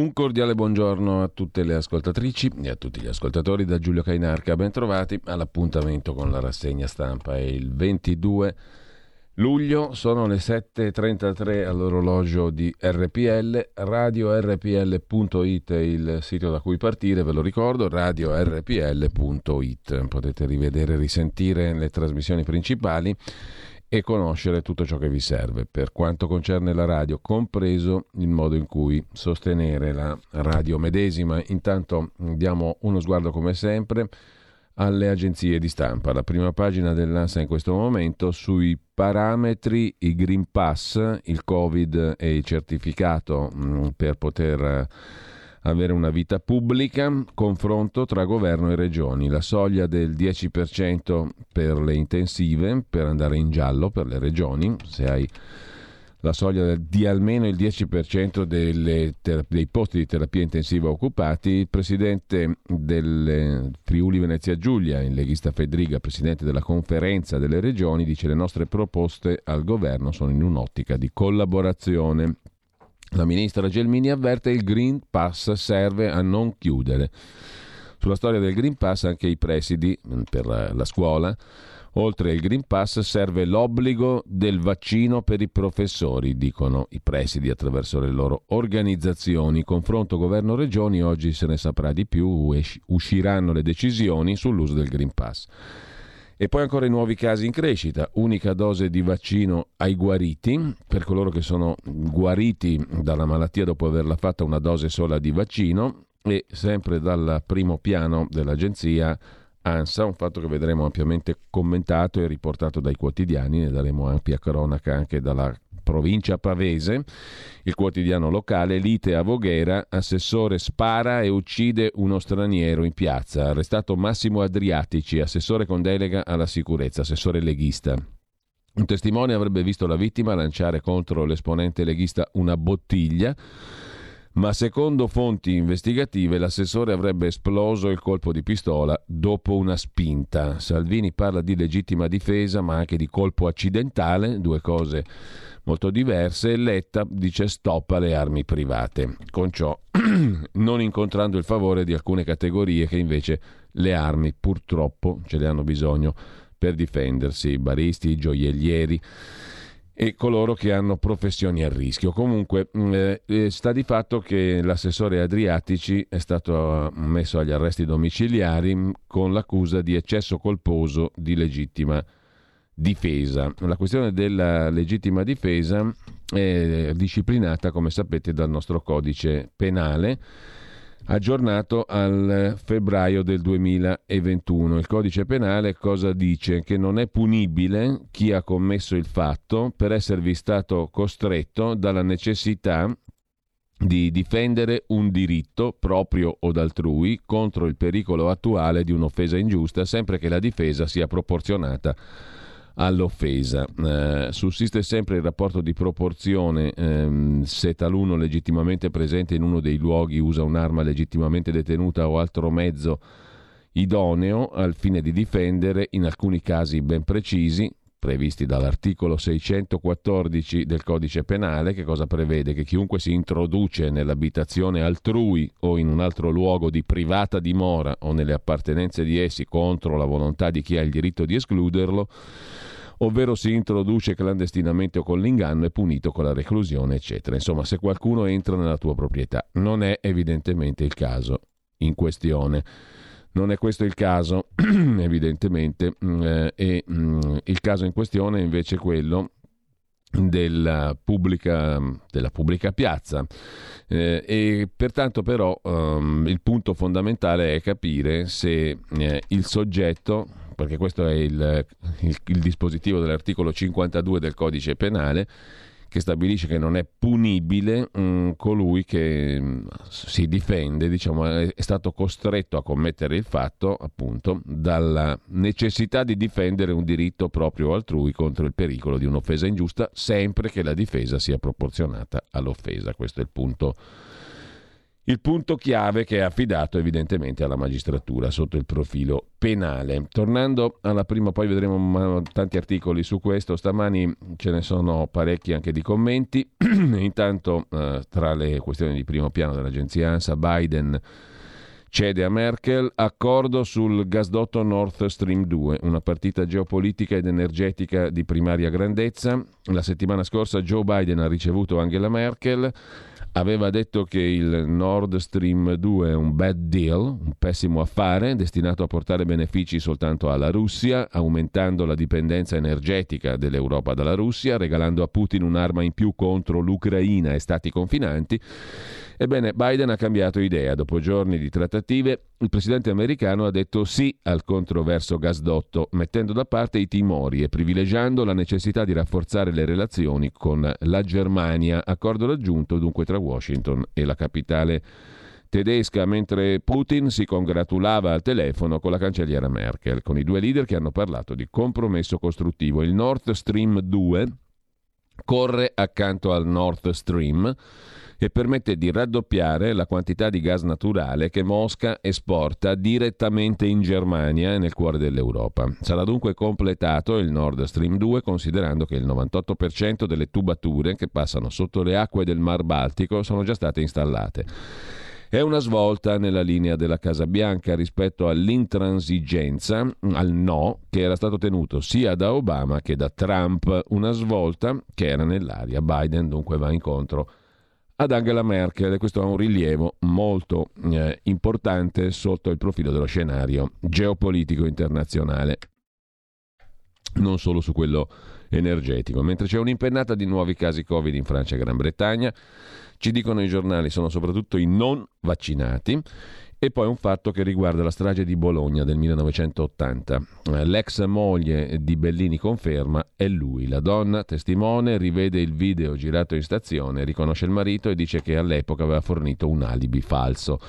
Un cordiale buongiorno a tutte le ascoltatrici e a tutti gli ascoltatori da Giulio Cainarca. Bentrovati all'appuntamento con la rassegna stampa. È il 22 luglio, sono le 7.33 all'orologio di RPL, radiorpl.it è il sito da cui partire, ve lo ricordo, radiorpl.it. Potete rivedere e risentire le trasmissioni principali e conoscere tutto ciò che vi serve per quanto concerne la radio, compreso il modo in cui sostenere la radio medesima. Intanto diamo uno sguardo come sempre alle agenzie di stampa. La prima pagina dell'ANSA in questo momento sui parametri, i Green Pass, il Covid e il certificato mm, per poter avere una vita pubblica, confronto tra governo e regioni, la soglia del 10% per le intensive, per andare in giallo per le regioni, se hai la soglia di almeno il 10% delle, dei posti di terapia intensiva occupati, il presidente del Friuli Venezia Giulia, il leghista Fedriga, presidente della conferenza delle regioni, dice le nostre proposte al governo sono in un'ottica di collaborazione la ministra Gelmini avverte il Green Pass serve a non chiudere. Sulla storia del Green Pass anche i presidi mm, per la scuola. Oltre al Green Pass serve l'obbligo del vaccino per i professori, dicono i presidi attraverso le loro organizzazioni. Confronto governo-regioni, oggi se ne saprà di più, usciranno le decisioni sull'uso del Green Pass. E poi ancora i nuovi casi in crescita, unica dose di vaccino ai guariti, per coloro che sono guariti dalla malattia dopo averla fatta una dose sola di vaccino. E sempre dal primo piano dell'agenzia ANSA, un fatto che vedremo ampiamente commentato e riportato dai quotidiani, ne daremo ampia cronaca anche dalla provincia pavese, il quotidiano locale, lite a Voghera, assessore spara e uccide uno straniero in piazza, arrestato Massimo Adriatici, assessore con delega alla sicurezza, assessore leghista. Un testimone avrebbe visto la vittima lanciare contro l'esponente leghista una bottiglia ma secondo fonti investigative l'assessore avrebbe esploso il colpo di pistola dopo una spinta. Salvini parla di legittima difesa ma anche di colpo accidentale, due cose molto diverse. Letta dice stop alle armi private, con ciò non incontrando il favore di alcune categorie che invece le armi purtroppo ce le hanno bisogno per difendersi, baristi, gioiellieri e coloro che hanno professioni a rischio. Comunque mm, eh, eh, sta di fatto che l'assessore Adriatici è stato messo agli arresti domiciliari mm, con l'accusa di eccesso colposo di legittima difesa. La questione della legittima difesa è disciplinata, come sapete, dal nostro codice penale aggiornato al febbraio del 2021. Il codice penale cosa dice? Che non è punibile chi ha commesso il fatto per esservi stato costretto dalla necessità di difendere un diritto proprio o d'altrui contro il pericolo attuale di un'offesa ingiusta, sempre che la difesa sia proporzionata all'offesa. Eh, sussiste sempre il rapporto di proporzione ehm, se taluno legittimamente presente in uno dei luoghi usa un'arma legittimamente detenuta o altro mezzo idoneo al fine di difendere, in alcuni casi ben precisi, previsti dall'articolo 614 del codice penale, che cosa prevede? Che chiunque si introduce nell'abitazione altrui o in un altro luogo di privata dimora o nelle appartenenze di essi contro la volontà di chi ha il diritto di escluderlo, ovvero si introduce clandestinamente o con l'inganno è punito con la reclusione, eccetera. Insomma, se qualcuno entra nella tua proprietà, non è evidentemente il caso in questione. Non è questo il caso, evidentemente, mm, eh, e mh, mm, il caso in questione è invece quello della pubblica, della pubblica piazza. Eh, e pertanto però um, il punto fondamentale è capire se eh, il soggetto perché questo è il, il, il dispositivo dell'articolo 52 del codice penale, che stabilisce che non è punibile mh, mm, colui che mh, mm, si difende, diciamo, è, è, stato costretto a commettere il fatto, appunto, dalla necessità di difendere un diritto proprio altrui contro il pericolo di un'offesa ingiusta, sempre che la difesa sia proporzionata all'offesa. Questo è il punto il punto chiave che è affidato evidentemente alla magistratura sotto il profilo penale. Tornando alla prima, poi vedremo tanti articoli su questo, stamani ce ne sono parecchi anche di commenti. Intanto eh, tra le questioni di primo piano dell'agenzia ANSA, Biden cede a Merkel accordo sul gasdotto Nord Stream 2, una partita geopolitica ed energetica di primaria grandezza. La settimana scorsa Joe Biden ha ricevuto Angela Merkel aveva detto che il Nord Stream 2 è un bad deal, un pessimo affare, destinato a portare benefici soltanto alla Russia, aumentando la dipendenza energetica dell'Europa dalla Russia, regalando a Putin un'arma in più contro l'Ucraina e stati confinanti Ebbene, Biden ha cambiato idea. Dopo giorni di trattative, il presidente americano ha detto sì al controverso gasdotto, mettendo da parte i timori e privilegiando la necessità di rafforzare le relazioni con la Germania, accordo raggiunto dunque tra Washington e la capitale tedesca, mentre Putin si congratulava al telefono con la cancelliera Merkel, con i due leader che hanno parlato di compromesso costruttivo. Il Nord Stream 2 corre accanto al Nord Stream e permette di raddoppiare la quantità di gas naturale che Mosca esporta direttamente in Germania e nel cuore dell'Europa. Sarà dunque completato il Nord Stream 2 considerando che il 98% delle tubature che passano sotto le acque del Mar Baltico sono già state installate. È una svolta nella linea della Casa Bianca rispetto all'intransigenza, al no, che era stato tenuto sia da Obama che da Trump, una svolta che era nell'aria. Biden dunque va incontro ad Angela Merkel. E questo ha un rilievo molto eh, importante sotto il profilo dello scenario geopolitico internazionale, non solo su quello energetico. Mentre c'è un'impennata di nuovi casi Covid in Francia e Gran Bretagna, ci dicono i giornali, sono soprattutto i non vaccinati e poi un fatto che riguarda la strage di Bologna del 1980. Eh, l'ex moglie di Bellini conferma è lui. La donna, testimone, rivede il video girato in stazione, riconosce il marito e dice che all'epoca aveva fornito un alibi falso.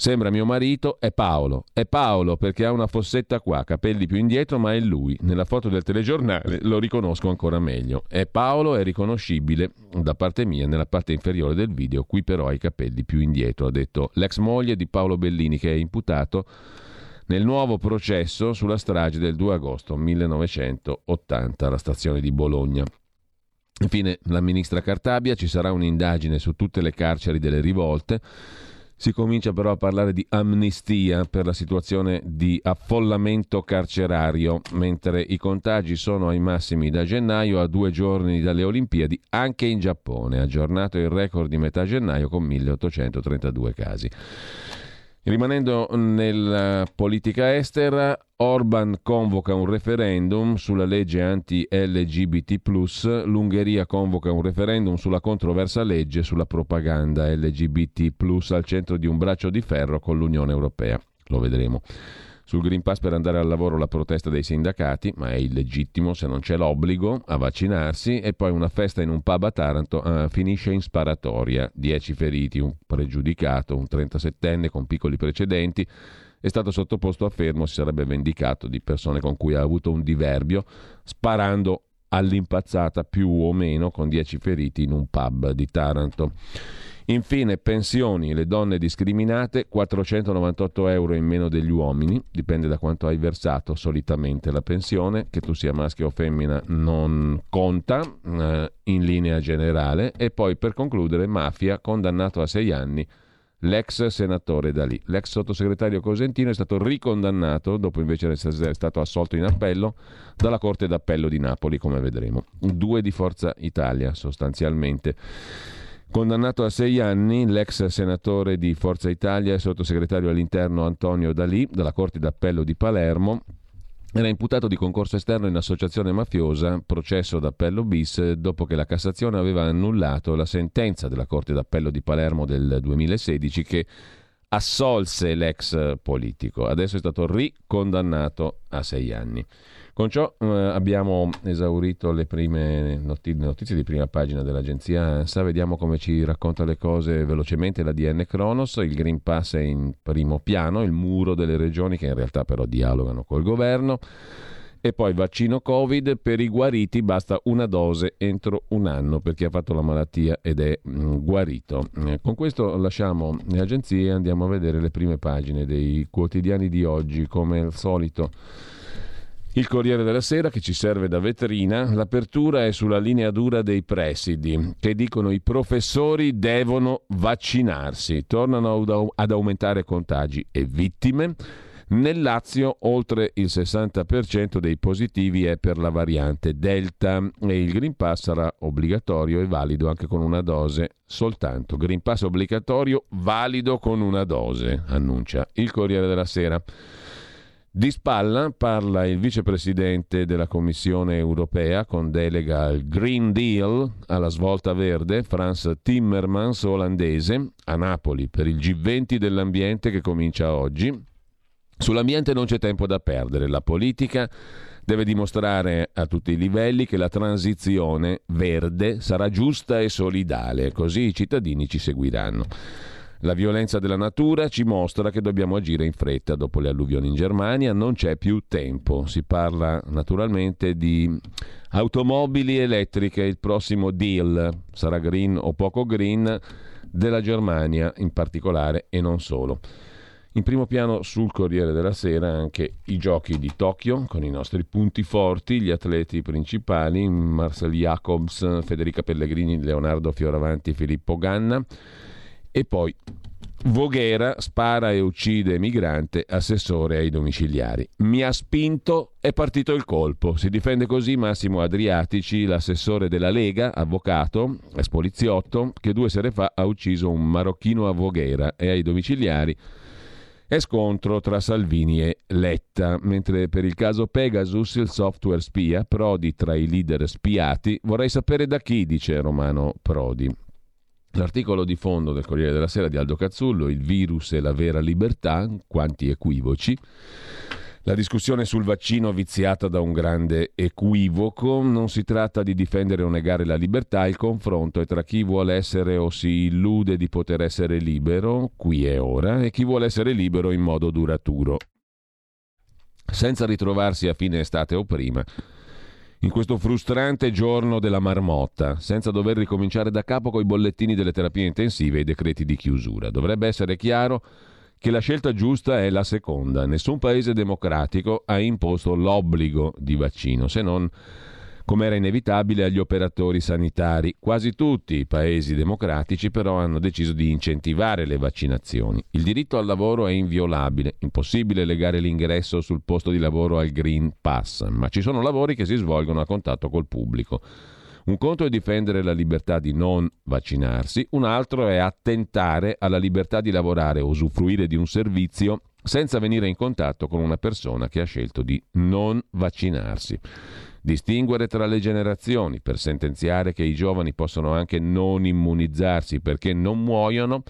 Sembra mio marito, è Paolo. È Paolo perché ha una fossetta qua, capelli più indietro, ma è lui. Nella foto del telegiornale lo riconosco ancora meglio. È Paolo, è riconoscibile da parte mia nella parte inferiore del video, qui però ha i capelli più indietro, ha detto l'ex moglie di Paolo Bellini che è imputato nel nuovo processo sulla strage del 2 agosto 1980 alla stazione di Bologna. Infine, la ministra Cartabia, ci sarà un'indagine su tutte le carceri delle rivolte si comincia però a parlare di amnistia per la situazione di affollamento carcerario, mentre i contagi sono ai massimi da gennaio a due giorni dalle Olimpiadi, anche in Giappone, aggiornato il record di metà gennaio con 1832 casi. Rimanendo nella politica estera, Orban convoca un referendum sulla legge anti-LGBT, l'Ungheria convoca un referendum sulla controversa legge sulla propaganda LGBT, al centro di un braccio di ferro con l'Unione Europea. Lo vedremo. Sul Green Pass per andare al lavoro la protesta dei sindacati, ma è illegittimo se non c'è l'obbligo a vaccinarsi e poi una festa in un pub a Taranto uh, finisce in sparatoria. Dieci feriti, un pregiudicato, un 37enne con piccoli precedenti. È stato sottoposto a fermo, si sarebbe vendicato di persone con cui ha avuto un diverbio, sparando all'impazzata più o meno con dieci feriti in un pub di Taranto. Infine, pensioni, le donne discriminate, 498 euro in meno degli uomini, dipende da quanto hai versato solitamente la pensione, che tu sia maschio o femmina non conta eh, in linea generale. E poi per concludere, mafia, condannato a sei anni l'ex senatore Dalì. L'ex sottosegretario Cosentino è stato ricondannato, dopo invece essere stato assolto in appello, dalla Corte d'Appello di Napoli, come vedremo. Due di Forza Italia, sostanzialmente. Condannato a sei anni l'ex senatore di Forza Italia e sottosegretario all'interno Antonio Dalì dalla Corte d'Appello di Palermo era imputato di concorso esterno in associazione mafiosa, processo d'appello bis, dopo che la Cassazione aveva annullato la sentenza della Corte d'appello di Palermo del 2016 che assolse l'ex politico. Adesso è stato ricondannato a sei anni. Con ciò eh, abbiamo esaurito le prime notizie, notizie di prima pagina dell'agenzia ANSA, vediamo come ci racconta le cose velocemente la DN Kronos, il Green Pass è in primo piano, il muro delle regioni che in realtà però dialogano col governo E poi vaccino Covid per i guariti basta una dose entro un anno per chi ha fatto la malattia ed è mm, guarito. Eh, con questo lasciamo le agenzie e andiamo a vedere le prime pagine dei quotidiani di oggi come al solito. Il Corriere della Sera che ci serve da vetrina, l'apertura è sulla linea dura dei presidi che dicono i professori devono vaccinarsi, tornano ad aumentare contagi e vittime. Nel Lazio oltre il 60% dei positivi è per la variante Delta e il Green Pass sarà obbligatorio e valido anche con una dose soltanto. Green Pass obbligatorio valido con una dose, annuncia il Corriere della Sera. Di spalla parla il vicepresidente della Commissione europea con delega al Green Deal, alla svolta verde, Franz Timmermans olandese, a Napoli per il G20 dell'ambiente che comincia oggi. Sull'ambiente non c'è tempo da perdere, la politica deve dimostrare a tutti i livelli che la transizione verde sarà giusta e solidale, così i cittadini ci seguiranno. La violenza della natura ci mostra che dobbiamo agire in fretta. Dopo le alluvioni in Germania non c'è più tempo. Si parla naturalmente di automobili elettriche, il prossimo deal sarà green o poco green della Germania in particolare e non solo. In primo piano sul Corriere della Sera anche i giochi di Tokyo con i nostri punti forti, gli atleti principali, Marcel Jacobs, Federica Pellegrini, Leonardo Fioravanti, Filippo Ganna e poi Voghera spara e uccide migrante, assessore ai domiciliari. Mi ha spinto, è partito il colpo. Si difende così Massimo Adriatici, l'assessore della Lega, avvocato, ex poliziotto, che due sere fa ha ucciso un marocchino a Voghera e ai domiciliari è scontro tra Salvini e Letta, mentre per il caso Pegasus, il software spia, Prodi tra i leader spiati, vorrei sapere da chi, dice Romano Prodi. L'articolo di fondo del Corriere della Sera di Aldo Cazzullo, Il virus e la vera libertà, quanti equivoci. La discussione sul vaccino viziata da un grande equivoco, non si tratta di difendere o negare la libertà, il confronto è tra chi vuole essere o si illude di poter essere libero, qui e ora, e chi vuole essere libero in modo duraturo, senza ritrovarsi a fine estate o prima in questo frustrante giorno della marmotta, senza dover ricominciare da capo coi bollettini delle terapie intensive e i decreti di chiusura. Dovrebbe essere chiaro che la scelta giusta è la seconda. Nessun paese democratico ha imposto l'obbligo di vaccino, se non come era inevitabile agli operatori sanitari. Quasi tutti i paesi democratici però hanno deciso di incentivare le vaccinazioni. Il diritto al lavoro è inviolabile, impossibile legare l'ingresso sul posto di lavoro al Green Pass, ma ci sono lavori che si svolgono a contatto col pubblico. Un conto è difendere la libertà di non vaccinarsi, un altro è attentare alla libertà di lavorare o usufruire di un servizio senza venire in contatto con una persona che ha scelto di non vaccinarsi. Distinguere tra le generazioni per sentenziare che i giovani possono anche non immunizzarsi perché non muoiono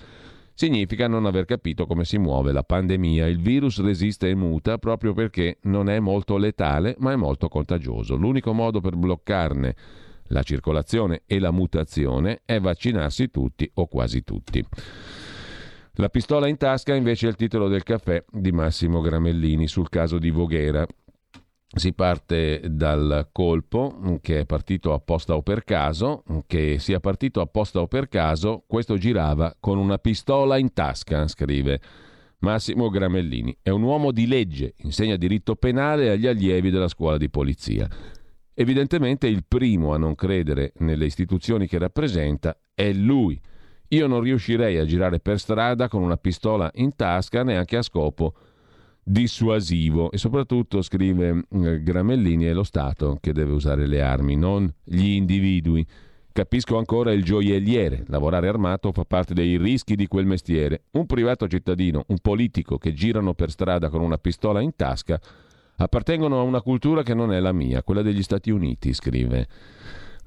significa non aver capito come si muove la pandemia. Il virus resiste e muta proprio perché non è molto letale ma è molto contagioso. L'unico modo per bloccarne la circolazione e la mutazione è vaccinarsi tutti o quasi tutti. La pistola in tasca invece è il titolo del caffè di Massimo Gramellini sul caso di Voghera. Si parte dal colpo che è partito apposta o per caso, che sia partito apposta o per caso, questo girava con una pistola in tasca, scrive Massimo Gramellini. È un uomo di legge, insegna diritto penale agli allievi della scuola di polizia. Evidentemente il primo a non credere nelle istituzioni che rappresenta è lui. Io non riuscirei a girare per strada con una pistola in tasca neanche a scopo dissuasivo e soprattutto, scrive eh, Gramellini, è lo Stato che deve usare le armi, non gli individui. Capisco ancora il gioielliere, lavorare armato fa parte dei rischi di quel mestiere. Un privato cittadino, un politico che girano per strada con una pistola in tasca appartengono a una cultura che non è la mia, quella degli Stati Uniti, scrive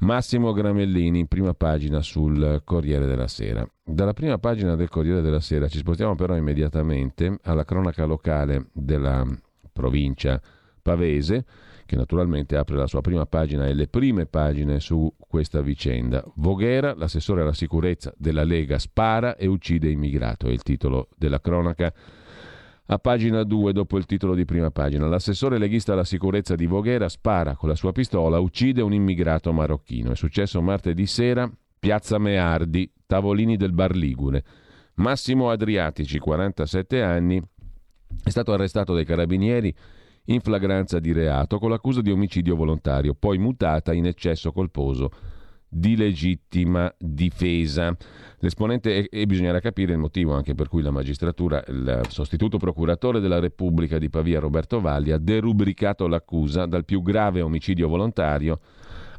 Massimo Gramellini in prima pagina sul Corriere della Sera. Dalla prima pagina del Corriere della Sera ci spostiamo però immediatamente alla cronaca locale della provincia pavese, che naturalmente apre la sua prima pagina e le prime pagine su questa vicenda. Voghera, l'assessore alla sicurezza della Lega, spara e uccide immigrato, è il titolo della cronaca A pagina 2, dopo il titolo di prima pagina, l'assessore leghista alla sicurezza di Voghera spara con la sua pistola, uccide un immigrato marocchino. È successo martedì sera, piazza Meardi, tavolini del Bar Ligure. Massimo Adriatici, 47 anni, è stato arrestato dai carabinieri in flagranza di reato con l'accusa di omicidio volontario, poi mutata in eccesso colposo di legittima difesa. L'esponente, e bisognerà capire il motivo anche per cui la magistratura, il sostituto procuratore della Repubblica di Pavia Roberto Valli ha derubricato l'accusa dal più grave omicidio volontario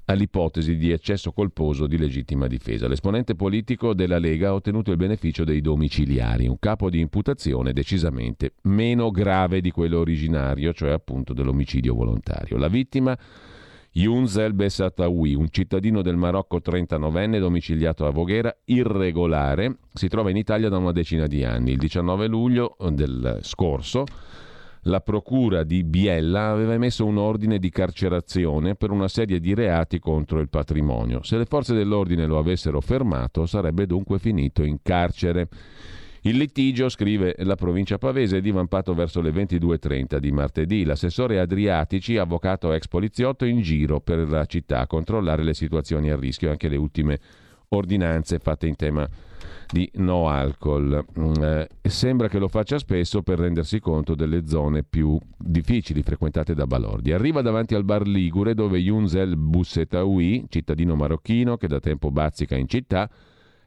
all'ipotesi di eccesso colposo di legittima difesa. L'esponente politico della Lega ha ottenuto il beneficio dei domiciliari, un capo di imputazione decisamente meno grave di quello originario, cioè appunto dell'omicidio volontario. La vittima Yunzel Bessatawi, un cittadino del Marocco 39enne domiciliato a Voghera, irregolare, si trova in Italia da una decina di anni. Il 19 luglio del scorso la procura di Biella aveva emesso un ordine di carcerazione per una serie di reati contro il patrimonio. Se le forze dell'ordine lo avessero fermato sarebbe dunque finito in carcere. Il litigio, scrive la provincia pavese, è divampato verso le 22.30 di martedì. L'assessore Adriatici, avvocato ex poliziotto, in giro per la città a controllare le situazioni a rischio, anche le ultime ordinanze fatte in tema di no alcol. Mm, eh, sembra che lo faccia spesso per rendersi conto delle zone più difficili frequentate da balordi. Arriva davanti al bar Ligure dove Yunzel Bussetaoui, cittadino marocchino che da tempo bazzica in città,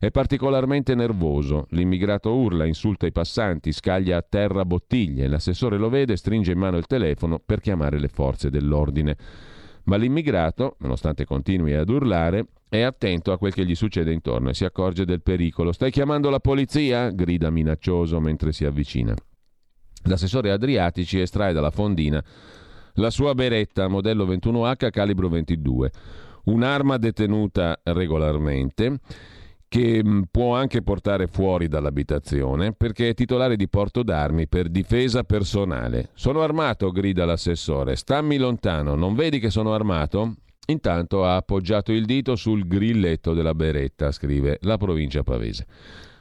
è particolarmente nervoso. L'immigrato urla, insulta i passanti, scaglia a terra bottiglie. L'assessore lo vede, stringe in mano il telefono per chiamare le forze dell'ordine. Ma l'immigrato, nonostante continui ad urlare, è attento a quel che gli succede intorno e si accorge del pericolo. Stai chiamando la polizia? grida minaccioso mentre si avvicina. L'assessore Adriatici estrae dalla fondina la sua beretta modello 21H calibro 22, un'arma detenuta regolarmente che mm, può anche portare fuori dall'abitazione perché è titolare di porto d'armi per difesa personale. Sono armato, grida l'assessore. Stammi lontano, non vedi che sono armato? Intanto ha appoggiato il dito sul grilletto della beretta, scrive la provincia pavese.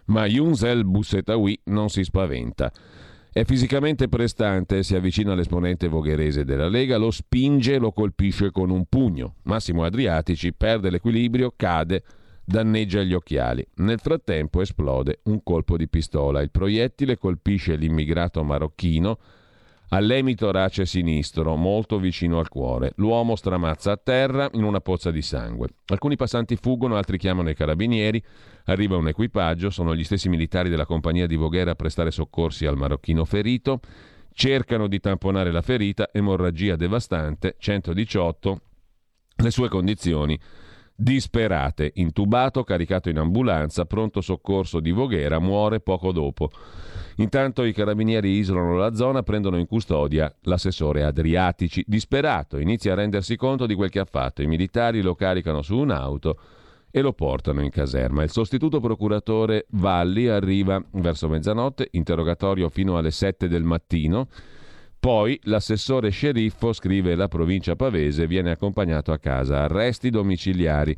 Ma Yunzel Bussetawi non si spaventa. È fisicamente prestante, si avvicina all'esponente vogherese della Lega, lo spinge e lo colpisce con un pugno. Massimo Adriatici perde l'equilibrio, cade danneggia gli occhiali. Nel frattempo esplode un colpo di pistola. Il proiettile colpisce l'immigrato marocchino all'emitorace sinistro, molto vicino al cuore. L'uomo stramazza a terra in una pozza di sangue. Alcuni passanti fuggono, altri chiamano i carabinieri. Arriva un equipaggio, sono gli stessi militari della compagnia di Voghera a prestare soccorsi al marocchino ferito. Cercano di tamponare la ferita, emorragia devastante, 118. Le sue condizioni disperate. Intubato, caricato in ambulanza, pronto soccorso di Voghera, muore poco dopo. Intanto i carabinieri isolano la zona, prendono in custodia l'assessore Adriatici. Disperato, inizia a rendersi conto di quel che ha fatto. I militari lo caricano su un'auto e lo portano in caserma. Il sostituto procuratore Valli arriva verso mezzanotte, interrogatorio fino alle 7 del mattino. Poi l'assessore sceriffo, scrive la provincia pavese, viene accompagnato a casa. Arresti domiciliari.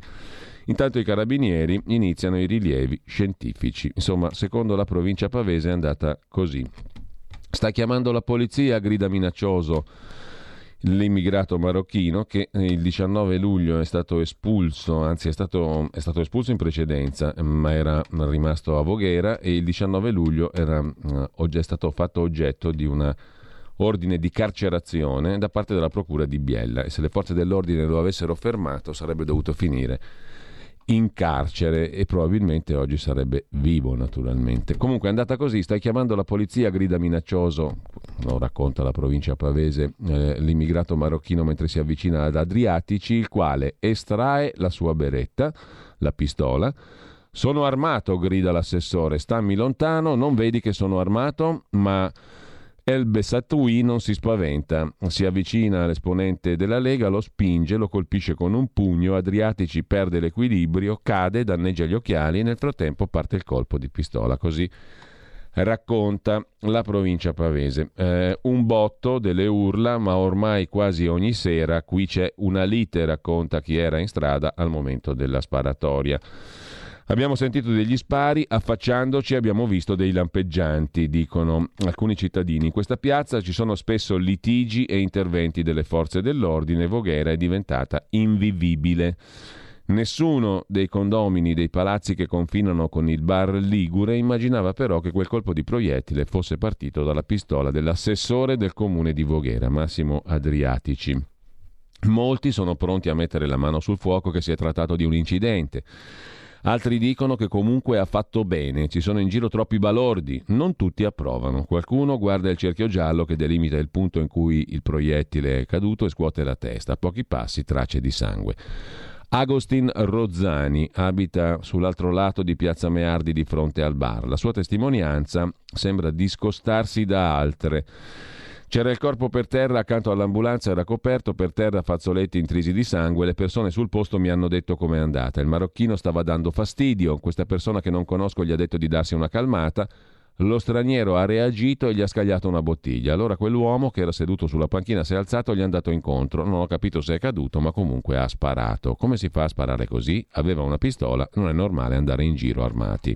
Intanto i carabinieri iniziano i rilievi scientifici. Insomma, secondo la provincia pavese è andata così. Sta chiamando la polizia, grida minaccioso l'immigrato marocchino che il 19 luglio è stato espulso, anzi è stato, è stato, espulso in precedenza, ma era rimasto a Voghera e il 19 luglio era, eh, è stato fatto oggetto di una ordine di carcerazione da parte della procura di Biella. E se le forze dell'ordine lo avessero fermato sarebbe dovuto finire in carcere e probabilmente oggi sarebbe vivo naturalmente. Comunque è andata così, stai chiamando la polizia, grida minaccioso, lo racconta la provincia pavese, eh, l'immigrato marocchino mentre si avvicina ad Adriatici, il quale estrae la sua beretta, la pistola, sono armato, grida l'assessore, stammi lontano, non vedi che sono armato, ma El Bessatoui non si spaventa, si avvicina all'esponente della Lega, lo spinge, lo colpisce con un pugno, Adriatici perde l'equilibrio, cade, danneggia gli occhiali e nel frattempo parte il colpo di pistola. Così racconta la provincia pavese. Eh, un botto delle urla, ma ormai quasi ogni sera qui c'è una lite, racconta chi era in strada al momento della sparatoria. Abbiamo sentito degli spari, affacciandoci abbiamo visto dei lampeggianti, dicono alcuni cittadini. In questa piazza ci sono spesso litigi e interventi delle forze dell'ordine. Voghera è diventata invivibile. Nessuno dei condomini dei palazzi che confinano con il bar Ligure immaginava però che quel colpo di proiettile fosse partito dalla pistola dell'assessore del comune di Voghera, Massimo Adriatici. Molti sono pronti a mettere la mano sul fuoco che si è trattato di un incidente. Altri dicono che comunque ha fatto bene, ci sono in giro troppi balordi, non tutti approvano. Qualcuno guarda il cerchio giallo che delimita il punto in cui il proiettile è caduto e scuote la testa, a pochi passi tracce di sangue. Agostin Rozzani abita sull'altro lato di Piazza Meardi di fronte al bar. La sua testimonianza sembra discostarsi da altre. C'era il corpo per terra accanto all'ambulanza, era coperto per terra fazzoletti intrisi di sangue. Le persone sul posto mi hanno detto com'è andata. Il marocchino stava dando fastidio. Questa persona che non conosco gli ha detto di darsi una calmata. Lo straniero ha reagito e gli ha scagliato una bottiglia. Allora quell'uomo che era seduto sulla panchina si è alzato e gli è andato incontro. Non ho capito se è caduto, ma comunque ha sparato. Come si fa a sparare così? Aveva una pistola, non è normale andare in giro armati.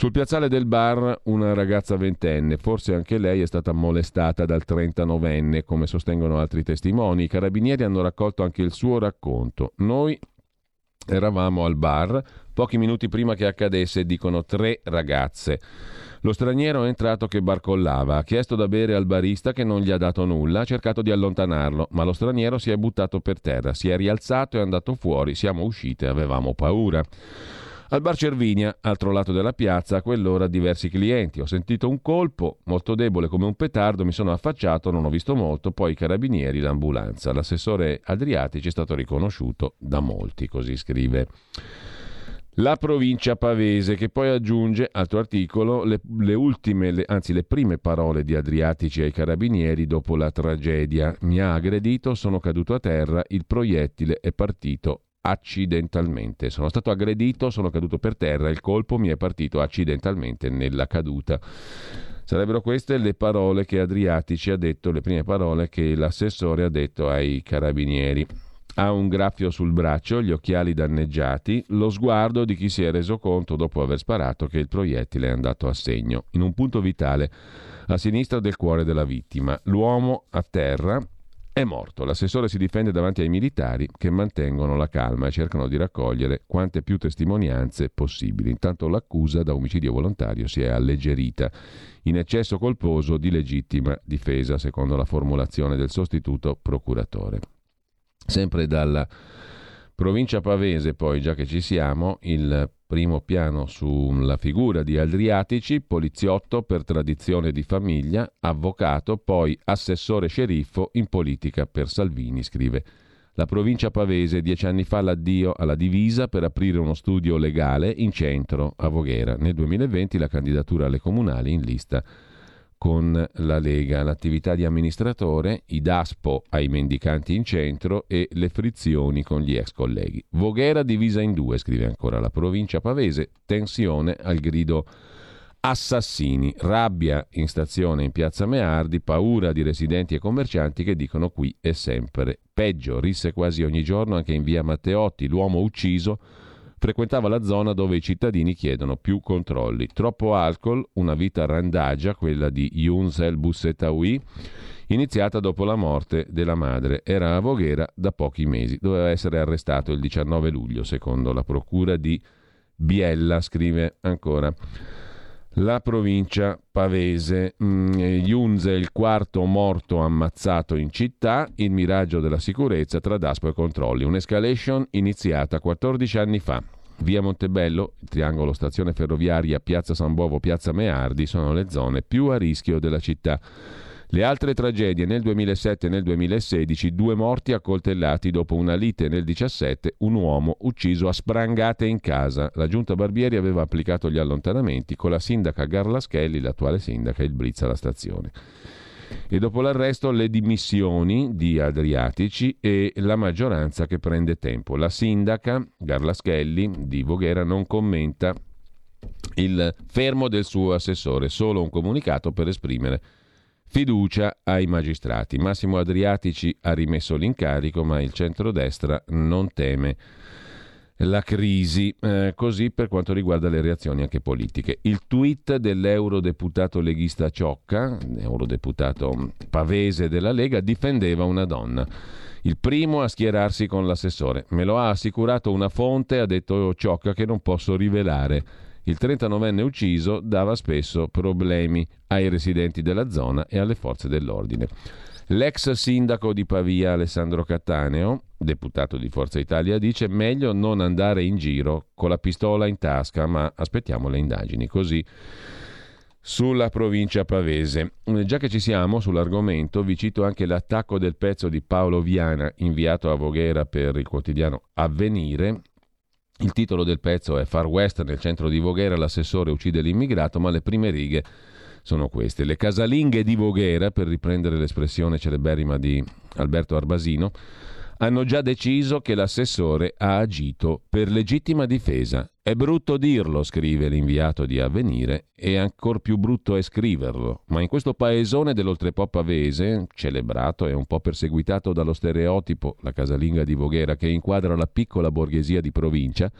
Sul piazzale del bar una ragazza ventenne, forse anche lei è stata molestata dal 39enne, come sostengono altri testimoni. I carabinieri hanno raccolto anche il suo racconto. Noi eravamo al bar pochi minuti prima che accadesse, dicono tre ragazze. Lo straniero è entrato che barcollava, ha chiesto da bere al barista che non gli ha dato nulla, ha cercato di allontanarlo, ma lo straniero si è buttato per terra, si è rialzato e è andato fuori, siamo uscite, avevamo paura. Al bar Cervinia, altro lato della piazza, a quell'ora diversi clienti. Ho sentito un colpo, molto debole come un petardo, mi sono affacciato, non ho visto molto, poi i carabinieri, l'ambulanza. L'assessore Adriatici è stato riconosciuto da molti, così scrive. La provincia pavese, che poi aggiunge, altro articolo, le, le ultime, le, anzi le prime parole di Adriatici ai carabinieri dopo la tragedia. Mi ha aggredito, sono caduto a terra, il proiettile è partito accidentalmente. Sono stato aggredito, sono caduto per terra, il colpo mi è partito accidentalmente nella caduta. Sarebbero queste le parole che Adriatici ha detto, le prime parole che l'assessore ha detto ai carabinieri. Ha un graffio sul braccio, gli occhiali danneggiati, lo sguardo di chi si è reso conto dopo aver sparato che il proiettile è andato a segno, in un punto vitale a sinistra del cuore della vittima. L'uomo a terra, è morto. L'assessore si difende davanti ai militari che mantengono la calma e cercano di raccogliere quante più testimonianze possibili. Intanto l'accusa da omicidio volontario si è alleggerita. In eccesso colposo di legittima difesa, secondo la formulazione del sostituto procuratore. Sempre dalla provincia pavese, poi, già che ci siamo, il primo piano sulla figura di Adriatici, poliziotto per tradizione di famiglia, avvocato, poi assessore sceriffo in politica per Salvini, scrive. La provincia pavese dieci anni fa l'addio alla divisa per aprire uno studio legale in centro a Voghera. Nel 2020 la candidatura alle comunali in lista con la Lega, l'attività di amministratore, i daspo ai mendicanti in centro e le frizioni con gli ex colleghi. Voghera divisa in due, scrive ancora la provincia pavese, tensione al grido assassini, rabbia in stazione in piazza Meardi, paura di residenti e commercianti che dicono qui è sempre peggio, risse quasi ogni giorno anche in via Matteotti, l'uomo ucciso frequentava la zona dove i cittadini chiedono più controlli. Troppo alcol, una vita randagia, quella di Younes El Boussetaoui, iniziata dopo la morte della madre. Era a Voghera da pochi mesi. Doveva essere arrestato il 19 luglio, secondo la procura di Biella, scrive ancora. La provincia pavese, mm, Junze il quarto morto ammazzato in città, il miraggio della sicurezza tra Daspo e controlli, un'escalation iniziata 14 anni fa. Via Montebello, triangolo stazione ferroviaria, Piazza San Bovo, Piazza Meardi sono le zone più a rischio della città. Le altre tragedie nel 2007 e nel 2016, due morti accoltellati dopo una lite nel 2017, un uomo ucciso a sprangate in casa. La giunta Barbieri aveva applicato gli allontanamenti con la sindaca Garlaschelli, l'attuale sindaca, il blitz alla stazione. E dopo l'arresto le dimissioni di Adriatici e la maggioranza che prende tempo. La sindaca Garlaschelli di Voghera non commenta il fermo del suo assessore, solo un comunicato per esprimere fiducia ai magistrati. Massimo Adriatici ha rimesso l'incarico, ma il centrodestra non teme la crisi, eh, così per quanto riguarda le reazioni anche politiche. Il tweet dell'eurodeputato leghista Ciocca, eurodeputato pavese della Lega, difendeva una donna. Il primo a schierarsi con l'assessore. Me lo ha assicurato una fonte, ha detto Ciocca, che non posso rivelare. Il 39enne ucciso dava spesso problemi ai residenti della zona e alle forze dell'ordine. L'ex sindaco di Pavia Alessandro Cattaneo, deputato di Forza Italia, dice meglio non andare in giro con la pistola in tasca, ma aspettiamo le indagini. Così sulla provincia pavese. Già che ci siamo sull'argomento, vi cito anche l'attacco del pezzo di Paolo Viana inviato a Voghera per il quotidiano Avvenire. Il titolo del pezzo è Far West nel centro di Voghera, l'assessore uccide l'immigrato, ma le prime righe sono queste. Le casalinghe di Voghera, per riprendere l'espressione celeberrima di Alberto Arbasino, hanno già deciso che l'assessore ha agito per legittima difesa. È brutto dirlo, scrive l'inviato di Avvenire, e ancor più brutto è scriverlo, ma in questo paesone dell'oltrepo pavese, celebrato e un po' perseguitato dallo stereotipo, la casalinga di Voghera, che inquadra la piccola borghesia di provincia,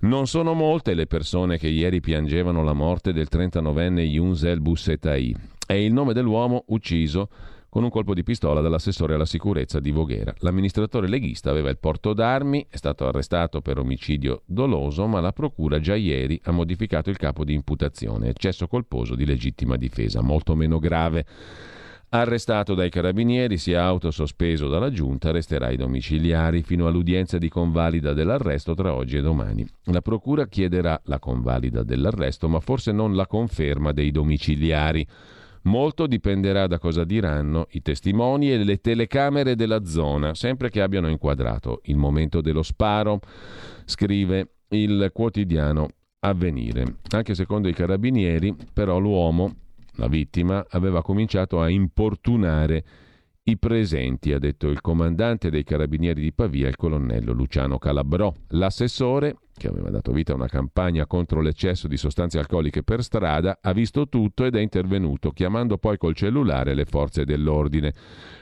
non sono molte le persone che ieri piangevano la morte del 39enne Yunsel Bussetai. È il nome dell'uomo ucciso con un colpo di pistola dall'assessore alla sicurezza di Voghera. L'amministratore leghista aveva il porto d'armi, è stato arrestato per omicidio doloso, ma la procura già ieri ha modificato il capo di imputazione, eccesso colposo di legittima difesa, molto meno grave. Arrestato dai carabinieri, si è autosospeso dalla giunta, resterà ai domiciliari fino all'udienza di convalida dell'arresto tra oggi e domani. La procura chiederà la convalida dell'arresto, ma forse non la conferma dei domiciliari. Molto dipenderà da cosa diranno i testimoni e le telecamere della zona, sempre che abbiano inquadrato il momento dello sparo, scrive il quotidiano Avvenire. Anche secondo i carabinieri, però, l'uomo la vittima aveva cominciato a importunare i presenti, ha detto il comandante dei carabinieri di Pavia, il colonnello Luciano Calabrò. L'assessore, che aveva dato vita a una campagna contro l'eccesso di sostanze alcoliche per strada, ha visto tutto ed è intervenuto, chiamando poi col cellulare le forze dell'ordine.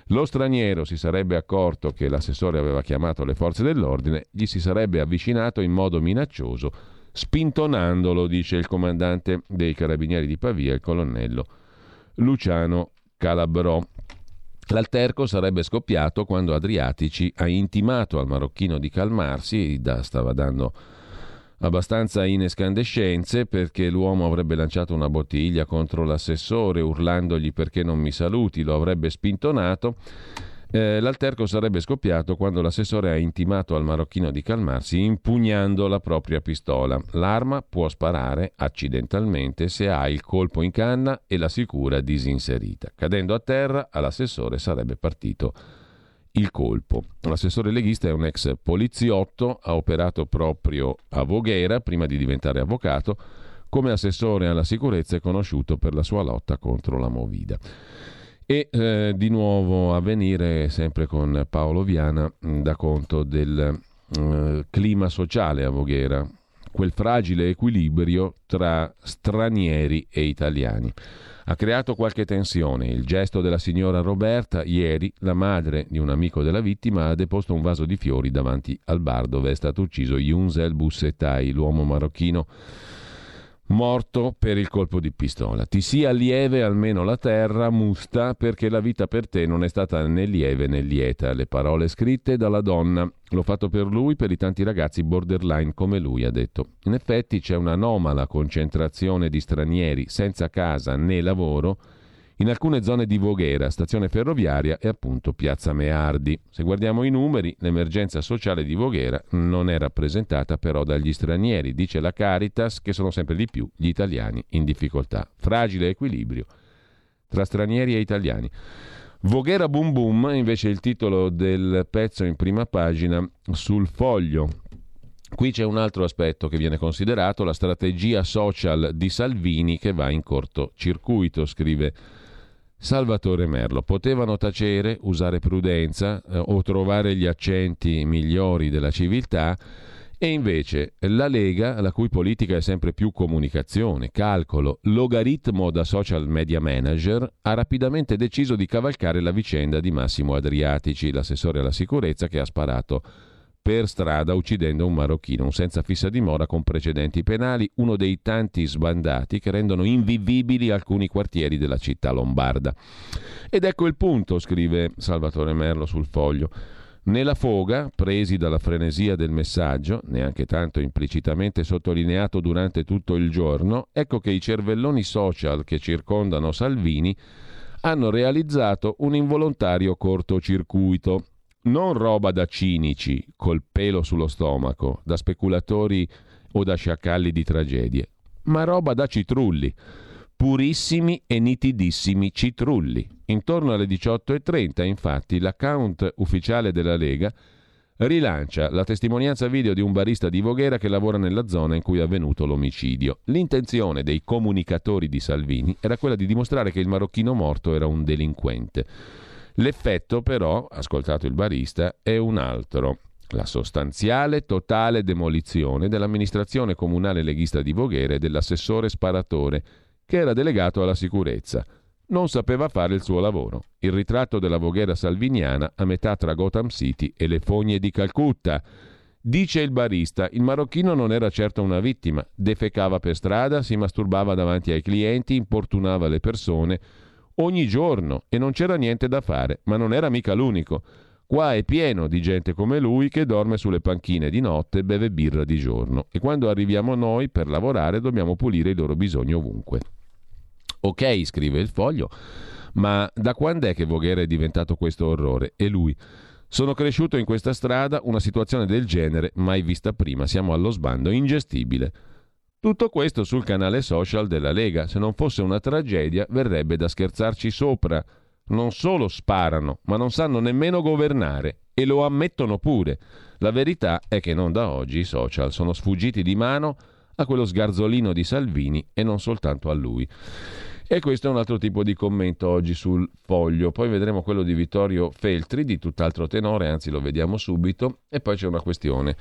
Lo straniero si sarebbe accorto che l'assessore aveva chiamato le forze dell'ordine, gli si sarebbe avvicinato in modo minaccioso spintonandolo, dice il comandante dei carabinieri di Pavia, il colonnello Luciano Calabrò. L'alterco sarebbe scoppiato quando Adriatici ha intimato al marocchino di calmarsi, da, stava dando abbastanza in escandescenze perché l'uomo avrebbe lanciato una bottiglia contro l'assessore urlandogli perché non mi saluti, lo avrebbe spintonato eh, l'alterco sarebbe scoppiato quando l'assessore ha intimato al marocchino di calmarsi impugnando la propria pistola. L'arma può sparare accidentalmente se ha il colpo in canna e la sicura disinserita. Cadendo a terra, all'assessore sarebbe partito il colpo. L'assessore leghista è un ex poliziotto, ha operato proprio a Voghera prima di diventare avvocato. Come assessore alla sicurezza è conosciuto per la sua lotta contro la Movida. E eh, di nuovo a venire, sempre con Paolo Viana, da conto del eh, clima sociale a Voghera, quel fragile equilibrio tra stranieri e italiani. Ha creato qualche tensione. Il gesto della signora Roberta, ieri, la madre di un amico della vittima, ha deposto un vaso di fiori davanti al bar dove è stato ucciso Yunsel Bussetai, l'uomo marocchino morto per il colpo di pistola. Ti sia lieve almeno la terra, musta, perché la vita per te non è stata né lieve né lieta. Le parole scritte dalla donna. L'ho fatto per lui, per i tanti ragazzi borderline come lui, ha detto. In effetti c'è un'anomala concentrazione di stranieri senza casa né lavoro in alcune zone di Voghera, stazione ferroviaria e appunto Piazza Meardi. Se guardiamo i numeri, l'emergenza sociale di Voghera non è rappresentata però dagli stranieri, dice la Caritas, che sono sempre di più gli italiani in difficoltà. Fragile equilibrio tra stranieri e italiani. Voghera Boom Boom invece è il titolo del pezzo in prima pagina sul foglio. Qui c'è un altro aspetto che viene considerato, la strategia social di Salvini che va in cortocircuito, scrive Salvatore Merlo. Potevano tacere, usare prudenza eh, o trovare gli accenti migliori della civiltà e invece la Lega, la cui politica è sempre più comunicazione, calcolo, logaritmo da social media manager, ha rapidamente deciso di cavalcare la vicenda di Massimo Adriatici, l'assessore alla sicurezza che ha sparato per strada uccidendo un marocchino, un senza fissa dimora con precedenti penali, uno dei tanti sbandati che rendono invivibili alcuni quartieri della città lombarda. Ed ecco il punto, scrive Salvatore Merlo sul foglio. Nella foga, presi dalla frenesia del messaggio, neanche tanto implicitamente sottolineato durante tutto il giorno, ecco che i cervelloni social che circondano Salvini hanno realizzato un involontario cortocircuito non roba da cinici col pelo sullo stomaco, da speculatori o da sciacalli di tragedie, ma roba da citrulli, purissimi e nitidissimi citrulli. Intorno alle 18.30, infatti, l'account ufficiale della Lega rilancia la testimonianza video di un barista di Voghera che lavora nella zona in cui è avvenuto l'omicidio. L'intenzione dei comunicatori di Salvini era quella di dimostrare che il marocchino morto era un delinquente. L'effetto però, ascoltato il barista, è un altro. La sostanziale totale demolizione dell'amministrazione comunale leghista di Voghera e dell'assessore sparatore, che era delegato alla sicurezza. Non sapeva fare il suo lavoro. Il ritratto della Voghera salviniana a metà tra Gotham City e le fogne di Calcutta. Dice il barista, il marocchino non era certo una vittima, defecava per strada, si masturbava davanti ai clienti, importunava le persone, ogni giorno e non c'era niente da fare, ma non era mica l'unico. Qua è pieno di gente come lui che dorme sulle panchine di notte e beve birra di giorno e quando arriviamo noi per lavorare dobbiamo pulire i loro bisogni ovunque. Ok, scrive il foglio, ma da quando è che Voghera è diventato questo orrore? E lui? Sono cresciuto in questa strada, una situazione del genere mai vista prima, siamo allo sbando, ingestibile. Tutto questo sul canale social della Lega. Se non fosse una tragedia, verrebbe da scherzarci sopra. Non solo sparano, ma non sanno nemmeno governare e lo ammettono pure. La verità è che non da oggi i social sono sfuggiti di mano a quello sgarzolino di Salvini e non soltanto a lui. E questo è un altro tipo di commento oggi sul foglio. Poi vedremo quello di Vittorio Feltri, di tutt'altro tenore, anzi lo vediamo subito. E poi c'è una questione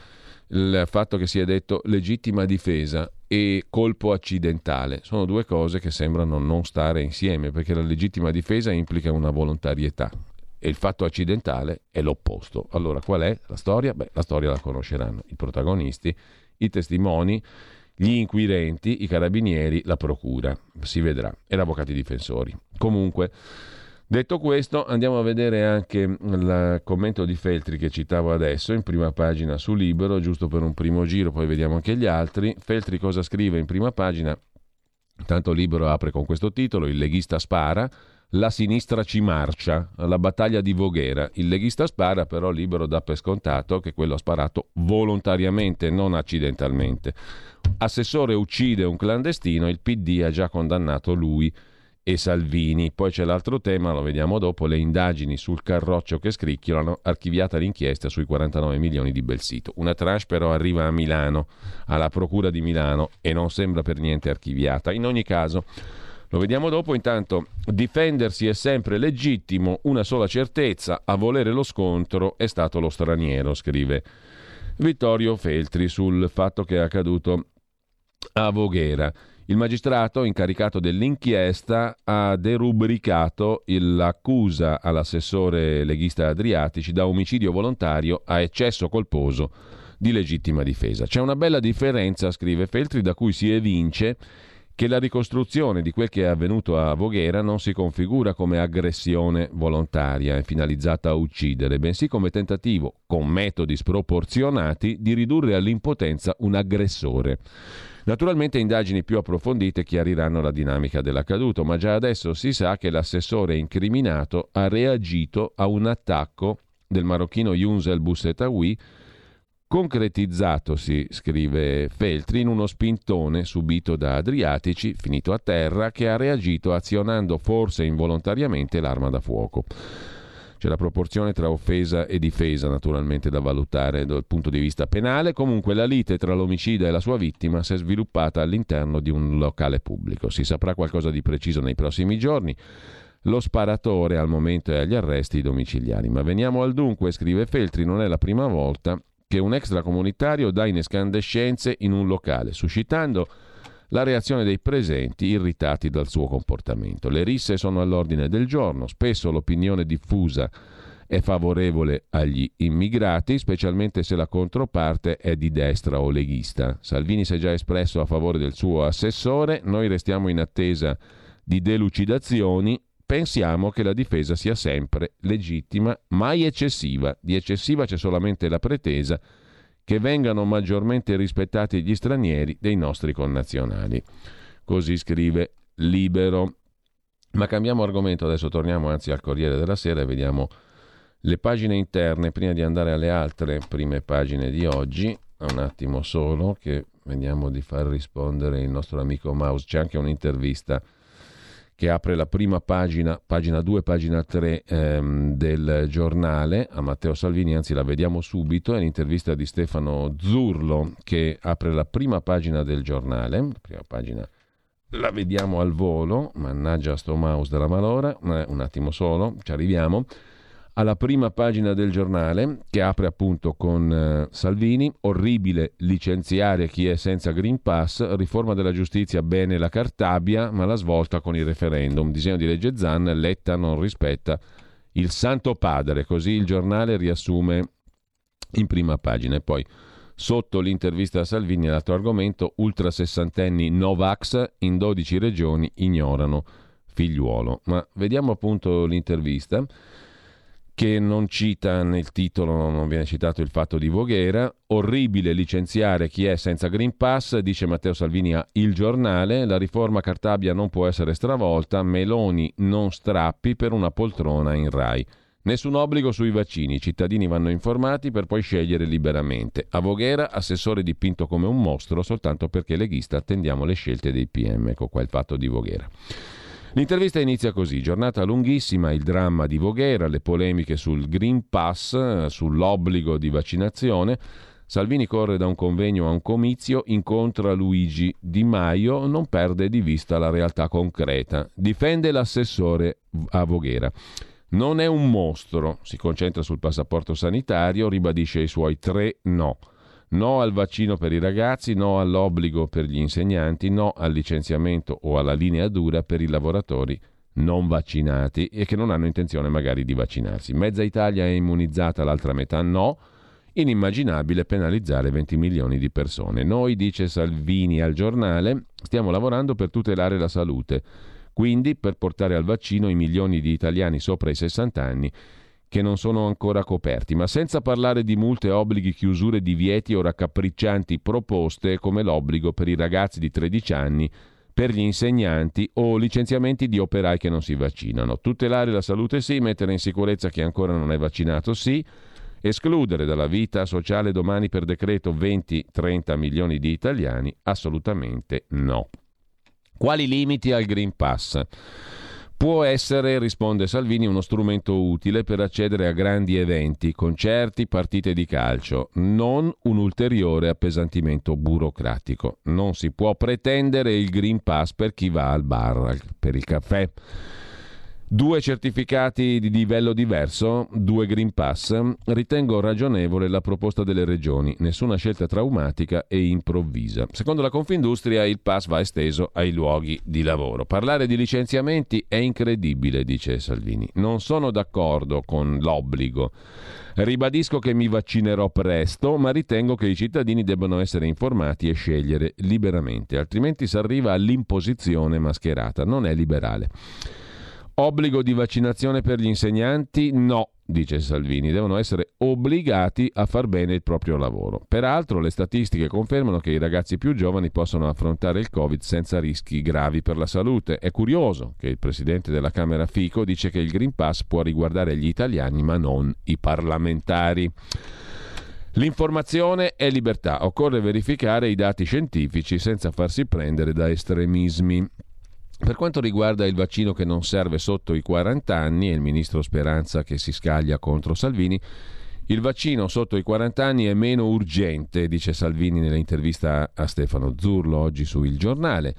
il fatto che sia detto legittima difesa e colpo accidentale sono due cose che sembrano non stare insieme perché la legittima difesa implica una volontarietà e il fatto accidentale è l'opposto. Allora qual è la storia? Beh, la storia la conosceranno i protagonisti, i testimoni, gli inquirenti, i carabinieri, la procura, si vedrà, e gli avvocati difensori. Comunque Detto questo, andiamo a vedere anche il commento di Feltri che citavo adesso, in prima pagina su Libero, giusto per un primo giro, poi vediamo anche gli altri. Feltri cosa scrive in prima pagina? Tanto Libero apre con questo titolo, il leghista spara, la sinistra ci marcia, la battaglia di Voghera. Il leghista spara, però Libero dà per scontato che quello ha sparato volontariamente, non accidentalmente. Assessore uccide un clandestino, il PD ha già condannato lui e Salvini. Poi c'è l'altro tema, lo vediamo dopo, le indagini sul carroccio che scricchiolano, archiviata l'inchiesta sui 49 milioni di Belsito. Una tranche però arriva a Milano, alla Procura di Milano e non sembra per niente archiviata. In ogni caso, lo vediamo dopo, intanto difendersi è sempre legittimo, una sola certezza, a volere lo scontro è stato lo straniero, scrive Vittorio Feltri sul fatto che è accaduto a Voghera. Il magistrato incaricato dell'inchiesta ha derubricato l'accusa all'assessore leghista Adriatici da omicidio volontario a eccesso colposo di legittima difesa. C'è una bella differenza, scrive Feltri, da cui si evince che la ricostruzione di quel che è avvenuto a Voghera non si configura come aggressione volontaria e finalizzata a uccidere, bensì come tentativo, con metodi sproporzionati, di ridurre all'impotenza un aggressore. Naturalmente indagini più approfondite chiariranno la dinamica dell'accaduto, ma già adesso si sa che l'assessore incriminato ha reagito a un attacco del marocchino Yunsel Bussetawi concretizzatosi, scrive Feltri, in uno spintone subito da Adriatici, finito a terra, che ha reagito azionando forse involontariamente l'arma da fuoco. C'è la proporzione tra offesa e difesa naturalmente da valutare dal punto di vista penale. Comunque la lite tra l'omicida e la sua vittima si è sviluppata all'interno di un locale pubblico. Si saprà qualcosa di preciso nei prossimi giorni. Lo sparatore al momento è agli arresti domiciliari. Ma veniamo al dunque, scrive Feltri, non è la prima volta che un extracomunitario dà in escandescenze in un locale, suscitando la reazione dei presenti irritati dal suo comportamento. Le risse sono all'ordine del giorno, spesso l'opinione diffusa è favorevole agli immigrati, specialmente se la controparte è di destra o leghista. Salvini si è già espresso a favore del suo assessore, noi restiamo in attesa di delucidazioni. Pensiamo che la difesa sia sempre legittima, mai eccessiva. Di eccessiva c'è solamente la pretesa che vengano maggiormente rispettati gli stranieri dei nostri connazionali. Così scrive Libero. Ma cambiamo argomento, adesso torniamo anzi al Corriere della Sera e vediamo le pagine interne prima di andare alle altre prime pagine di oggi. Un attimo solo che vediamo di far rispondere il nostro amico Maus. C'è anche un'intervista che apre la prima pagina, pagina 2, pagina 3 ehm, del giornale a Matteo Salvini, anzi la vediamo subito, è l'intervista di Stefano Zurlo che apre la prima pagina del giornale, la prima pagina la vediamo al volo, mannaggia sto mouse della malora, un attimo solo, ci arriviamo alla prima pagina del giornale che apre appunto con eh, Salvini, orribile licenziare chi è senza Green Pass, riforma della giustizia bene la Cartabia, ma la svolta con il referendum, disegno di legge Zan, Letta non rispetta il Santo Padre, così il giornale riassume in prima pagina. E poi sotto l'intervista a Salvini l'altro argomento, ultra sessantenni Novax in 12 regioni ignorano figliuolo. Ma vediamo appunto l'intervista che non cita nel titolo, non viene citato il fatto di Voghera. Orribile licenziare chi è senza Green Pass, dice Matteo Salvini a Il Giornale. La riforma Cartabia non può essere stravolta. Meloni non strappi per una poltrona in Rai. Nessun obbligo sui vaccini, i cittadini vanno informati per poi scegliere liberamente. A Voghera, assessore dipinto come un mostro soltanto perché leghista attendiamo le scelte dei PM. Ecco qua il fatto di Voghera. L'intervista inizia così, giornata lunghissima, il dramma di Voghera, le polemiche sul Green Pass, sull'obbligo di vaccinazione. Salvini corre da un convegno a un comizio, incontra Luigi Di Maio, non perde di vista la realtà concreta. Difende l'assessore a Voghera. Non è un mostro, si concentra sul passaporto sanitario, ribadisce i suoi tre no. No al vaccino per i ragazzi, no all'obbligo per gli insegnanti, no al licenziamento o alla linea dura per i lavoratori non vaccinati e che non hanno intenzione magari di vaccinarsi. Mezza Italia è immunizzata, l'altra metà no. Inimmaginabile penalizzare 20 milioni di persone. Noi, dice Salvini al giornale, stiamo lavorando per tutelare la salute, quindi per portare al vaccino i milioni di italiani sopra i 60 anni che non sono ancora coperti, ma senza parlare di multe, obblighi, chiusure, divieti o raccapriccianti proposte come l'obbligo per i ragazzi di 13 anni, per gli insegnanti o licenziamenti di operai che non si vaccinano. Tutelare la salute sì, mettere in sicurezza chi ancora non è vaccinato sì, escludere dalla vita sociale domani per decreto 20-30 milioni di italiani assolutamente no. Quali limiti al Green Pass? Può essere, risponde Salvini, uno strumento utile per accedere a grandi eventi, concerti, partite di calcio, non un ulteriore appesantimento burocratico. Non si può pretendere il Green Pass per chi va al bar, per il caffè. Due certificati di livello diverso, due Green Pass, ritengo ragionevole la proposta delle regioni, nessuna scelta traumatica e improvvisa. Secondo la Confindustria il pass va esteso ai luoghi di lavoro. Parlare di licenziamenti è incredibile, dice Salvini. Non sono d'accordo con l'obbligo. Ribadisco che mi vaccinerò presto, ma ritengo che i cittadini debbano essere informati e scegliere liberamente, altrimenti si arriva all'imposizione mascherata, non è liberale. Obbligo di vaccinazione per gli insegnanti? No, dice Salvini, devono essere obbligati a far bene il proprio lavoro. Peraltro le statistiche confermano che i ragazzi più giovani possono affrontare il Covid senza rischi gravi per la salute. È curioso che il presidente della Camera Fico dice che il Green Pass può riguardare gli italiani ma non i parlamentari. L'informazione è libertà, occorre verificare i dati scientifici senza farsi prendere da estremismi. Per quanto riguarda il vaccino che non serve sotto i 40 anni e il ministro Speranza che si scaglia contro Salvini, il vaccino sotto i 40 anni è meno urgente, dice Salvini nell'intervista a Stefano Zurlo oggi su Il Giornale.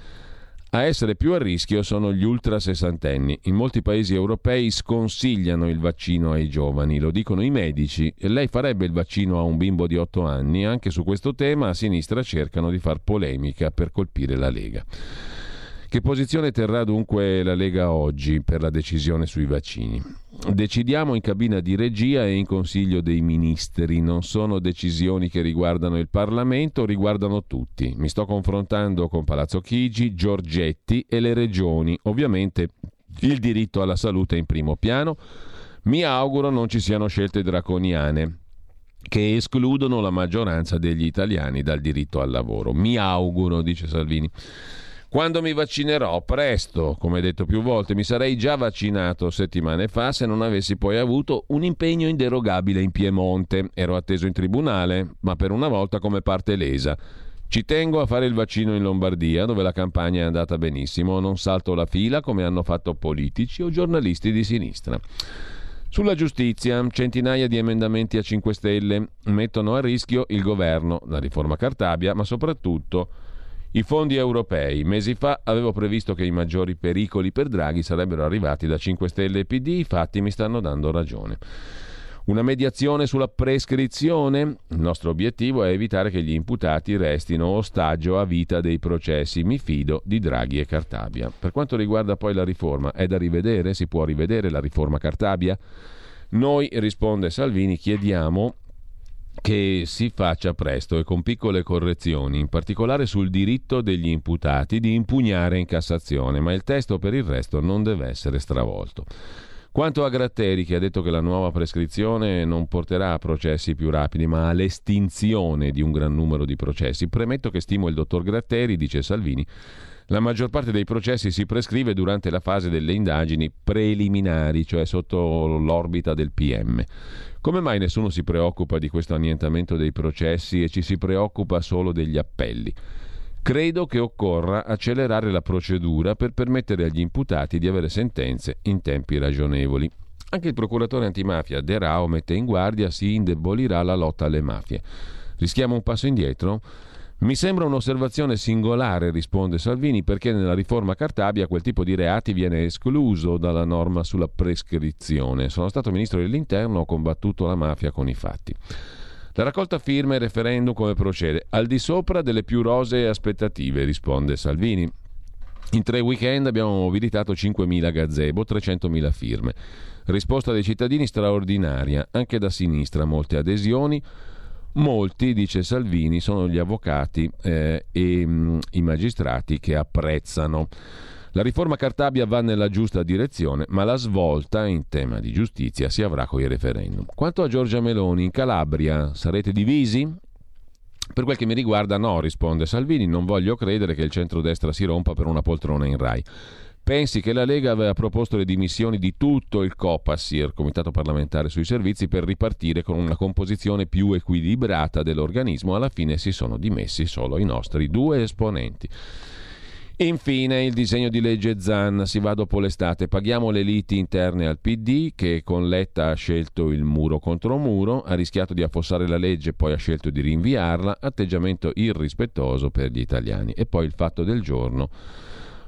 A essere più a rischio sono gli ultra sessantenni. In molti paesi europei sconsigliano il vaccino ai giovani, lo dicono i medici. Lei farebbe il vaccino a un bimbo di 8 anni? Anche su questo tema a sinistra cercano di far polemica per colpire la Lega. Che posizione terrà dunque la Lega oggi per la decisione sui vaccini? decidiamo in cabina di regia e in Consiglio dei Ministri, non sono decisioni che riguardano il Parlamento, riguardano tutti. Mi sto confrontando con Palazzo Chigi, Giorgetti e le regioni. Ovviamente il diritto alla salute in primo piano. Mi auguro non ci siano scelte draconiane che escludono la maggioranza degli italiani dal diritto al lavoro. Mi auguro, dice Salvini. Quando mi vaccinerò? Presto, come detto più volte, mi sarei già vaccinato settimane fa se non avessi poi avuto un impegno inderogabile in Piemonte. Ero atteso in tribunale, ma per una volta come parte lesa. Ci tengo a fare il vaccino in Lombardia, dove la campagna è andata benissimo, non salto la fila come hanno fatto politici o giornalisti di sinistra. Sulla giustizia, centinaia di emendamenti a 5 Stelle mettono a rischio il governo, la riforma Cartabia, ma soprattutto i fondi europei. Mesi fa avevo previsto che i maggiori pericoli per Draghi sarebbero arrivati da 5 Stelle e PD, i fatti mi stanno dando ragione. Una mediazione sulla prescrizione? Il nostro obiettivo è evitare che gli imputati restino ostaggio a vita dei processi. Mi fido di Draghi e Cartabia. Per quanto riguarda poi la riforma, è da rivedere? Si può rivedere la riforma Cartabia? Noi, risponde Salvini, chiediamo che si faccia presto e con piccole correzioni, in particolare sul diritto degli imputati di impugnare in Cassazione, ma il testo per il resto non deve essere stravolto. Quanto a Gratteri, che ha detto che la nuova prescrizione non porterà a processi più rapidi, ma all'estinzione di un gran numero di processi, premetto che stimo il dottor Gratteri, dice Salvini. La maggior parte dei processi si prescrive durante la fase delle indagini preliminari, cioè sotto l'orbita del PM. Come mai nessuno si preoccupa di questo annientamento dei processi e ci si preoccupa solo degli appelli? Credo che occorra accelerare la procedura per permettere agli imputati di avere sentenze in tempi ragionevoli. Anche il procuratore antimafia De Rao mette in guardia si indebolirà la lotta alle mafie. Rischiamo un passo indietro? Mi sembra un'osservazione singolare, risponde Salvini, perché nella riforma Cartabia quel tipo di reati viene escluso dalla norma sulla prescrizione. Sono stato ministro dell'interno, ho combattuto la mafia con i fatti. La raccolta firme e referendum come procede? Al di sopra delle più rosee aspettative, risponde Salvini. In tre weekend abbiamo mobilitato 5.000 gazebo, 300.000 firme. Risposta dei cittadini straordinaria, anche da sinistra, molte adesioni. Molti, dice Salvini, sono gli avvocati eh, e mh, mm, i magistrati che apprezzano. La riforma Cartabia va nella giusta direzione, ma la svolta in tema di giustizia si avrà con i referendum. Quanto a Giorgia Meloni, in Calabria sarete divisi? Per quel che mi riguarda no, risponde Salvini, non voglio credere che il centrodestra si rompa per una poltrona in Rai. Pensi che la Lega aveva proposto le dimissioni di tutto il COPASIR, Comitato parlamentare sui servizi, per ripartire con una composizione più equilibrata dell'organismo. Alla fine si sono dimessi solo i nostri due esponenti. Infine il disegno di legge Zan si va dopo l'estate. Paghiamo le liti interne al PD che con Letta ha scelto il muro contro muro, ha rischiato di affossare la legge, poi ha scelto di rinviarla, atteggiamento irrispettoso per gli italiani. E poi il fatto del giorno.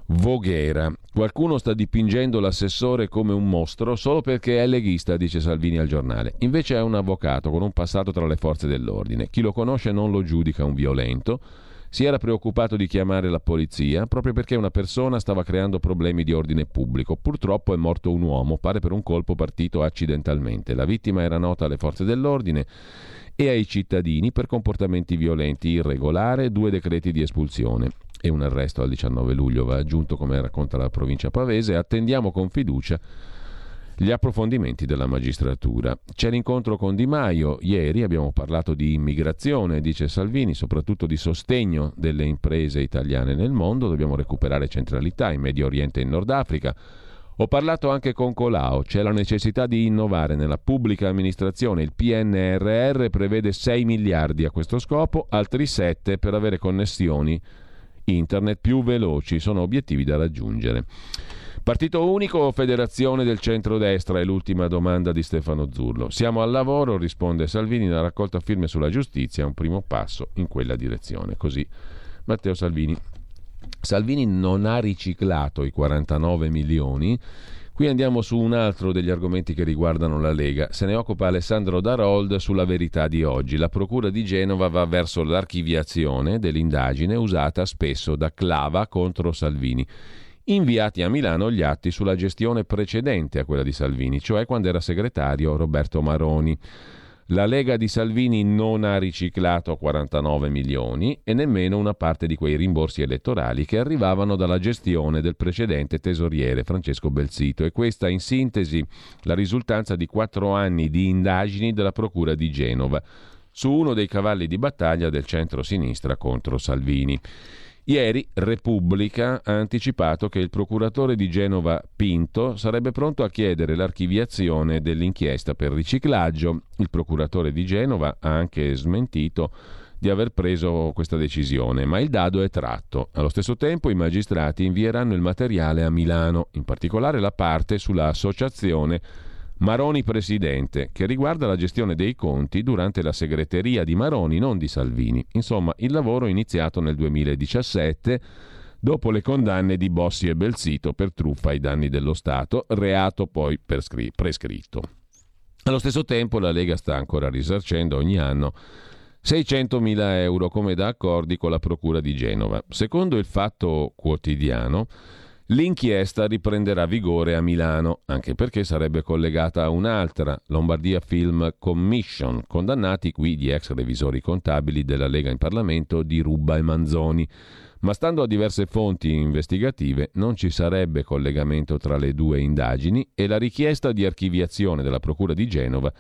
Voghera. Qualcuno sta dipingendo l'assessore come un mostro solo perché è leghista, dice Salvini al giornale. Invece è un avvocato con un passato tra le forze dell'ordine. Chi lo conosce non lo giudica un violento si era preoccupato di chiamare la polizia proprio perché una persona stava creando problemi di ordine pubblico. Purtroppo è morto un uomo, pare per un colpo partito accidentalmente. La vittima era nota alle forze dell'ordine e ai cittadini per comportamenti violenti irregolari, due decreti di espulsione e un arresto al 19 luglio va aggiunto come racconta la provincia pavese. Attendiamo con fiducia gli approfondimenti della magistratura. C'è l'incontro con Di Maio, ieri abbiamo parlato di immigrazione, dice Salvini, soprattutto di sostegno delle imprese italiane nel mondo, dobbiamo recuperare centralità in Medio Oriente e in Nord Africa. Ho parlato anche con Colau, c'è la necessità di innovare nella pubblica amministrazione, il PNRR prevede 6 miliardi a questo scopo, altri 7 per avere connessioni internet più veloci, sono obiettivi da raggiungere. Partito unico o federazione del centrodestra è l'ultima domanda di Stefano Zurlo. Siamo al lavoro, risponde Salvini, la raccolta firme sulla giustizia è un primo passo in quella direzione. Così Matteo Salvini. Salvini non ha riciclato i 49 milioni. Qui andiamo su un altro degli argomenti che riguardano la Lega. Se ne occupa Alessandro Darold sulla verità di oggi. La Procura di Genova va verso l'archiviazione dell'indagine usata spesso da Clava contro Salvini inviati a Milano gli atti sulla gestione precedente a quella di Salvini, cioè quando era segretario Roberto Maroni. La Lega di Salvini non ha riciclato 49 milioni e nemmeno una parte di quei rimborsi elettorali che arrivavano dalla gestione del precedente tesoriere Francesco Belzito e questa in sintesi la risultanza di quattro anni di indagini della Procura di Genova su uno dei cavalli di battaglia del centro-sinistra contro Salvini. Ieri Repubblica ha anticipato che il procuratore di Genova Pinto sarebbe pronto a chiedere l'archiviazione dell'inchiesta per riciclaggio. Il procuratore di Genova ha anche smentito di aver preso questa decisione, ma il dado è tratto. Allo stesso tempo i magistrati invieranno il materiale a Milano, in particolare la parte sulla associazione Maroni Presidente, che riguarda la gestione dei conti durante la segreteria di Maroni, non di Salvini. Insomma, il lavoro iniziato nel 2017 dopo le condanne di Bossi e Belzito per truffa ai danni dello Stato, reato poi prescritto. Allo stesso tempo la Lega sta ancora risarcendo ogni anno 600.000 euro come da accordi con la Procura di Genova. Secondo il Fatto Quotidiano, L'inchiesta riprenderà vigore a Milano, anche perché sarebbe collegata a un'altra, Lombardia Film Commission, condannati qui di ex revisori contabili della Lega in Parlamento di Rubba e Manzoni. Ma stando a diverse fonti investigative non ci sarebbe collegamento tra le due indagini e la richiesta di archiviazione della Procura di Genova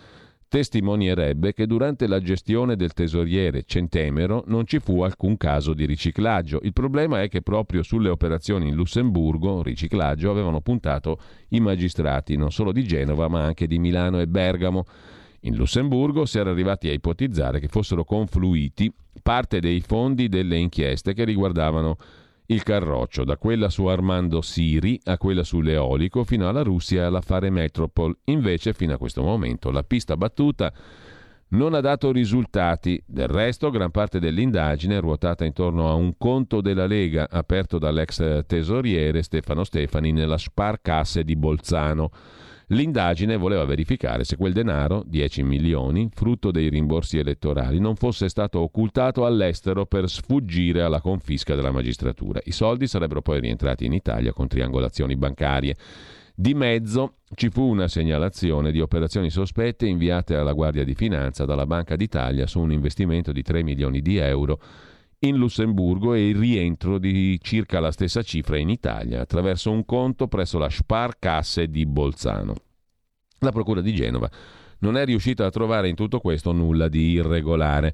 testimonierebbe che durante la gestione del tesoriere Centemero non ci fu alcun caso di riciclaggio. Il problema è che proprio sulle operazioni in Lussemburgo, riciclaggio, avevano puntato i magistrati non solo di Genova ma anche di Milano e Bergamo. In Lussemburgo si era arrivati a ipotizzare che fossero confluiti parte dei fondi delle inchieste che riguardavano il carroccio, da quella su Armando Siri a quella sull'eolico fino alla Russia e all'affare Metropol. Invece, fino a questo momento, la pista battuta non ha dato risultati. Del resto, gran parte dell'indagine è ruotata intorno a un conto della Lega aperto dall'ex tesoriere Stefano Stefani nella Sparcasse di Bolzano L'indagine voleva verificare se quel denaro, 10 milioni, frutto dei rimborsi elettorali, non fosse stato occultato all'estero per sfuggire alla confisca della magistratura. I soldi sarebbero poi rientrati in Italia con triangolazioni bancarie. Di mezzo ci fu una segnalazione di operazioni sospette inviate alla Guardia di Finanza dalla Banca d'Italia su un investimento di 3 milioni di euro in Lussemburgo e il rientro di circa la stessa cifra in Italia attraverso un conto presso la Sparkasse di Bolzano. La Procura di Genova non è riuscita a trovare in tutto questo nulla di irregolare.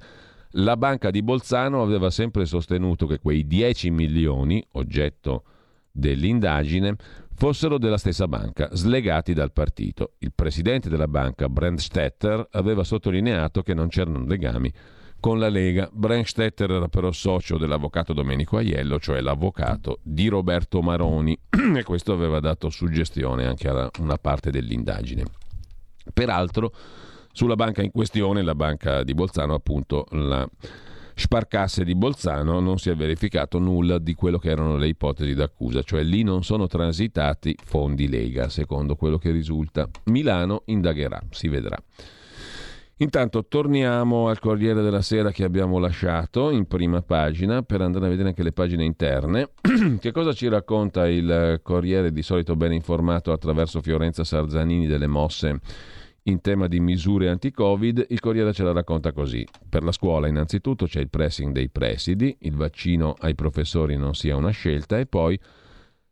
La banca di Bolzano aveva sempre sostenuto che quei 10 milioni, oggetto dell'indagine, fossero della stessa banca, slegati dal partito. Il presidente della banca, Brandstetter, aveva sottolineato che non c'erano legami con la Lega. Brennstetter era però socio dell'avvocato Domenico Aiello, cioè l'avvocato di Roberto Maroni, e questo aveva dato suggestione anche a una parte dell'indagine. Peraltro, sulla banca in questione, la banca di Bolzano, appunto, la Sparcasse di Bolzano, non si è verificato nulla di quello che erano le ipotesi d'accusa, cioè lì non sono transitati fondi Lega, secondo quello che risulta. Milano indagherà, si vedrà. Intanto torniamo al Corriere della Sera che abbiamo lasciato in prima pagina per andare a vedere anche le pagine interne. che cosa ci racconta il Corriere di solito ben informato attraverso Fiorenza Sarzanini delle mosse in tema di misure anti-Covid? Il Corriere ce la racconta così. Per la scuola innanzitutto c'è il pressing dei presidi, il vaccino ai professori non sia una scelta e poi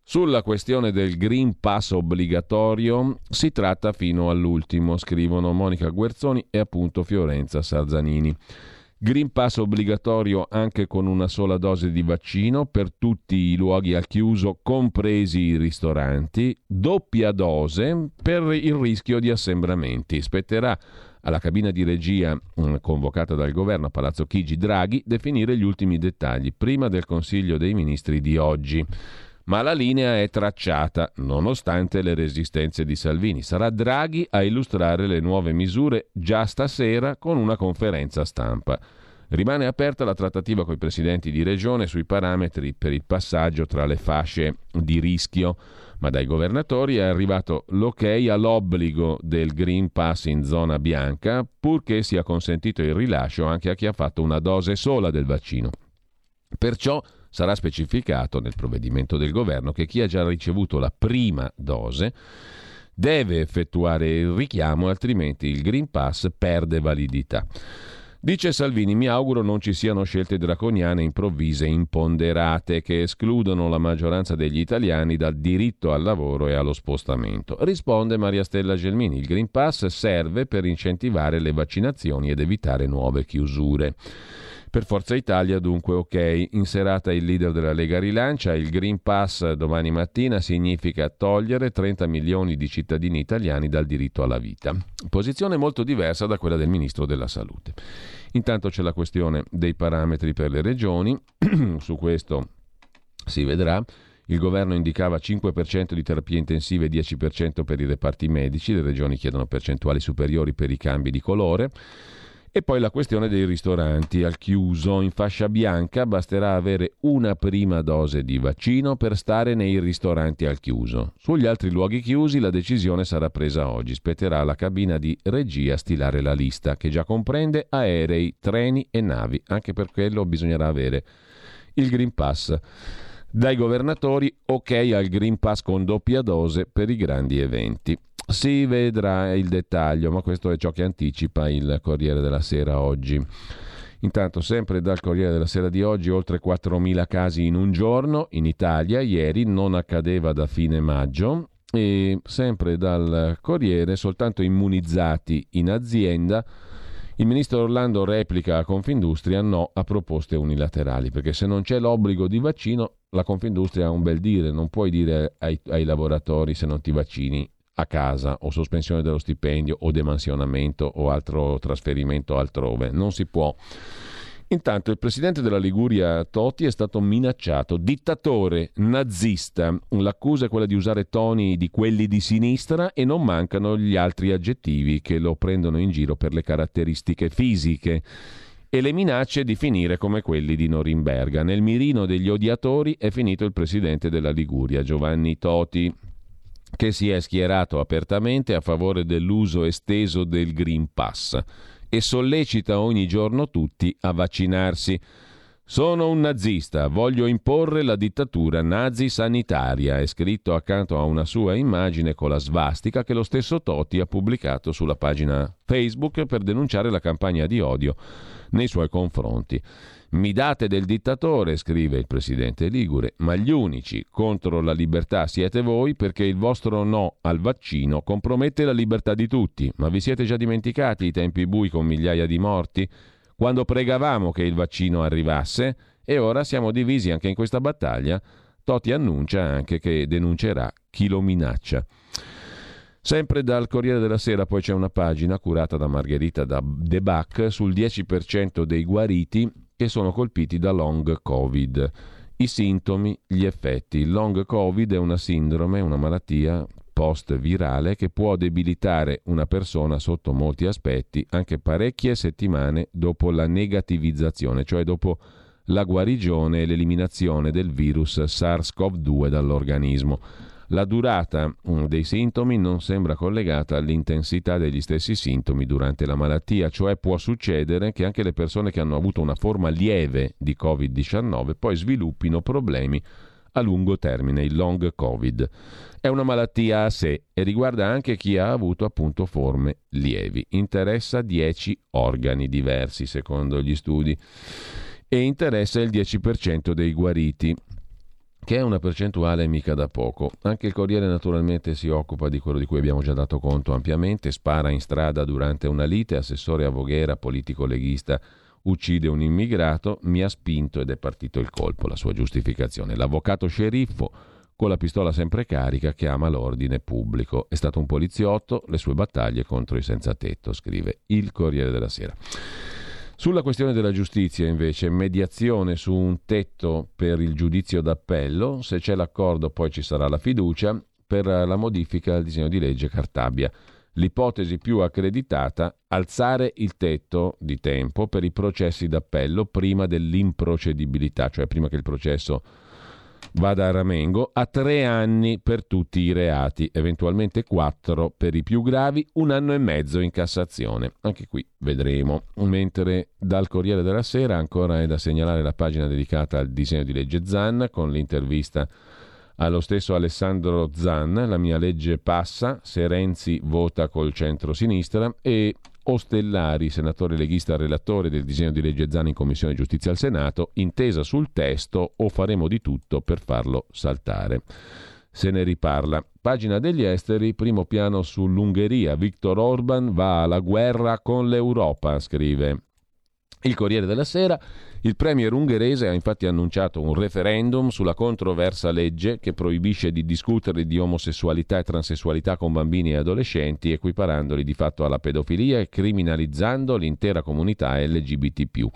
sulla questione del Green Pass obbligatorio si tratta fino all'ultimo, scrivono Monica Guerzoni e appunto Fiorenza Sarzanini. Green Pass obbligatorio anche con una sola dose di vaccino per tutti i luoghi al chiuso, compresi i ristoranti, doppia dose per il rischio di assembramenti. Spetterà alla cabina di regia mm, convocata dal governo a Palazzo Chigi Draghi definire gli ultimi dettagli prima del Consiglio dei Ministri di oggi ma la linea è tracciata, nonostante le resistenze di Salvini. Sarà Draghi a illustrare le nuove misure già stasera con una conferenza stampa. Rimane aperta la trattativa con i presidenti di regione sui parametri per il passaggio tra le fasce di rischio, ma dai governatori è arrivato l'ok all'obbligo del Green Pass in zona bianca, purché sia consentito il rilascio anche a chi ha fatto una dose sola del vaccino. Perciò Sarà specificato nel provvedimento del governo che chi ha già ricevuto la prima dose deve effettuare il richiamo, altrimenti il Green Pass perde validità. Dice Salvini, mi auguro non ci siano scelte draconiane improvvise, imponderate, che escludono la maggioranza degli italiani dal diritto al lavoro e allo spostamento. Risponde Maria Stella Gelmini, il Green Pass serve per incentivare le vaccinazioni ed evitare nuove chiusure. Per Forza Italia dunque ok, in serata il leader della Lega rilancia, il Green Pass domani mattina significa togliere 30 milioni di cittadini italiani dal diritto alla vita. Posizione molto diversa da quella del Ministro della Salute. Intanto c'è la questione dei parametri per le regioni, su questo si vedrà. Il governo indicava 5% di terapie intensive e 10% per i reparti medici, le regioni chiedono percentuali superiori per i cambi di colore. E poi la questione dei ristoranti al chiuso. In fascia bianca basterà avere una prima dose di vaccino per stare nei ristoranti al chiuso. Sugli altri luoghi chiusi la decisione sarà presa oggi. Spetterà alla cabina di regia stilare la lista, che già comprende aerei, treni e navi. Anche per quello bisognerà avere il Green Pass. Dai governatori ok al Green Pass con doppia dose per i grandi eventi. Si vedrà il dettaglio, ma questo è ciò che anticipa il Corriere della Sera oggi. Intanto, sempre dal Corriere della Sera di oggi, oltre 4.000 casi in un giorno in Italia, ieri non accadeva da fine maggio. E sempre dal Corriere, soltanto immunizzati in azienda. Il ministro Orlando replica a Confindustria no a proposte unilaterali, perché se non c'è l'obbligo di vaccino, la Confindustria ha un bel dire, non puoi dire ai, ai lavoratori se non ti vaccini a casa o sospensione dello stipendio o demansionamento o altro trasferimento altrove. Non si può. Intanto il presidente della Liguria Toti è stato minacciato, dittatore, nazista. L'accusa è quella di usare toni di quelli di sinistra e non mancano gli altri aggettivi che lo prendono in giro per le caratteristiche fisiche e le minacce di finire come quelli di Norimberga. Nel mirino degli odiatori è finito il presidente della Liguria, Giovanni Toti, che si è schierato apertamente a favore dell'uso esteso del Green Pass e sollecita ogni giorno tutti a vaccinarsi. Sono un nazista, voglio imporre la dittatura nazi sanitaria, è scritto accanto a una sua immagine con la svastica che lo stesso Totti ha pubblicato sulla pagina Facebook per denunciare la campagna di odio nei suoi confronti. Mi date del dittatore, scrive il presidente Ligure, ma gli unici contro la libertà siete voi perché il vostro no al vaccino compromette la libertà di tutti. Ma vi siete già dimenticati i tempi bui con migliaia di morti? Quando pregavamo che il vaccino arrivasse e ora siamo divisi anche in questa battaglia? Totti annuncia anche che denuncerà chi lo minaccia. Sempre dal Corriere della Sera poi c'è una pagina curata da Margherita De Bac sul 10% dei guariti che sono colpiti da long covid. I sintomi, gli effetti. Il long covid è una sindrome, una malattia post-virale che può debilitare una persona sotto molti aspetti anche parecchie settimane dopo la negativizzazione, cioè dopo la guarigione e l'eliminazione del virus SARS-CoV-2 dall'organismo. La durata mm, dei sintomi non sembra collegata all'intensità degli stessi sintomi durante la malattia, cioè può succedere che anche le persone che hanno avuto una forma lieve di Covid-19 poi sviluppino problemi a lungo termine, il long Covid. È una malattia a sé e riguarda anche chi ha avuto appunto forme lievi. Interessa 10 organi diversi secondo gli studi e interessa il 10% dei guariti che è una percentuale mica da poco. Anche il Corriere naturalmente si occupa di quello di cui abbiamo già dato conto ampiamente, spara in strada durante una lite, assessore a Voghera, politico leghista, uccide un immigrato, mi ha spinto ed è partito il colpo, la sua giustificazione. L'avvocato sceriffo con la pistola sempre carica che ama l'ordine pubblico. È stato un poliziotto, le sue battaglie contro i senza tetto, scrive il Corriere della Sera. Sulla questione della giustizia, invece, mediazione su un tetto per il giudizio d'appello, se c'è l'accordo poi ci sarà la fiducia per la modifica al disegno di legge Cartabia. L'ipotesi più accreditata, alzare il tetto di tempo per i processi d'appello prima dell'improcedibilità, cioè prima che il processo vada a Ramengo, a tre anni per tutti i reati, eventualmente quattro per i più gravi, un anno e mezzo in Cassazione. Anche qui vedremo. Mentre dal Corriere della Sera ancora è da segnalare la pagina dedicata al disegno di legge Zan con l'intervista allo stesso Alessandro Zan, la mia legge passa, se Renzi vota col centro-sinistra e Ostellari, senatore leghista relatore del disegno di legge Zan in Commissione Giustizia al Senato, intesa sul testo o faremo di tutto per farlo saltare. Se ne riparla. Pagina degli esteri, primo piano sull'Ungheria. Viktor Orban va alla guerra con l'Europa, scrive il Corriere della Sera, il premier ungherese ha infatti annunciato un referendum sulla controversa legge che proibisce di discutere di omosessualità e transessualità con bambini e adolescenti, equiparandoli di fatto alla pedofilia e criminalizzando l'intera comunità LGBT.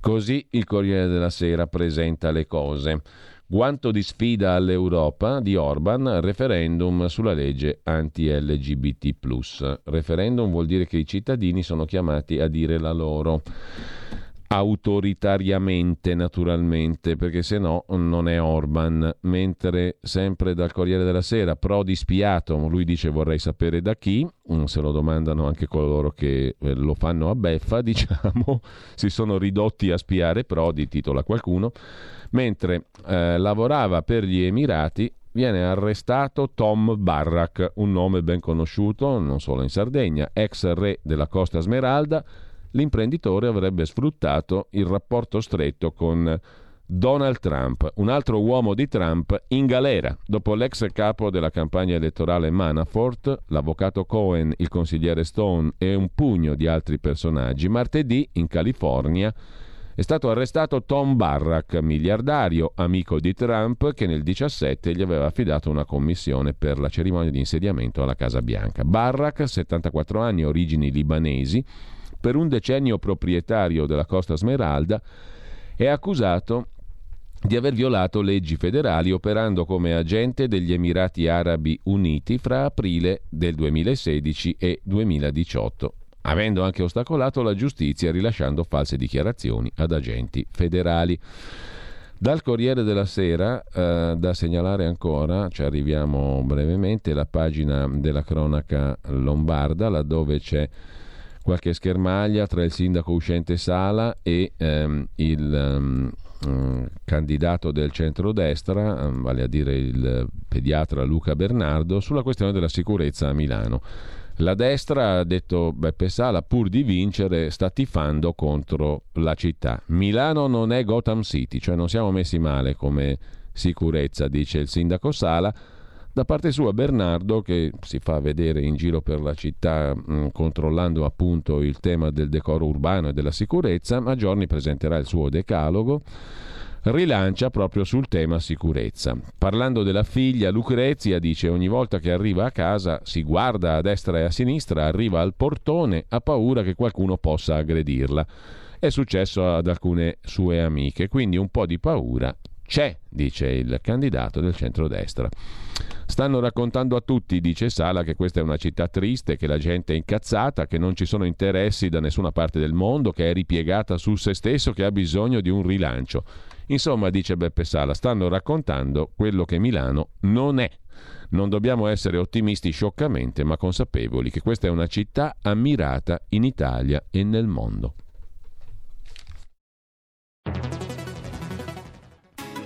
Così il Corriere della Sera presenta le cose. Guanto di sfida all'Europa di Orban, referendum sulla legge anti-LGBT. Referendum vuol dire che i cittadini sono chiamati a dire la loro autoritariamente naturalmente perché se no non è Orban mentre sempre dal Corriere della Sera Prodi spiato lui dice vorrei sapere da chi mm, se lo domandano anche coloro che eh, lo fanno a beffa diciamo si sono ridotti a spiare Prodi titola qualcuno mentre eh, lavorava per gli Emirati viene arrestato Tom Barrack, un nome ben conosciuto non solo in Sardegna, ex re della Costa Smeralda. L'imprenditore avrebbe sfruttato il rapporto stretto con Donald Trump, un altro uomo di Trump in galera. Dopo l'ex capo della campagna elettorale Manafort, l'avvocato Cohen, il consigliere Stone e un pugno di altri personaggi, martedì in California è stato arrestato Tom Barrack, miliardario, amico di Trump, che nel 2017 gli aveva affidato una commissione per la cerimonia di insediamento alla Casa Bianca. Barrack, 74 anni, origini libanesi, per un decennio proprietario della Costa Smeralda, è accusato di aver violato leggi federali operando come agente degli Emirati Arabi Uniti fra aprile del 2016 e 2018 avendo anche ostacolato la giustizia rilasciando false dichiarazioni ad agenti federali. Dal Corriere della Sera, eh, da segnalare ancora, ci arriviamo brevemente, la pagina della cronaca lombarda, laddove c'è qualche schermaglia tra il sindaco uscente Sala e ehm, il um, candidato del centrodestra, um, vale a dire il pediatra Luca Bernardo, sulla questione della sicurezza a Milano. La destra, ha detto Beppe Sala, pur di vincere, sta tifando contro la città. Milano non è Gotham City, cioè non siamo messi male come sicurezza, dice il sindaco Sala. Da parte sua Bernardo, che si fa vedere in giro per la città mh, controllando appunto il tema del decoro urbano e della sicurezza, a giorni presenterà il suo decalogo rilancia proprio sul tema sicurezza. Parlando della figlia, Lucrezia dice ogni volta che arriva a casa si guarda a destra e a sinistra, arriva al portone, ha paura che qualcuno possa aggredirla. È successo ad alcune sue amiche, quindi un po' di paura c'è, dice il candidato del centrodestra. Stanno raccontando a tutti, dice Sala, che questa è una città triste, che la gente è incazzata, che non ci sono interessi da nessuna parte del mondo, che è ripiegata su se stesso, che ha bisogno di un rilancio. Insomma, dice Beppe Sala, stanno raccontando quello che Milano non è. Non dobbiamo essere ottimisti scioccamente, ma consapevoli che questa è una città ammirata in Italia e nel mondo.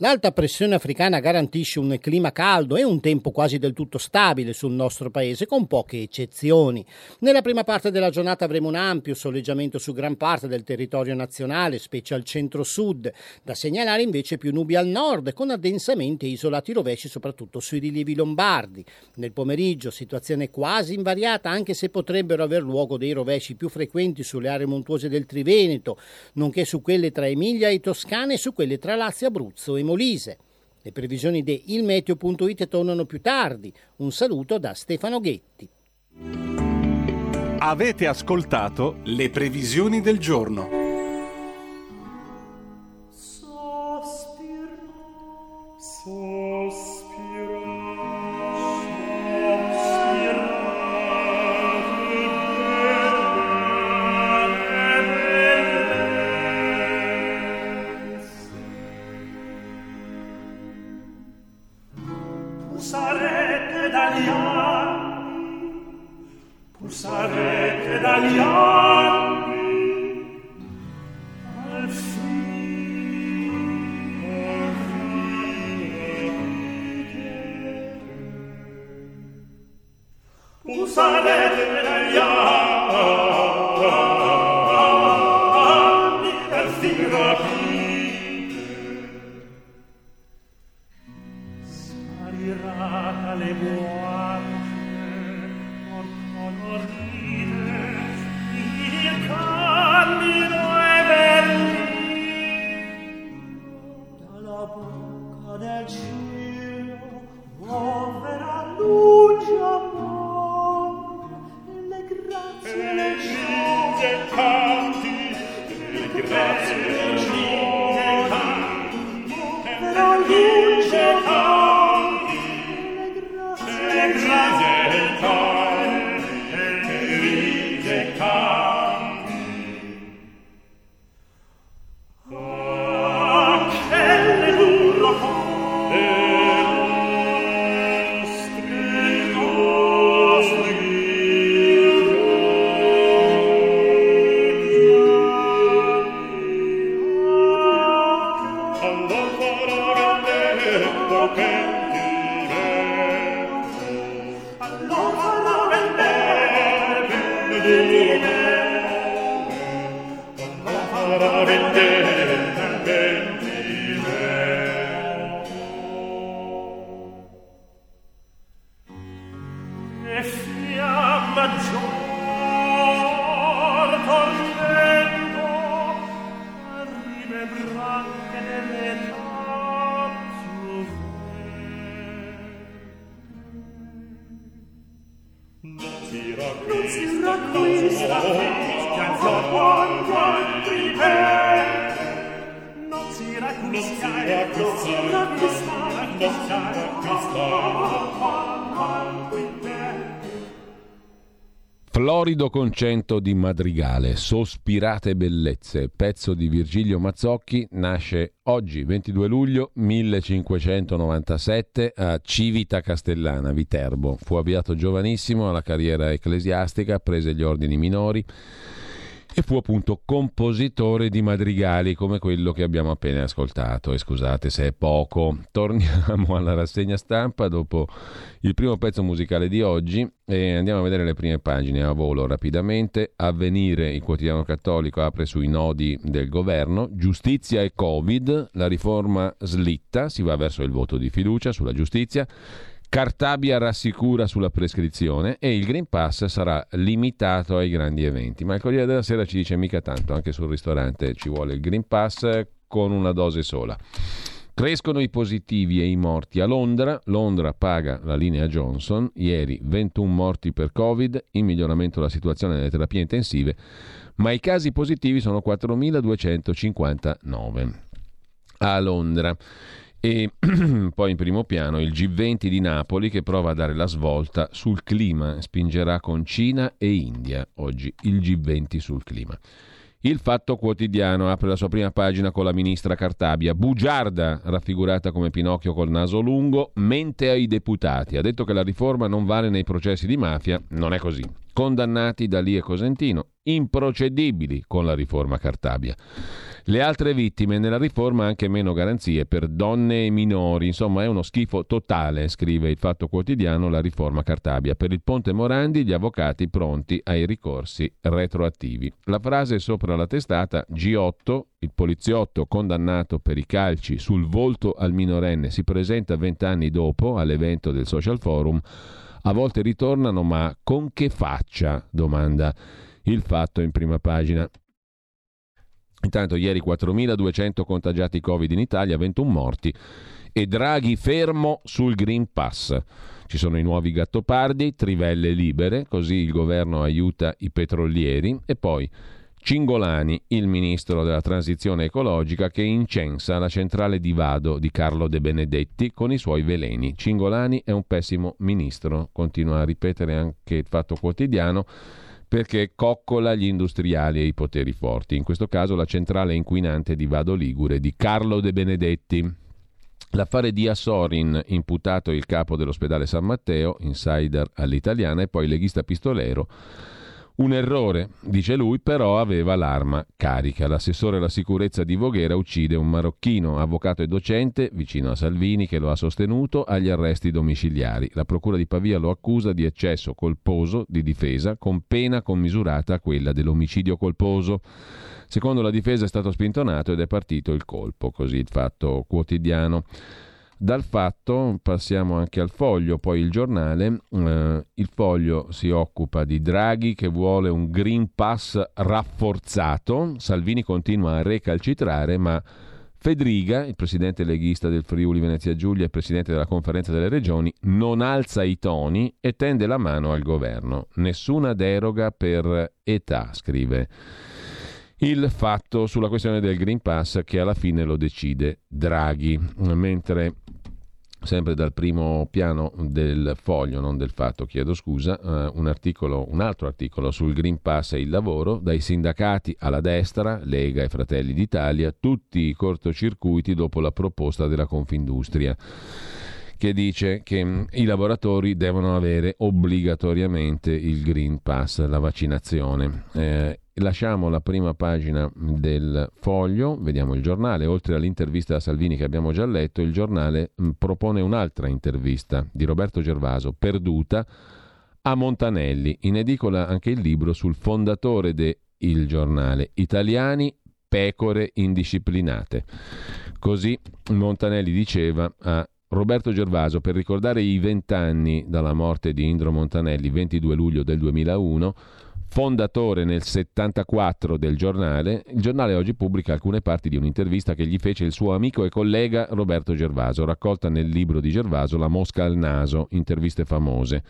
L'alta pressione africana garantisce un clima caldo e un tempo quasi del tutto stabile sul nostro paese, con poche eccezioni. Nella prima parte della giornata avremo un ampio soleggiamento su gran parte del territorio nazionale, specie al centro-sud, da segnalare invece più nubi al nord, con addensamenti e isolati rovesci soprattutto sui rilievi lombardi. Nel pomeriggio situazione quasi invariata, anche se potrebbero aver luogo dei rovesci più frequenti sulle aree montuose del Triveneto, nonché su quelle tra Emilia e Toscana e su quelle tra Lazio, Abruzzo e Molise. Le previsioni di ilmeteo.it tornano più tardi. Un saluto da Stefano Ghetti. Avete ascoltato le previsioni del giorno. Pulsarete sarete dagli anni al fine al fine usarete dagli anni Florido concento di Madrigale, Sospirate bellezze, pezzo di Virgilio Mazzocchi, nasce oggi 22 luglio 1597 a Civita Castellana, Viterbo. Fu avviato giovanissimo alla carriera ecclesiastica, prese gli ordini minori e fu appunto compositore di madrigali come quello che abbiamo appena ascoltato. E scusate se è poco, torniamo alla rassegna stampa dopo il primo pezzo musicale di oggi e andiamo a vedere le prime pagine a volo rapidamente. Avvenire, il quotidiano cattolico, apre sui nodi del governo. Giustizia e Covid, la riforma slitta, si va verso il voto di fiducia sulla giustizia. Cartabia rassicura sulla prescrizione e il Green Pass sarà limitato ai grandi eventi. Ma il Corriere della Sera ci dice mica tanto, anche sul ristorante ci vuole il Green Pass con una dose sola. Crescono i positivi e i morti a Londra. Londra paga la linea Johnson. Ieri 21 morti per Covid, in miglioramento la situazione nelle terapie intensive, ma i casi positivi sono 4.259 a Londra. E poi in primo piano il G20 di Napoli che prova a dare la svolta sul clima, spingerà con Cina e India oggi il G20 sul clima. Il Fatto Quotidiano apre la sua prima pagina con la ministra Cartabia. Bugiarda, raffigurata come Pinocchio col naso lungo, mente ai deputati. Ha detto che la riforma non vale nei processi di mafia. Non è così. Condannati da Lì e Cosentino, improcedibili con la riforma Cartabia. Le altre vittime nella riforma anche meno garanzie per donne e minori. Insomma, è uno schifo totale, scrive il Fatto Quotidiano, la riforma Cartabia. Per il Ponte Morandi gli avvocati pronti ai ricorsi retroattivi. La frase sopra la testata G8, il poliziotto condannato per i calci sul volto al minorenne si presenta vent'anni dopo all'evento del Social Forum. A volte ritornano, ma con che faccia? domanda il fatto in prima pagina. Intanto ieri 4.200 contagiati Covid in Italia, 21 morti e Draghi fermo sul Green Pass. Ci sono i nuovi gattopardi, trivelle libere, così il governo aiuta i petrolieri e poi Cingolani, il ministro della transizione ecologica, che incensa la centrale di Vado di Carlo De Benedetti con i suoi veleni. Cingolani è un pessimo ministro, continua a ripetere anche il fatto quotidiano perché coccola gli industriali e i poteri forti, in questo caso la centrale inquinante di Vado Ligure di Carlo De Benedetti. L'affare di Assorin, imputato il capo dell'ospedale San Matteo, insider all'italiana, e poi leghista pistolero un errore, dice lui, però aveva l'arma carica. L'assessore alla sicurezza di Voghera uccide un marocchino, avvocato e docente, vicino a Salvini, che lo ha sostenuto agli arresti domiciliari. La procura di Pavia lo accusa di eccesso colposo di difesa, con pena commisurata a quella dell'omicidio colposo. Secondo la difesa è stato spintonato ed è partito il colpo, così il fatto quotidiano. Dal fatto passiamo anche al foglio, poi il giornale. Eh, il foglio si occupa di Draghi che vuole un Green Pass rafforzato. Salvini continua a recalcitrare, ma Fedriga, il presidente leghista del Friuli Venezia Giulia e presidente della conferenza delle regioni, non alza i toni e tende la mano al governo. Nessuna deroga per età, scrive il fatto sulla questione del Green Pass che alla fine lo decide Draghi, mentre sempre dal primo piano del foglio, non del fatto, chiedo scusa, uh, un, articolo, un altro articolo sul Green Pass e il lavoro, dai sindacati alla destra, Lega e Fratelli d'Italia, tutti i cortocircuiti dopo la proposta della Confindustria che dice che mm, i lavoratori devono avere obbligatoriamente il Green Pass, la vaccinazione. Eh, Lasciamo la prima pagina del foglio, vediamo il giornale, oltre all'intervista a Salvini che abbiamo già letto, il giornale mm, propone un'altra intervista di Roberto Gervaso, perduta, a Montanelli. In edicola anche il libro sul fondatore del giornale, Italiani, pecore indisciplinate. Così Montanelli diceva a Roberto Gervaso per ricordare i vent'anni dalla morte di Indro Montanelli, 22 luglio del 2001, fondatore nel 74 del giornale, il giornale oggi pubblica alcune parti di un'intervista che gli fece il suo amico e collega Roberto Gervaso, raccolta nel libro di Gervaso La mosca al naso, interviste famose.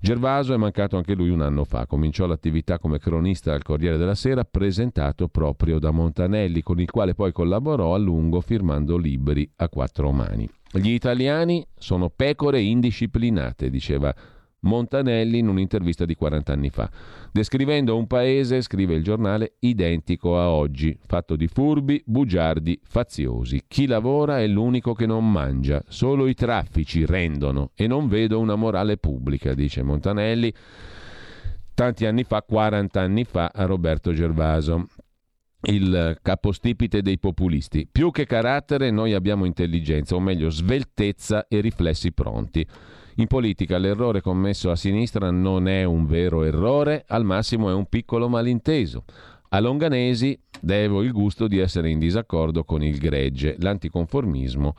Gervaso è mancato anche lui un anno fa, cominciò l'attività come cronista al Corriere della Sera, presentato proprio da Montanelli, con il quale poi collaborò a lungo firmando libri a quattro mani. Gli italiani sono pecore indisciplinate, diceva Montanelli in un'intervista di 40 anni fa, descrivendo un paese, scrive il giornale, identico a oggi, fatto di furbi, bugiardi, faziosi. Chi lavora è l'unico che non mangia, solo i traffici rendono e non vedo una morale pubblica, dice Montanelli. tanti anni fa, 40 anni fa, a Roberto Gervaso il capostipite dei populisti. Più che carattere noi abbiamo intelligenza, o meglio sveltezza e riflessi pronti. In politica l'errore commesso a sinistra non è un vero errore, al massimo è un piccolo malinteso. A Longanesi devo il gusto di essere in disaccordo con il gregge, l'anticonformismo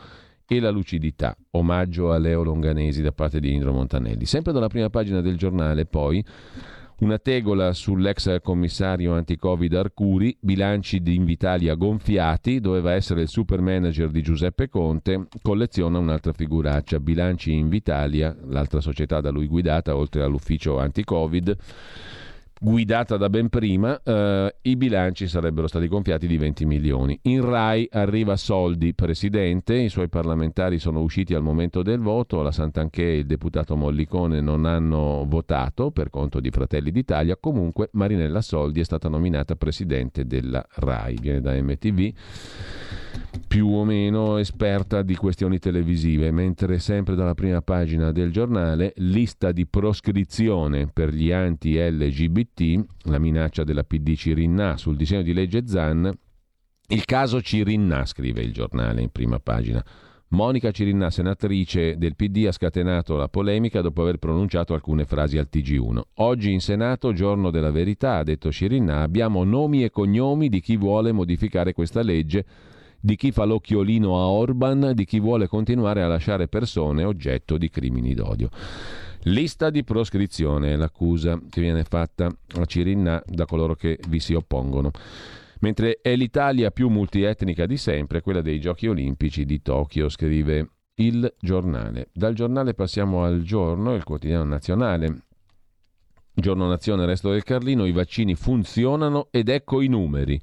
e la lucidità. Omaggio a Leo Longanesi da parte di Indro Montanelli. Sempre dalla prima pagina del giornale, poi una tegola sull'ex commissario anti-Covid Arcuri, bilanci di Invitalia gonfiati, doveva essere il super manager di Giuseppe Conte, colleziona un'altra figuraccia, bilanci Invitalia, l'altra società da lui guidata, oltre all'ufficio anti-Covid guidata da ben prima, eh, i bilanci sarebbero stati gonfiati di 20 milioni. In Rai arriva Soldi, presidente, i suoi parlamentari sono usciti al momento del voto, la Santanché e il deputato Mollicone non hanno votato per conto di Fratelli d'Italia, comunque Marinella Soldi è stata nominata presidente della Rai, viene da MTV più o meno esperta di questioni televisive, mentre sempre dalla prima pagina del giornale lista di proscrizione per gli anti-LGBT, la minaccia della PD Cirinna sul disegno di legge Zan, il caso Cirinna, scrive il giornale in prima pagina. Monica Cirinna, senatrice del PD, ha scatenato la polemica dopo aver pronunciato alcune frasi al TG1. Oggi in Senato, giorno della verità, ha detto Cirinna, abbiamo nomi e cognomi di chi vuole modificare questa legge di chi fa l'occhiolino a Orban, di chi vuole continuare a lasciare persone oggetto di crimini d'odio. Lista di proscrizione è l'accusa che viene fatta a Cirinna da coloro che vi si oppongono. Mentre è l'Italia più multietnica di sempre, quella dei Giochi Olimpici di Tokyo, scrive il giornale. Dal giornale passiamo al giorno, il quotidiano nazionale. Giorno Nazione, resto del Carlino, i vaccini funzionano ed ecco i numeri.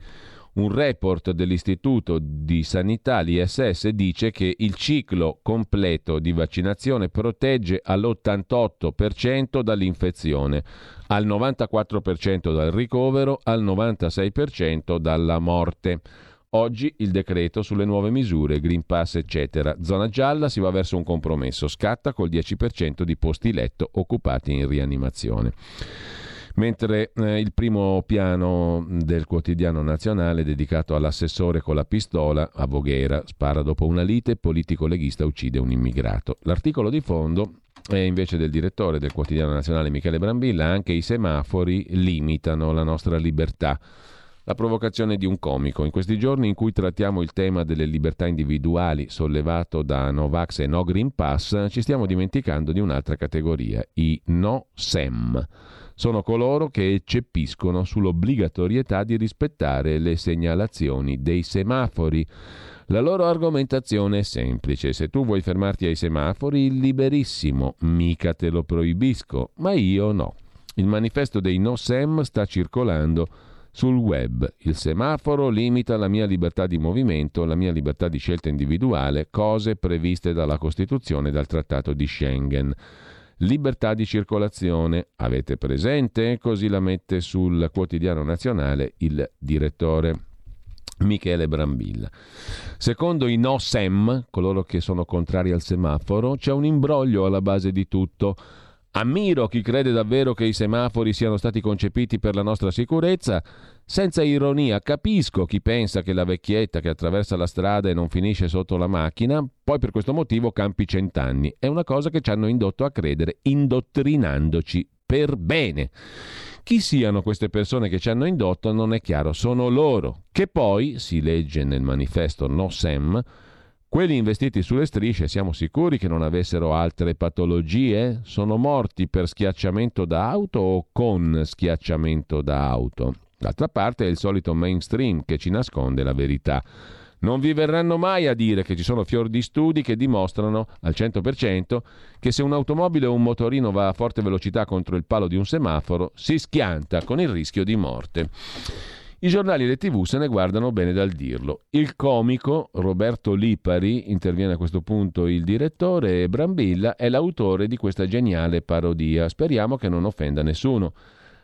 Un report dell'Istituto di Sanità, l'ISS, dice che il ciclo completo di vaccinazione protegge all'88% dall'infezione, al 94% dal ricovero, al 96% dalla morte. Oggi il decreto sulle nuove misure, Green Pass eccetera. Zona gialla si va verso un compromesso, scatta col 10% di posti letto occupati in rianimazione mentre eh, il primo piano del quotidiano nazionale dedicato all'assessore con la pistola a Voghera spara dopo una lite, politico leghista uccide un immigrato. L'articolo di fondo è invece del direttore del quotidiano nazionale Michele Brambilla, anche i semafori limitano la nostra libertà. La provocazione di un comico. In questi giorni in cui trattiamo il tema delle libertà individuali sollevato da Novax e No Green Pass, ci stiamo dimenticando di un'altra categoria, i no SEM sono coloro che eccepiscono sull'obbligatorietà di rispettare le segnalazioni dei semafori. La loro argomentazione è semplice, se tu vuoi fermarti ai semafori, liberissimo, mica te lo proibisco, ma io no. Il manifesto dei no SEM sta circolando sul web. Il semaforo limita la mia libertà di movimento, la mia libertà di scelta individuale, cose previste dalla Costituzione e dal Trattato di Schengen. Libertà di circolazione, avete presente? Così la mette sul quotidiano nazionale il direttore. Michele Brambilla. Secondo i no SEM, coloro che sono contrari al semaforo, c'è un imbroglio alla base di tutto. Ammiro chi crede davvero che i semafori siano stati concepiti per la nostra sicurezza. Senza ironia, capisco chi pensa che la vecchietta che attraversa la strada e non finisce sotto la macchina, poi per questo motivo campi cent'anni. È una cosa che ci hanno indotto a credere, indottrinandoci per bene. Chi siano queste persone che ci hanno indotto non è chiaro, sono loro, che poi, si legge nel manifesto No Sem, quelli investiti sulle strisce siamo sicuri che non avessero altre patologie? Sono morti per schiacciamento da auto o con schiacciamento da auto? D'altra parte è il solito mainstream che ci nasconde la verità. Non vi verranno mai a dire che ci sono fior di studi che dimostrano al 100% che se un'automobile o un motorino va a forte velocità contro il palo di un semaforo si schianta con il rischio di morte. I giornali e le tv se ne guardano bene dal dirlo. Il comico Roberto Lipari, interviene a questo punto il direttore, e Brambilla è l'autore di questa geniale parodia. Speriamo che non offenda nessuno.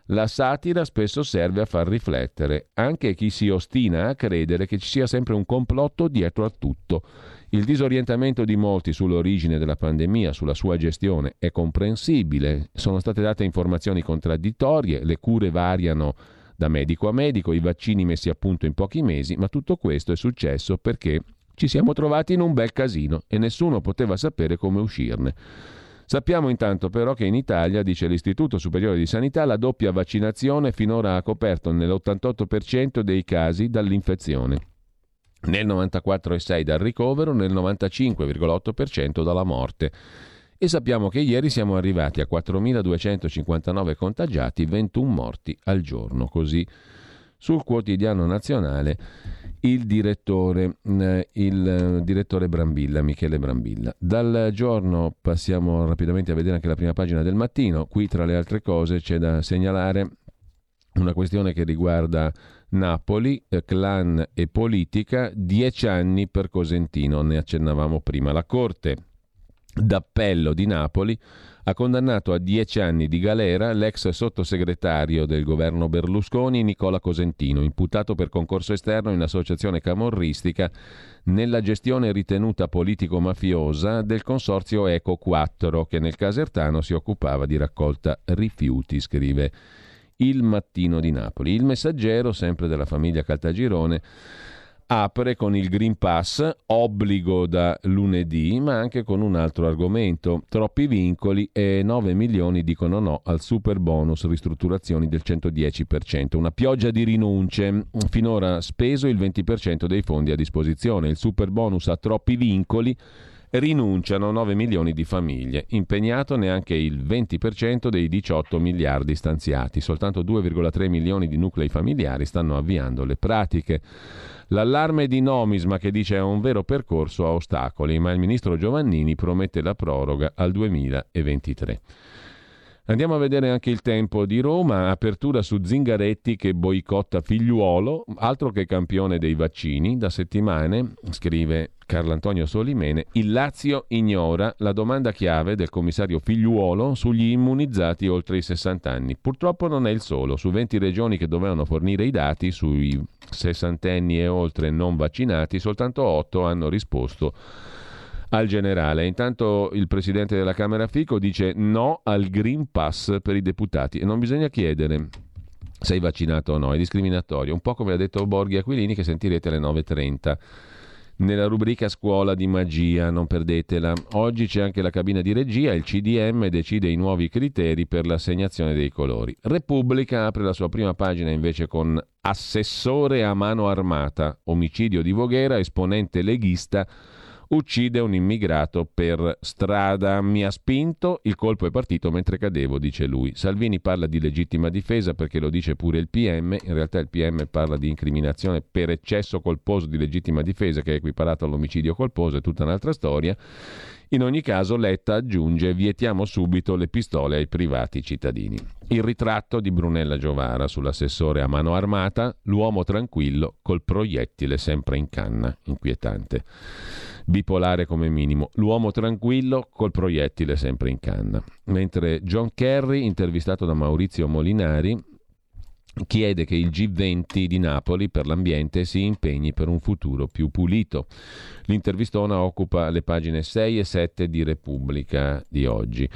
La satira spesso serve a far riflettere anche chi si ostina a credere che ci sia sempre un complotto dietro a tutto. Il disorientamento di molti sull'origine della pandemia, sulla sua gestione, è comprensibile. Sono state date informazioni contraddittorie, le cure variano da medico a medico, i vaccini messi a punto in pochi mesi, ma tutto questo è successo perché ci siamo trovati in un bel casino e nessuno poteva sapere come uscirne. Sappiamo intanto però che in Italia, dice l'Istituto Superiore di Sanità, la doppia vaccinazione finora ha coperto nell'88% dei casi dall'infezione, nel 94,6% dal ricovero, nel 95,8% dalla morte. E sappiamo che ieri siamo arrivati a 4.259 contagiati, 21 morti al giorno. Così sul quotidiano nazionale il direttore, eh, il eh, direttore Brambilla, Michele Brambilla. Dal giorno passiamo rapidamente a vedere anche la prima pagina del mattino. Qui tra le altre cose c'è da segnalare una questione che riguarda Napoli, eh, clan e politica, dieci anni per Cosentino, ne accennavamo prima. La Corte d'appello di Napoli ha condannato a dieci anni di galera l'ex sottosegretario del governo Berlusconi Nicola Cosentino, imputato per concorso esterno in associazione camorristica nella gestione ritenuta politico-mafiosa del consorzio Eco 4, che nel Casertano si occupava di raccolta rifiuti, scrive il Mattino di Napoli. Il messaggero, sempre della famiglia Caltagirone, apre con il Green Pass, obbligo da lunedì, ma anche con un altro argomento. Troppi vincoli e 9 milioni dicono no al super bonus ristrutturazioni del 110%. Una pioggia di rinunce. Finora speso il 20% dei fondi a disposizione. Il super bonus ha troppi vincoli rinunciano 9 milioni di famiglie, impegnato neanche il 20% dei 18 miliardi stanziati, soltanto 2,3 milioni di nuclei familiari stanno avviando le pratiche. L'allarme di Nomisma che dice è un vero percorso a ostacoli, ma il ministro Giovannini promette la proroga al 2023. Andiamo a vedere anche il tempo di Roma, apertura su Zingaretti che boicotta figliuolo, altro che campione dei vaccini, da settimane, scrive Carlo Antonio Solimene, il Lazio ignora la domanda chiave del commissario figliuolo sugli immunizzati oltre i 60 anni. Purtroppo non è il solo, su 20 regioni che dovevano fornire i dati sui sessantenni e oltre non vaccinati, soltanto 8 hanno risposto al generale. Intanto il presidente della Camera Fico dice no al Green Pass per i deputati e non bisogna chiedere sei vaccinato o no, è discriminatorio, un po' come ha detto Borghi Aquilini che sentirete alle 9.30 nella rubrica Scuola di magia, non perdetela. Oggi c'è anche la cabina di regia, il CDM decide i nuovi criteri per l'assegnazione dei colori. Repubblica apre la sua prima pagina invece con assessore a mano armata, omicidio di Voghera, esponente leghista uccide un immigrato per strada. Mi ha spinto, il colpo è partito mentre cadevo, dice lui. Salvini parla di legittima difesa perché lo dice pure il PM, in realtà il PM parla di incriminazione per eccesso colposo di legittima difesa che è equiparato all'omicidio colposo, è tutta un'altra storia. In ogni caso Letta aggiunge vietiamo subito le pistole ai privati cittadini. Il ritratto di Brunella Giovara sull'assessore a mano armata, l'uomo tranquillo col proiettile sempre in canna, inquietante bipolare come minimo, l'uomo tranquillo col proiettile sempre in canna. Mentre John Kerry, intervistato da Maurizio Molinari, chiede che il G20 di Napoli per l'ambiente si impegni per un futuro più pulito. L'intervistona occupa le pagine 6 e 7 di Repubblica di oggi.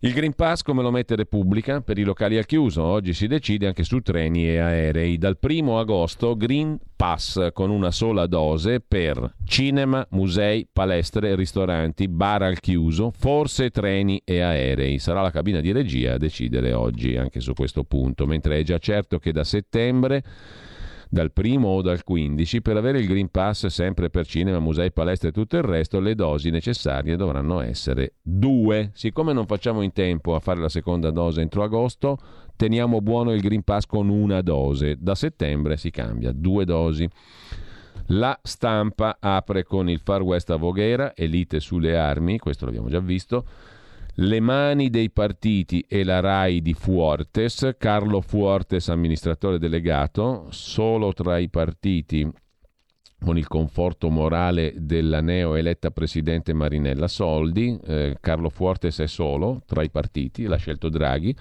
Il Green Pass come lo mette Repubblica per i locali al chiuso? Oggi si decide anche su treni e aerei. Dal primo agosto Green Pass con una sola dose per cinema, musei, palestre, ristoranti, bar al chiuso, forse treni e aerei. Sarà la cabina di regia a decidere oggi anche su questo punto, mentre è già certo che da settembre dal primo o dal 15, per avere il Green Pass sempre per cinema, musei, palestre e tutto il resto, le dosi necessarie dovranno essere due. Siccome non facciamo in tempo a fare la seconda dose entro agosto, teniamo buono il Green Pass con una dose. Da settembre si cambia, due dosi. La stampa apre con il Far West a Voghera, elite sulle armi, questo l'abbiamo già visto le mani dei partiti e la RAI di Fuortes, Carlo Fuortes amministratore delegato, solo tra i partiti con il conforto morale della neoeletta presidente Marinella Soldi, eh, Carlo Fuortes è solo tra i partiti, l'ha scelto Draghi,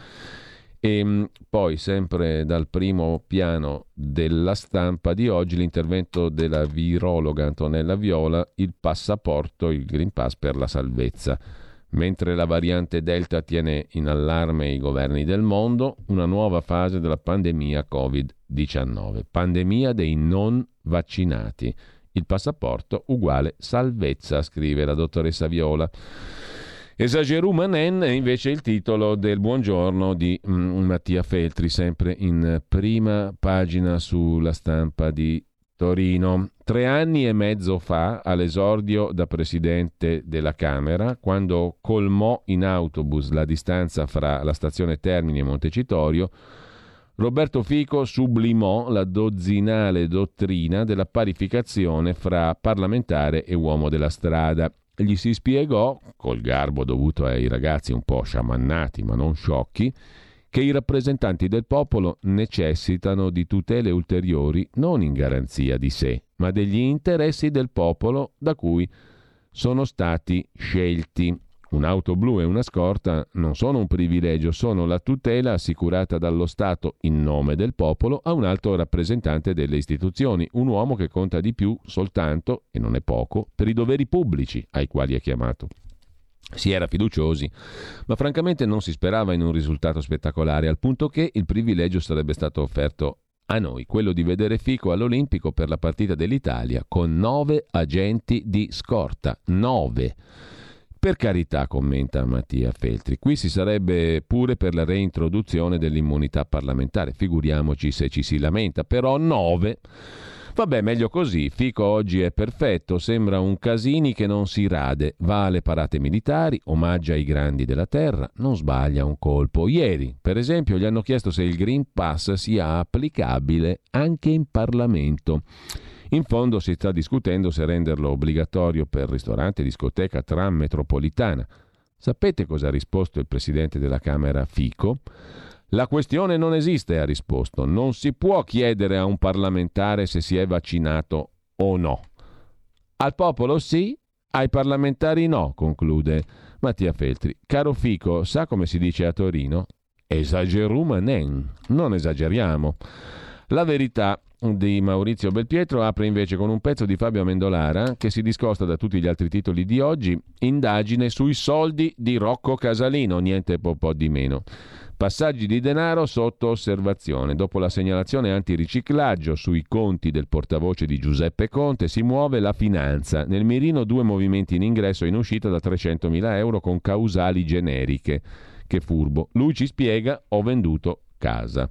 E ehm, poi, sempre dal primo piano della stampa di oggi, l'intervento della virologa Antonella Viola, il passaporto, il Green Pass per la salvezza. Mentre la variante Delta tiene in allarme i governi del mondo, una nuova fase della pandemia Covid-19. Pandemia dei non vaccinati. Il passaporto uguale salvezza, scrive la dottoressa Viola. Esagerù Manen è invece il titolo del buongiorno di mm, Mattia Feltri, sempre in prima pagina sulla stampa di Torino. Tre anni e mezzo fa, all'esordio da presidente della Camera, quando colmò in autobus la distanza fra la stazione Termini e Montecitorio, Roberto Fico sublimò la dozzinale dottrina della parificazione fra parlamentare e uomo della strada gli si spiegò, col garbo dovuto ai ragazzi un po' sciamannati ma non sciocchi, che i rappresentanti del popolo necessitano di tutele ulteriori non in garanzia di sé, ma degli interessi del popolo da cui sono stati scelti. Un'auto blu e una scorta non sono un privilegio, sono la tutela assicurata dallo Stato in nome del popolo a un alto rappresentante delle istituzioni, un uomo che conta di più soltanto, e non è poco, per i doveri pubblici ai quali è chiamato. Si era fiduciosi, ma francamente non si sperava in un risultato spettacolare, al punto che il privilegio sarebbe stato offerto a noi, quello di vedere Fico all'Olimpico per la partita dell'Italia con nove agenti di scorta. Nove. Per carità, commenta Mattia Feltri, qui si sarebbe pure per la reintroduzione dell'immunità parlamentare, figuriamoci se ci si lamenta, però nove. Vabbè, meglio così. Fico oggi è perfetto, sembra un Casini che non si rade, va alle parate militari, omaggia i grandi della terra, non sbaglia un colpo. Ieri, per esempio, gli hanno chiesto se il Green Pass sia applicabile anche in Parlamento. In fondo si sta discutendo se renderlo obbligatorio per ristorante, discoteca, tram, metropolitana. Sapete cosa ha risposto il presidente della Camera Fico? La questione non esiste, ha risposto. Non si può chiedere a un parlamentare se si è vaccinato o no. Al popolo sì, ai parlamentari no, conclude Mattia Feltri. Caro Fico, sa come si dice a Torino? Esagerumanen. Non esageriamo. La verità di Maurizio Belpietro apre invece con un pezzo di Fabio Amendolara che si discosta da tutti gli altri titoli di oggi, indagine sui soldi di Rocco Casalino, niente po', po di meno. Passaggi di denaro sotto osservazione. Dopo la segnalazione antiriciclaggio sui conti del portavoce di Giuseppe Conte si muove la finanza. Nel mirino due movimenti in ingresso e in uscita da 300.000 euro con causali generiche. Che furbo. Lui ci spiega ho venduto casa.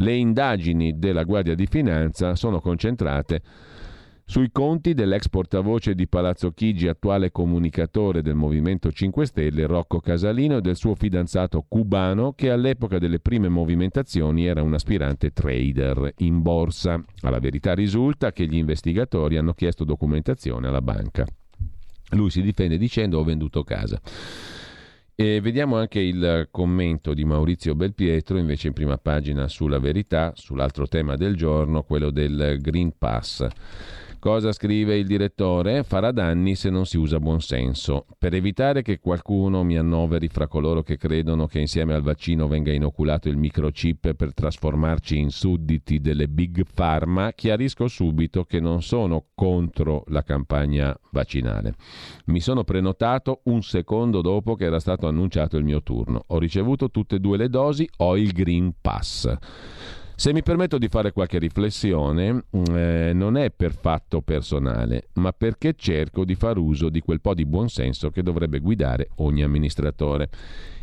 Le indagini della Guardia di Finanza sono concentrate sui conti dell'ex portavoce di Palazzo Chigi, attuale comunicatore del Movimento 5 Stelle, Rocco Casalino, e del suo fidanzato cubano, che all'epoca delle prime movimentazioni era un aspirante trader in borsa. Alla verità risulta che gli investigatori hanno chiesto documentazione alla banca. Lui si difende dicendo ho venduto casa. E vediamo anche il commento di Maurizio Belpietro, invece in prima pagina sulla verità, sull'altro tema del giorno, quello del Green Pass. Cosa scrive il direttore? Farà danni se non si usa buonsenso. Per evitare che qualcuno mi annoveri fra coloro che credono che insieme al vaccino venga inoculato il microchip per trasformarci in sudditi delle big pharma, chiarisco subito che non sono contro la campagna vaccinale. Mi sono prenotato un secondo dopo che era stato annunciato il mio turno. Ho ricevuto tutte e due le dosi, ho il Green Pass. Se mi permetto di fare qualche riflessione, mm, eh, non è per fatto personale, ma perché cerco di far uso di quel po' di buonsenso che dovrebbe guidare ogni amministratore.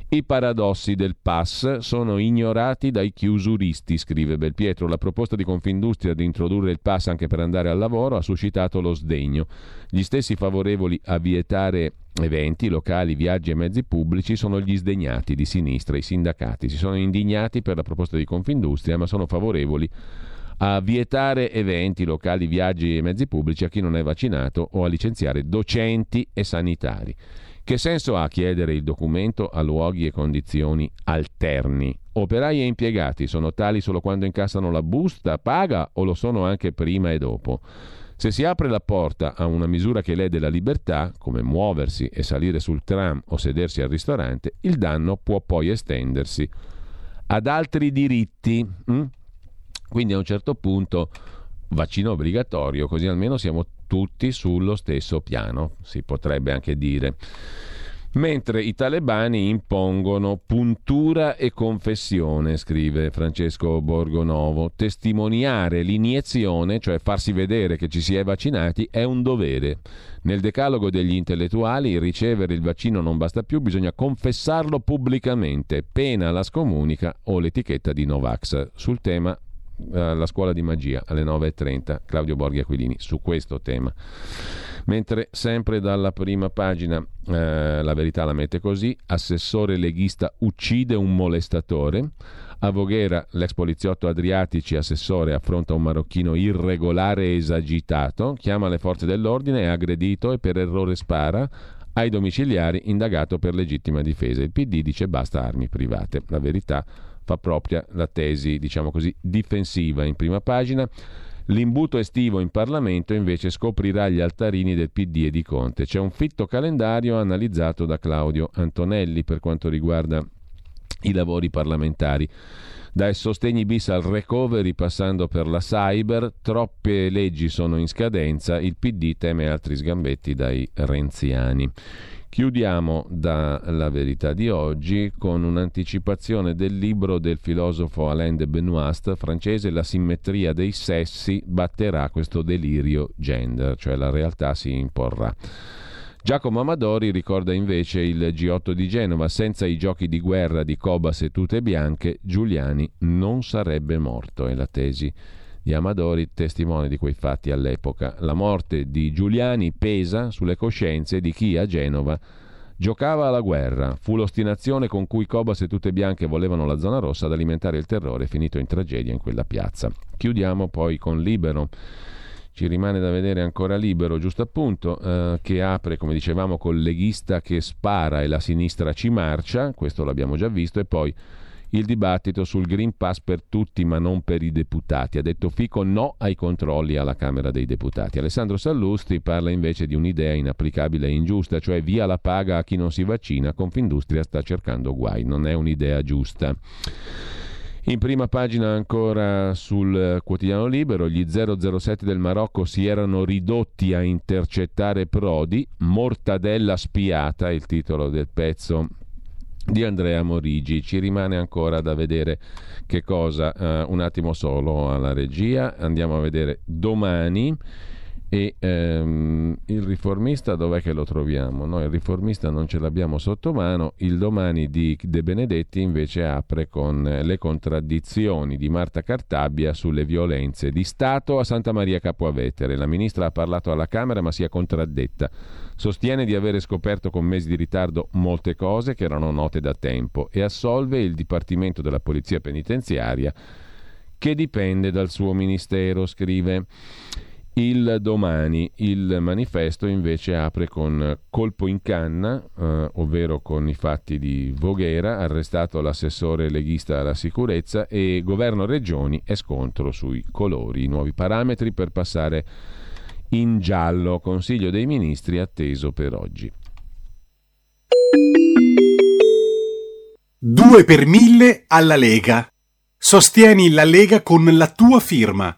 I paradossi del pass sono ignorati dai chiusuristi, scrive Belpietro. La proposta di Confindustria di introdurre il pass anche per andare al lavoro ha suscitato lo sdegno. Gli stessi favorevoli a vietare eventi, locali, viaggi e mezzi pubblici sono gli sdegnati di sinistra, i sindacati. Si sono indignati per la proposta di Confindustria, ma sono favorevoli a vietare eventi, locali, viaggi e mezzi pubblici a chi non è vaccinato o a licenziare docenti e sanitari. Che senso ha chiedere il documento a luoghi e condizioni alterni? Operai e impiegati sono tali solo quando incassano la busta paga o lo sono anche prima e dopo? Se si apre la porta a una misura che lede la libertà, come muoversi e salire sul tram o sedersi al ristorante, il danno può poi estendersi ad altri diritti. Hm? Quindi a un certo punto vaccino obbligatorio, così almeno siamo tutti sullo stesso piano, si potrebbe anche dire mentre i talebani impongono puntura e confessione, scrive Francesco Borgonovo. Testimoniare l'iniezione, cioè farsi vedere che ci si è vaccinati, è un dovere. Nel decalogo degli intellettuali ricevere il vaccino non basta più, bisogna confessarlo pubblicamente, pena la scomunica o l'etichetta di Novax. Sul tema eh, la scuola di magia alle 9.30, Claudio Borghi Aquilini, su questo tema. Mentre sempre dalla prima pagina eh, la verità la mette così, assessore leghista uccide un molestatore, a Voghera l'ex poliziotto Adriatici, assessore, affronta un marocchino irregolare e esagitato, chiama le forze dell'ordine, è aggredito e per errore spara, ai domiciliari indagato per legittima difesa. Il PD dice basta armi private. La verità fa propria la tesi, diciamo così, difensiva in prima pagina. L'imbuto estivo in Parlamento invece scoprirà gli altarini del PD e di Conte. C'è un fitto calendario analizzato da Claudio Antonelli per quanto riguarda i lavori parlamentari. Dai sostegni bis al recovery passando per la cyber, troppe leggi sono in scadenza, il PD teme altri sgambetti dai renziani. Chiudiamo dalla verità di oggi con un'anticipazione del libro del filosofo Alain de Benoist francese La simmetria dei sessi batterà questo delirio gender, cioè la realtà si imporrà. Giacomo Amadori ricorda invece il G8 di Genova, senza i giochi di guerra di Cobas e tute bianche, Giuliani non sarebbe morto, è la tesi di Amadori, testimone di quei fatti all'epoca. La morte di Giuliani pesa sulle coscienze di chi a Genova giocava alla guerra. Fu l'ostinazione con cui Cobas e tutte bianche volevano la zona rossa ad alimentare il terrore finito in tragedia in quella piazza. Chiudiamo poi con Libero. Ci rimane da vedere ancora libero, giusto appunto, eh, che apre, come dicevamo, col leghista che spara e la sinistra ci marcia, questo l'abbiamo già visto, e poi il dibattito sul Green Pass per tutti ma non per i deputati. Ha detto Fico no ai controlli alla Camera dei Deputati. Alessandro Sallusti parla invece di un'idea inapplicabile e ingiusta, cioè via la paga a chi non si vaccina, Confindustria sta cercando guai, non è un'idea giusta. In prima pagina ancora sul quotidiano libero, gli 007 del Marocco si erano ridotti a intercettare Prodi, mortadella spiata, il titolo del pezzo di Andrea Morigi. Ci rimane ancora da vedere che cosa, uh, un attimo solo alla regia, andiamo a vedere domani e ehm, il riformista dov'è che lo troviamo? Noi il riformista non ce l'abbiamo sotto mano, il domani di De Benedetti invece apre con le contraddizioni di Marta Cartabbia sulle violenze di Stato a Santa Maria Capuavetere. La ministra ha parlato alla Camera ma si è contraddetta. Sostiene di avere scoperto con mesi di ritardo molte cose che erano note da tempo e assolve il Dipartimento della Polizia Penitenziaria che dipende dal suo ministero, scrive il domani. Il manifesto invece apre con colpo in canna, eh, ovvero con i fatti di Voghera, arrestato l'assessore leghista alla sicurezza e governo regioni e scontro sui colori, i nuovi parametri per passare in giallo. Consiglio dei ministri atteso per oggi. 2 per 1000 alla Lega. Sostieni la Lega con la tua firma.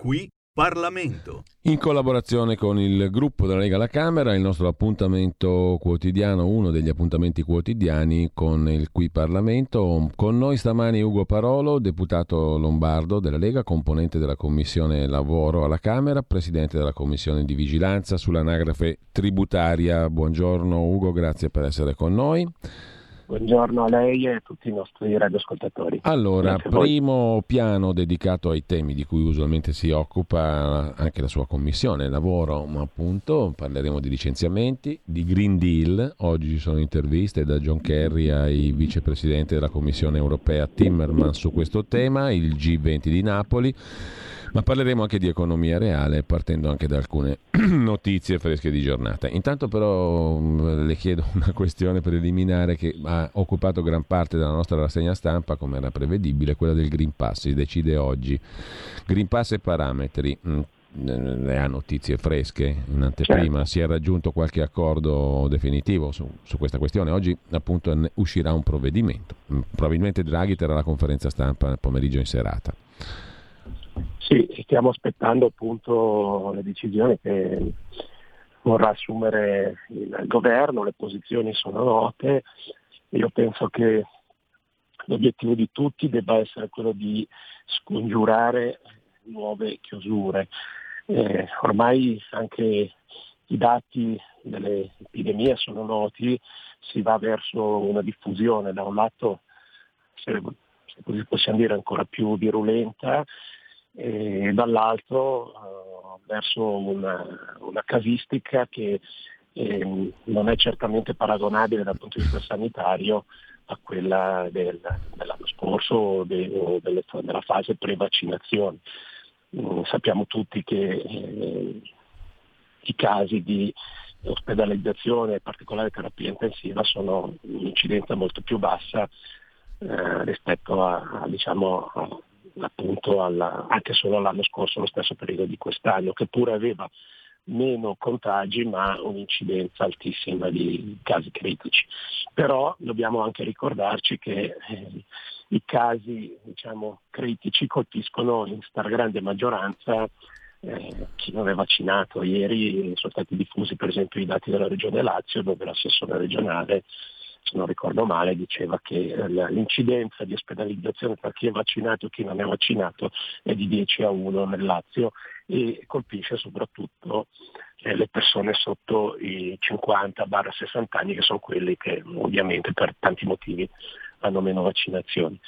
Qui Parlamento. In collaborazione con il gruppo della Lega alla Camera, il nostro appuntamento quotidiano, uno degli appuntamenti quotidiani con il Qui Parlamento. Con noi stamani Ugo Parolo, deputato lombardo della Lega, componente della Commissione Lavoro alla Camera, presidente della Commissione di Vigilanza sull'anagrafe tributaria. Buongiorno Ugo, grazie per essere con noi. Buongiorno a lei e a tutti i nostri radioascoltatori. Allora, primo piano dedicato ai temi di cui usualmente si occupa anche la sua commissione, lavoro, ma appunto parleremo di licenziamenti, di Green Deal, oggi ci sono interviste da John Kerry ai vicepresidente della Commissione europea Timmermans su questo tema, il G20 di Napoli. Ma parleremo anche di economia reale, partendo anche da alcune notizie fresche di giornata. Intanto però le chiedo una questione preliminare che ha occupato gran parte della nostra rassegna stampa, come era prevedibile, quella del Green Pass. Si decide oggi. Green Pass e parametri. Lei ha notizie fresche in anteprima, Certo. si è raggiunto qualche accordo definitivo su, su questa questione. Oggi appunto ne uscirà un provvedimento. Probabilmente Draghi terrà la conferenza stampa pomeriggio in serata. Sì, stiamo aspettando appunto le decisioni che vorrà assumere il governo, le posizioni sono note. Io penso che l'obiettivo di tutti debba essere quello di scongiurare nuove chiusure. Eh, ormai anche i dati dell'epidemia sono noti, si va verso una diffusione da un lato, se, così possiamo dire, ancora più virulenta e dall'altro eh, verso una, una casistica che ehm, non è certamente paragonabile dal punto di vista sanitario a quella del- dell'anno scorso o de- o delle- della fase pre-vaccinazione. Mm, sappiamo tutti che eh, i casi di ospedalizzazione, in particolare terapia intensiva, sono un'incidenza molto più bassa eh, rispetto a, a, diciamo, a- appunto alla- anche solo all'anno scorso, lo stesso periodo di quest'anno, che pure aveva meno contagi ma un'incidenza altissima di casi critici. Però dobbiamo anche ricordarci che eh, i casi diciamo, critici colpiscono in stragrande maggioranza eh, chi non è vaccinato. Ieri sono stati diffusi per esempio i dati della regione Lazio dove l'assessore regionale se non ricordo male, diceva che l'incidenza di ospedalizzazione tra chi è vaccinato e chi non è vaccinato è di 10 a 1 nel Lazio e colpisce soprattutto eh, le persone sotto i 50-60 anni che sono quelli che ovviamente per tanti motivi hanno meno vaccinazioni.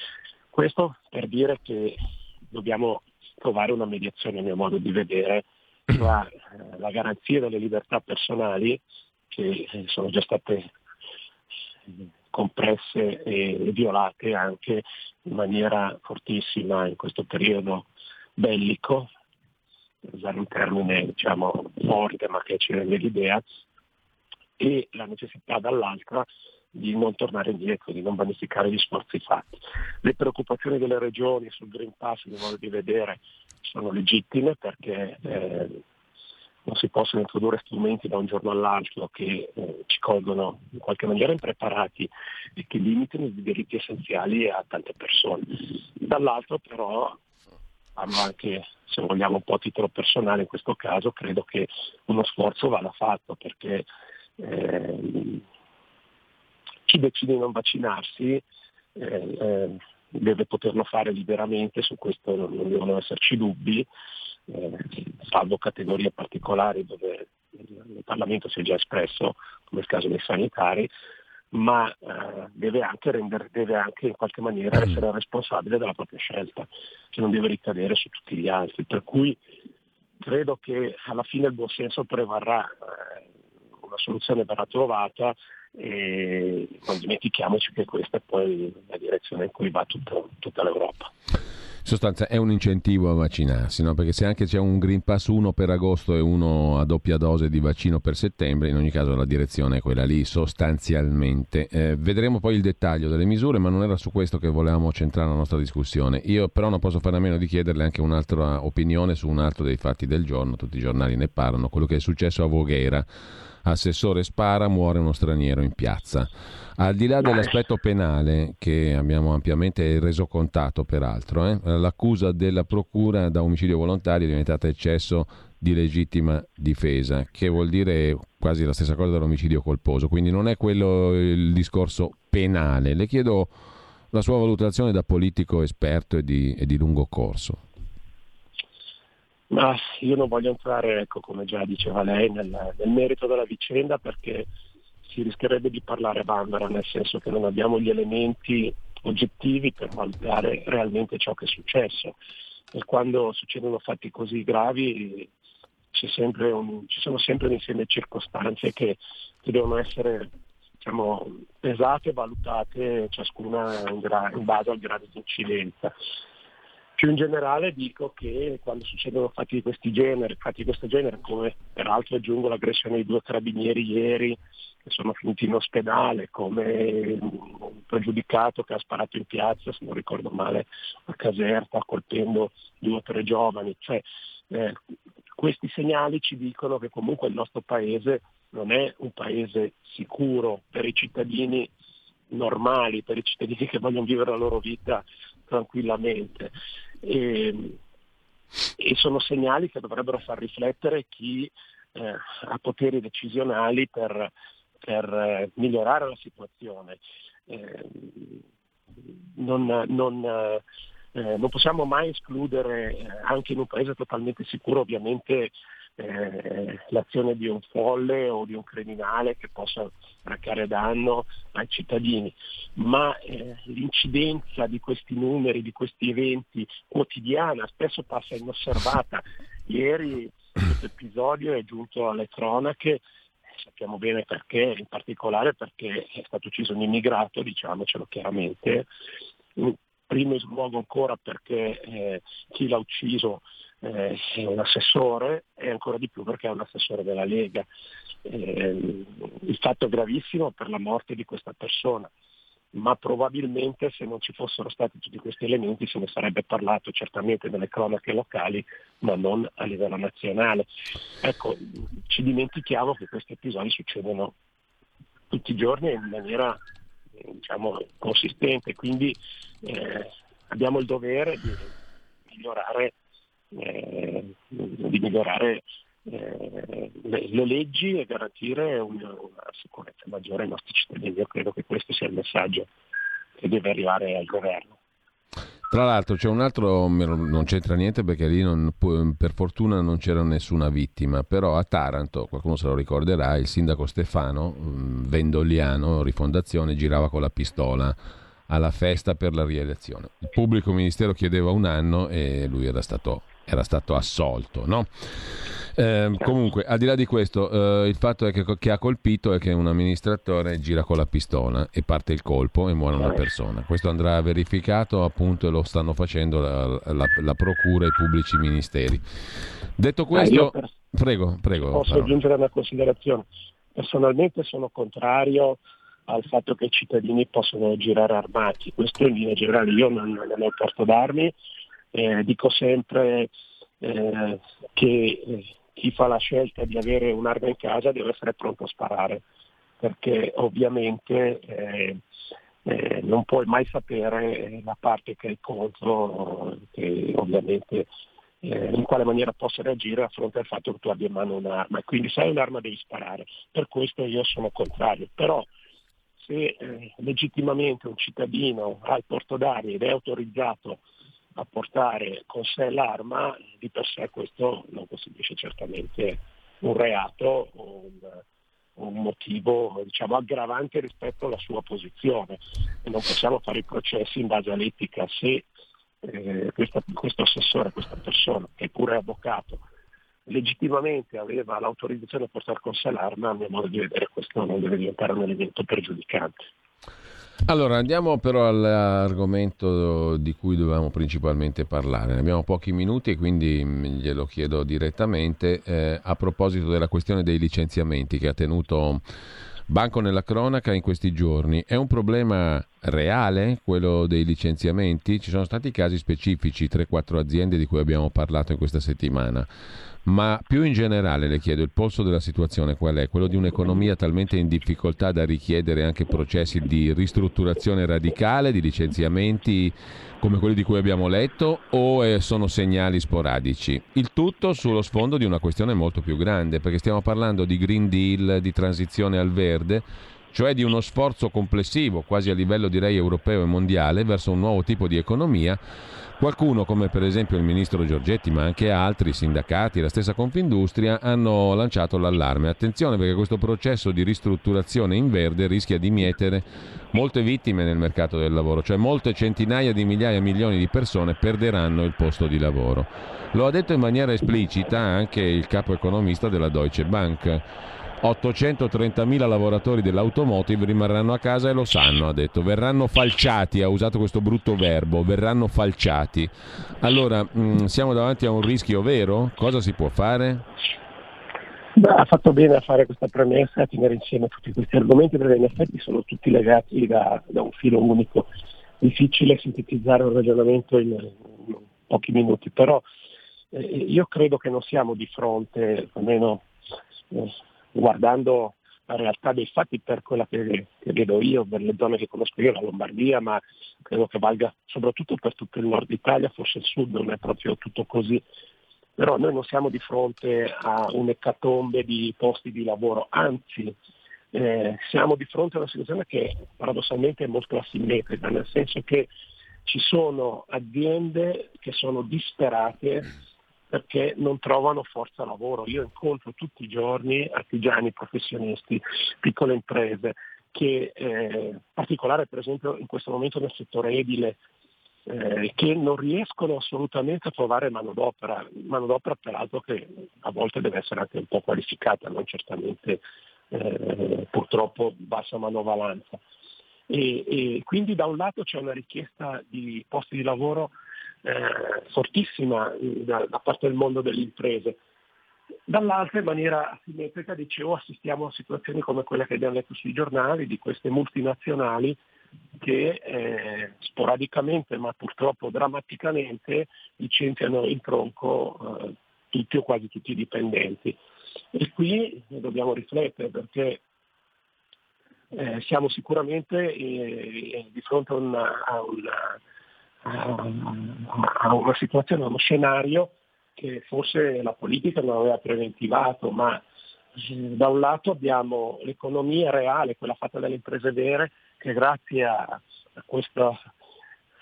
Questo per dire che dobbiamo trovare una mediazione a mio modo di vedere tra eh, la garanzia delle libertà personali che eh, sono già state compresse e violate anche in maniera fortissima in questo periodo bellico, per usare un termine diciamo forte ma che ci rende l'idea, e la necessità dall'altra di non tornare indietro, di non vanificare gli sforzi fatti. Le preoccupazioni delle regioni sul Green Pass, di modo di vedere, sono legittime perché eh, non si possono introdurre strumenti da un giorno all'altro che eh, ci colgono in qualche maniera impreparati e che limitano i diritti essenziali a tante persone. Dall'altro però, anche se vogliamo un po' a titolo personale in questo caso, credo che uno sforzo vada fatto perché eh, chi decide di non vaccinarsi eh, eh, deve poterlo fare liberamente, su questo non devono esserci dubbi, eh, salvo categorie particolari dove il Parlamento si è già espresso, come il caso dei sanitari, ma eh, deve, anche rendere, deve anche in qualche maniera mm. essere responsabile della propria scelta, che non deve ricadere su tutti gli altri. Per cui credo che alla fine il buonsenso prevarrà, eh, una soluzione verrà trovata e non dimentichiamoci che questa è poi la direzione in cui va tutto, tutta l'Europa. Sostanza è un incentivo a vaccinarsi, no? perché se anche c'è un Green Pass uno per agosto e uno a doppia dose di vaccino per settembre, in ogni caso la direzione è quella lì sostanzialmente. Eh, vedremo poi il dettaglio delle misure, ma non era su questo che volevamo centrare la nostra discussione. Io però non posso fare a meno di chiederle anche un'altra opinione su un altro dei fatti del giorno, tutti i giornali ne parlano, quello che è successo a Voghera assessore spara, muore uno straniero in piazza. Al di là dell'aspetto penale, che abbiamo ampiamente reso contato peraltro, eh, l'accusa della procura da omicidio volontario è diventata eccesso di legittima difesa, che vuol dire quasi la stessa cosa dell'omicidio colposo, quindi non è quello il discorso penale. Le chiedo la sua valutazione da politico esperto e di, e di lungo corso. Ma io non voglio entrare, ecco, come già diceva lei, nel, nel, merito della vicenda perché si rischierebbe di parlare a bambera, nel senso che non abbiamo gli elementi oggettivi per valutare realmente ciò che è successo. E quando succedono fatti così gravi un, ci sono sempre un insieme di circostanze che, che devono essere diciamo, pesate e valutate ciascuna in, gra- in base al grado di incidenza. Più in generale dico che quando succedono fatti di, genere, fatti di questo genere, come peraltro aggiungo l'aggressione di due carabinieri ieri che sono finiti in ospedale, come un pregiudicato che ha sparato in piazza, se non ricordo male, a Caserta, colpendo due o tre giovani. Cioè, eh, questi segnali ci dicono che comunque il nostro paese non è un paese sicuro per i cittadini normali, per i cittadini che vogliono vivere la loro vita tranquillamente e, e sono segnali che dovrebbero far riflettere chi eh, ha poteri decisionali per, per eh, migliorare la situazione. Eh, non, non, eh, non, possiamo mai escludere, eh, anche in un paese totalmente sicuro ovviamente, eh, l'azione di un folle o di un criminale che possa recare danno ai cittadini, ma eh, l'incidenza di questi numeri, di questi eventi quotidiana spesso passa inosservata. Ieri questo episodio è giunto alle cronache sappiamo bene perché, in particolare perché è stato ucciso un immigrato, diciamocelo chiaramente, in primo luogo ancora perché eh, chi l'ha ucciso eh, è un assessore e ancora di più perché è un assessore della Lega. Eh, il fatto è gravissimo per la morte di questa persona, ma probabilmente se non ci fossero stati tutti questi elementi se ne sarebbe parlato certamente nelle cronache locali, ma non a livello nazionale. Ecco, ci dimentichiamo che questi episodi succedono tutti i giorni in maniera diciamo, consistente, quindi eh, abbiamo il dovere di migliorare eh, di migliorare eh, le, le, leggi e garantire una, una, sicurezza maggiore ai nostri cittadini. Io credo che questo sia il messaggio che deve arrivare al governo. Tra l'altro c'è un altro, non c'entra niente perché lì non, per fortuna non c'era nessuna vittima, però a Taranto, qualcuno se lo ricorderà, il sindaco Stefano, mm, Vendoliano, Rifondazione, girava con la pistola alla festa per la rielezione. Il pubblico ministero chiedeva un anno e lui era stato era stato assolto. No? Eh, comunque, al di là di questo, eh, il fatto è che, che, ha colpito è che un amministratore gira con la pistola e parte il colpo e muore una persona. Questo andrà verificato appunto e lo stanno facendo la, la, la procura e i pubblici ministeri. Detto questo, per... prego, prego. Posso però. aggiungere una considerazione? Personalmente sono contrario al fatto che i cittadini possono girare armati. Questo in linea generale io non, non ho porto d'armi eh, dico sempre eh, che eh, chi fa la scelta di avere un'arma in casa deve essere pronto a sparare, perché ovviamente eh, eh, non puoi mai sapere la parte che è contro, che ovviamente eh, in quale maniera possa reagire a fronte al fatto che tu abbia in mano un'arma. E quindi se hai un'arma devi sparare. Per questo io sono contrario. Però se eh, legittimamente un cittadino ha il porto d'armi ed è autorizzato a portare con sé l'arma, di per sé questo non costituisce certamente un reato o un, un motivo diciamo, aggravante rispetto alla sua posizione non possiamo fare i processi in base all'etica se eh, questa, questo assessore, questa persona che è pure avvocato legittimamente aveva l'autorizzazione a portare con sé l'arma, a mio modo di vedere questo non deve diventare un elemento pregiudicante. Allora andiamo però all'argomento di cui dovevamo principalmente parlare. Ne abbiamo pochi minuti e quindi glielo chiedo direttamente eh, a proposito della questione dei licenziamenti che ha tenuto banco nella cronaca in questi giorni. È un problema reale quello dei licenziamenti? Ci sono stati casi specifici, 3-4 aziende di cui abbiamo parlato in questa settimana ma più in generale le chiedo il polso della situazione qual è? Quello di un'economia talmente in difficoltà da richiedere anche processi di ristrutturazione radicale, di licenziamenti come quelli di cui abbiamo letto o eh, sono segnali sporadici? Il tutto sullo sfondo di una questione molto più grande perché stiamo parlando di Green Deal, di transizione al verde cioè di uno sforzo complessivo, quasi a livello direi europeo e mondiale, verso un nuovo tipo di economia Qualcuno, come per esempio il ministro Giorgetti, ma anche altri, sindacati, la stessa Confindustria, hanno lanciato l'allarme. Attenzione perché questo processo di ristrutturazione in verde rischia di mietere molte vittime nel mercato del lavoro, cioè molte centinaia di migliaia, milioni di persone perderanno il posto di lavoro. Lo ha detto in maniera esplicita anche il capo economista della Deutsche Bank 830.000 lavoratori dell'automotive rimarranno a casa e lo sanno, ha detto, verranno falciati, ha usato questo brutto verbo, verranno falciati. Allora, mh, mm, siamo davanti a un rischio vero? Cosa si può fare? Beh, ha fatto bene a fare questa premessa, a tenere insieme tutti questi argomenti perché in effetti sono tutti legati da, da un filo unico. Difficile sintetizzare un ragionamento in, in pochi minuti, però eh, io credo che non siamo di fronte, almeno eh, guardando la realtà dei fatti per quella che, che, vedo io, per le zone che conosco io, la Lombardia, ma credo che valga soprattutto per tutto il nord Italia, forse il sud non è proprio tutto così. Però noi non siamo di fronte a un'ecatombe di posti di lavoro, anzi eh, siamo di fronte a una situazione che paradossalmente è molto asimmetrica, nel senso che ci sono aziende che sono disperate perché non trovano forza lavoro. Io incontro tutti i giorni artigiani, professionisti, piccole imprese, che eh, in particolare per esempio in questo momento nel settore edile, eh, che non riescono assolutamente a trovare manodopera, manodopera peraltro che a volte deve essere anche un po' qualificata, non certamente eh, purtroppo bassa manovalanza. E, e quindi da un lato c'è una richiesta di posti di lavoro eh, fortissima eh, da, da, parte del mondo delle imprese. Dall'altra in maniera simmetrica dicevo assistiamo a situazioni come quelle che abbiamo letto sui giornali di queste multinazionali che eh, sporadicamente ma purtroppo drammaticamente licenziano in tronco eh, tutti o quasi tutti i dipendenti. E qui dobbiamo riflettere perché eh, siamo sicuramente eh, di fronte a una, a una a una situazione, a uno scenario che forse la politica non aveva preventivato, ma eh, da un lato abbiamo l'economia reale, quella fatta dalle imprese vere, che grazie a, questa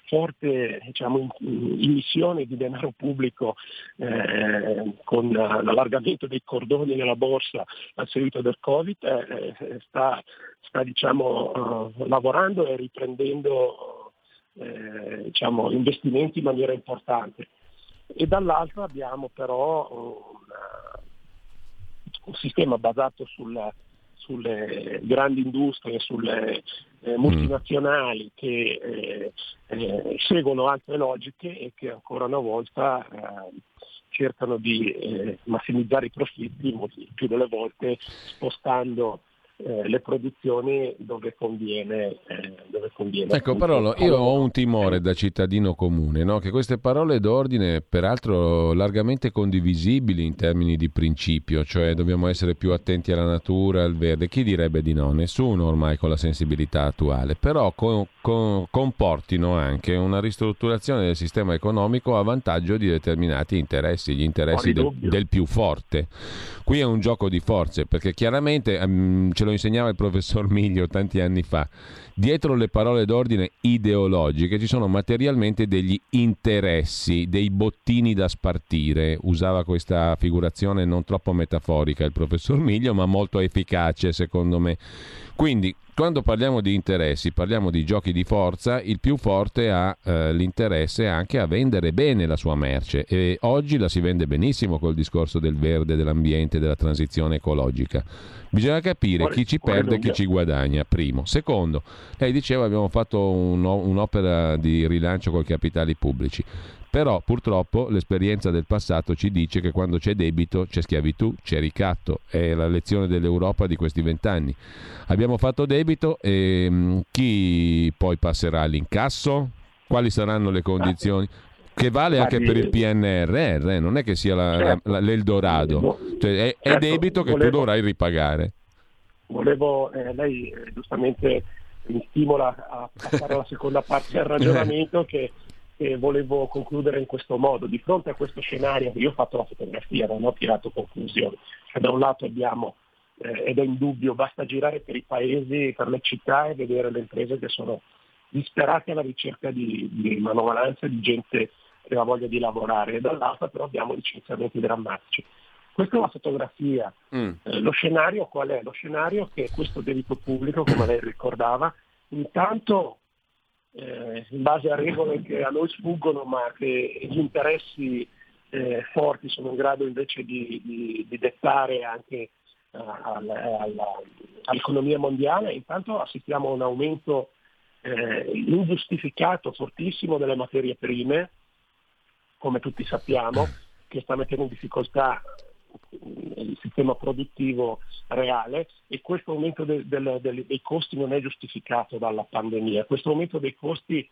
forte diciamo, immissione di denaro pubblico eh, con l'allargamento dei cordoni nella borsa a seguito del Covid eh, eh sta, sta diciamo, lavorando e riprendendo eh, diciamo, investimenti in maniera importante. E dall'altro abbiamo però un, un sistema basato sulla, sulle grandi industrie, sulle eh, multinazionali mm. che eh, eh, seguono altre logiche e che ancora una volta eh, cercano di eh, massimizzare i profitti più delle volte spostando eh, le produzioni dove conviene. Eh, dove conviene ecco, Parolo, io ho un timore da cittadino comune, no? che queste parole d'ordine, peraltro largamente condivisibili in termini di principio, cioè dobbiamo essere più attenti alla natura, al verde, chi direbbe di no? Nessuno ormai con la sensibilità attuale, però con, con, comportino anche una ristrutturazione del sistema economico a vantaggio di determinati interessi, gli interessi del, del più forte. Qui è un gioco di forze, perché chiaramente um, ce lo lo insegnava il professor Miglio tanti anni fa. Dietro le parole d'ordine ideologiche ci sono materialmente degli interessi, dei bottini da spartire. Usava questa figurazione non troppo metaforica il professor Miglio, ma molto efficace secondo me. Quindi quando parliamo di interessi, parliamo di giochi di forza, il più forte ha eh, l'interesse anche a vendere bene la sua merce e oggi la si vende benissimo col discorso del verde, dell'ambiente, della transizione ecologica. Bisogna capire chi ci perde e chi ci guadagna, primo. Secondo, lei diceva abbiamo fatto un, un'opera di rilancio con i capitali pubblici. Però purtroppo l'esperienza del passato ci dice che quando c'è debito c'è schiavitù, c'è ricatto, è la lezione dell'Europa di questi vent'anni. Abbiamo fatto debito e mm, chi poi passerà all'incasso? Quali saranno le condizioni? Che vale anche per il PNRR, non è che sia la, la, l'Eldorado, cioè, è, è certo, debito che tu dovrai ripagare. Volevo, eh, lei giustamente mi stimola a passare alla seconda parte del ragionamento che e volevo concludere in questo modo. Di fronte a questo scenario, io ho fatto la fotografia, non ho tirato conclusioni. Cioè, da un lato abbiamo, eh, ed è indubbio, basta girare per i paesi, per le città e vedere le imprese che sono disperate alla ricerca di, di manovalanza, di gente che ha voglia di lavorare. E dall'altro però abbiamo licenziamenti drammatici. Questa è una fotografia. Mm. Eh, lo scenario qual è? Lo scenario che questo debito pubblico, come lei ricordava, intanto eh, in base a regole che a noi sfuggono ma che gli interessi eh, forti sono in grado invece di, di, di dettare anche alla, alla, all'economia mondiale, intanto assistiamo a un aumento eh, ingiustificato, fortissimo delle materie prime, come tutti sappiamo, che sta mettendo in difficoltà il sistema produttivo reale e questo aumento de, de, de, dei costi non è giustificato dalla pandemia. Questo aumento dei costi,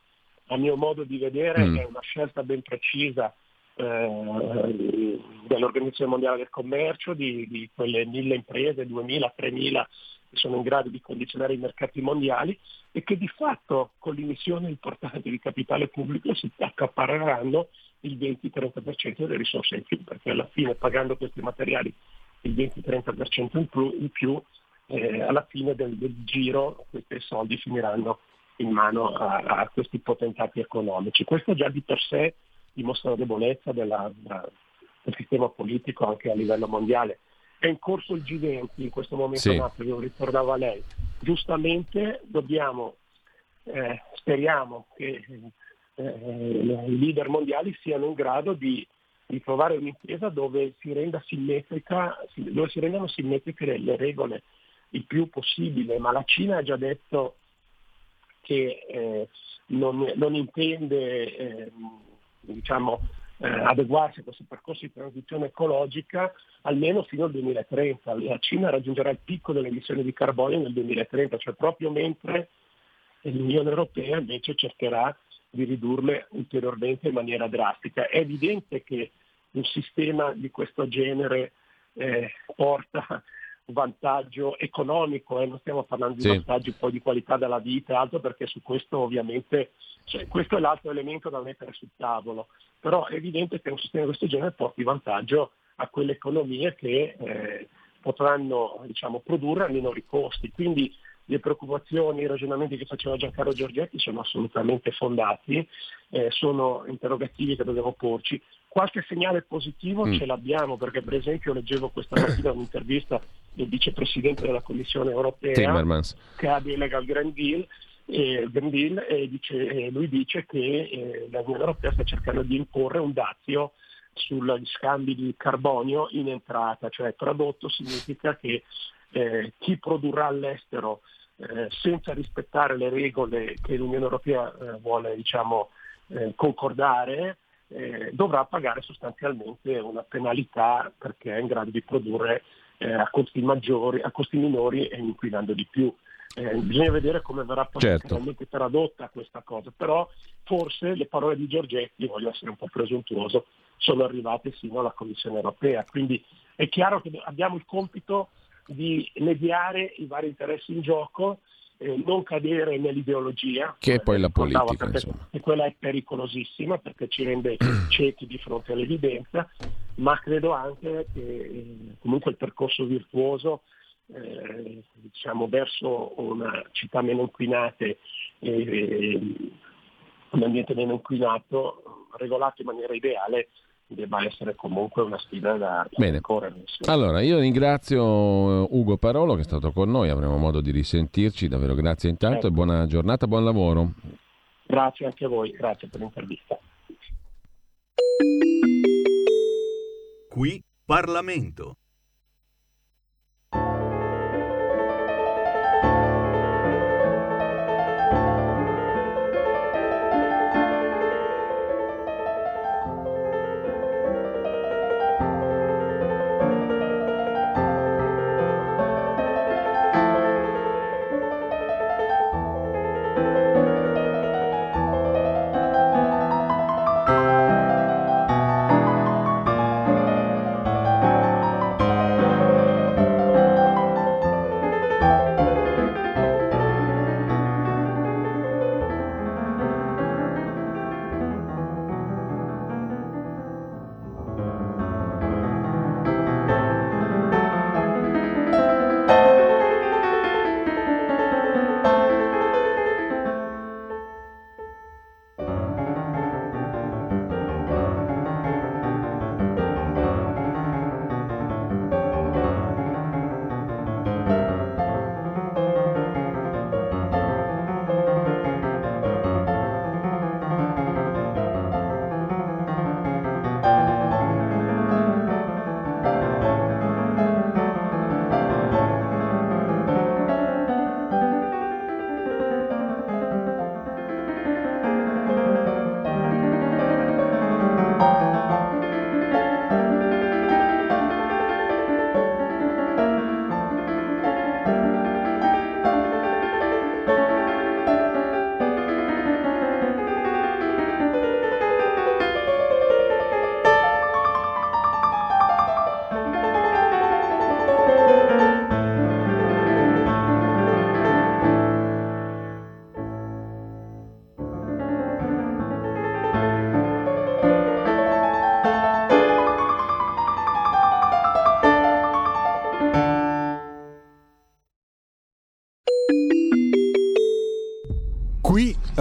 a mio modo di vedere, mm. è una scelta ben precisa eh, dell'Organizzazione Mondiale del Commercio, di, di quelle mille imprese, 2.000, 3.000 che sono in grado di condizionare i mercati mondiali e che di fatto con l'emissione importante di capitale pubblico si accapareranno il 20-30% delle risorse in più, perché alla fine pagando questi materiali il 20-30% in più, in più eh, alla fine del, del, giro questi soldi finiranno in mano a, a, questi potentati economici. Questo già di per sé dimostra la debolezza della, della, del sistema politico anche a livello mondiale. È in corso il G20 in questo momento sì. Napoli, lo ricordava lei. Giustamente dobbiamo, eh, speriamo che i leader mondiali siano in grado di, di trovare un'impresa dove si, dove si rendano simmetriche le regole il più possibile, ma la Cina ha già detto che eh, non, non, intende eh, diciamo, eh, adeguarsi a questo percorso di transizione ecologica almeno fino al 2030. La Cina raggiungerà il picco delle emissioni di carbonio nel 2030, cioè proprio mentre l'Unione Europea invece cercherà di ridurle ulteriormente in maniera drastica. È evidente che un sistema di questo genere eh, porta vantaggio economico, eh, non stiamo parlando di sì. vantaggi poi di qualità della vita e altro perché su questo ovviamente cioè, questo è l'altro elemento da mettere sul tavolo, però è evidente che un sistema di questo genere porti vantaggio a quelle economie che eh, potranno diciamo, produrre a minori costi. Quindi le preoccupazioni, i ragionamenti che faceva Giancarlo Giorgetti sono assolutamente fondati, eh, sono interrogativi che dobbiamo porci. Qualche segnale positivo mm. ce l'abbiamo perché per esempio leggevo questa mattina un'intervista del vicepresidente della Commissione europea Timmermans. che ha delega al Green Deal e, Green Deal, e dice, lui dice che eh, l'Unione Europea sta cercando di imporre un dazio sugli scambi di carbonio in entrata, cioè tradotto significa che eh, chi produrrà all'estero eh, senza rispettare le regole che l'Unione Europea eh, vuole diciamo, eh, concordare, eh, dovrà pagare sostanzialmente una penalità perché è in grado di produrre eh, a costi maggiori, a costi minori e inquinando di più. Eh, bisogna vedere come verrà poi certo. tradotta questa cosa, però forse le parole di Giorgetti, voglio essere un po' presuntuoso, sono arrivate sino alla Commissione europea. Quindi è chiaro che abbiamo il compito di mediare i vari interessi in gioco, eh, non cadere nell'ideologia. Che è poi la politica. Perché, e quella è pericolosissima perché ci rende ciechi di fronte all'evidenza, ma credo anche che eh, comunque il percorso virtuoso eh, diciamo, verso una città meno inquinate e un ambiente meno inquinato, regolato in maniera ideale, debba essere comunque una sfida da, Bene. correre. Allora, io ringrazio Ugo Parolo che è stato con noi, avremo modo di risentirci, davvero grazie intanto Eh. e buona giornata, buon lavoro. Grazie anche a voi, grazie per l'intervista. Qui Parlamento.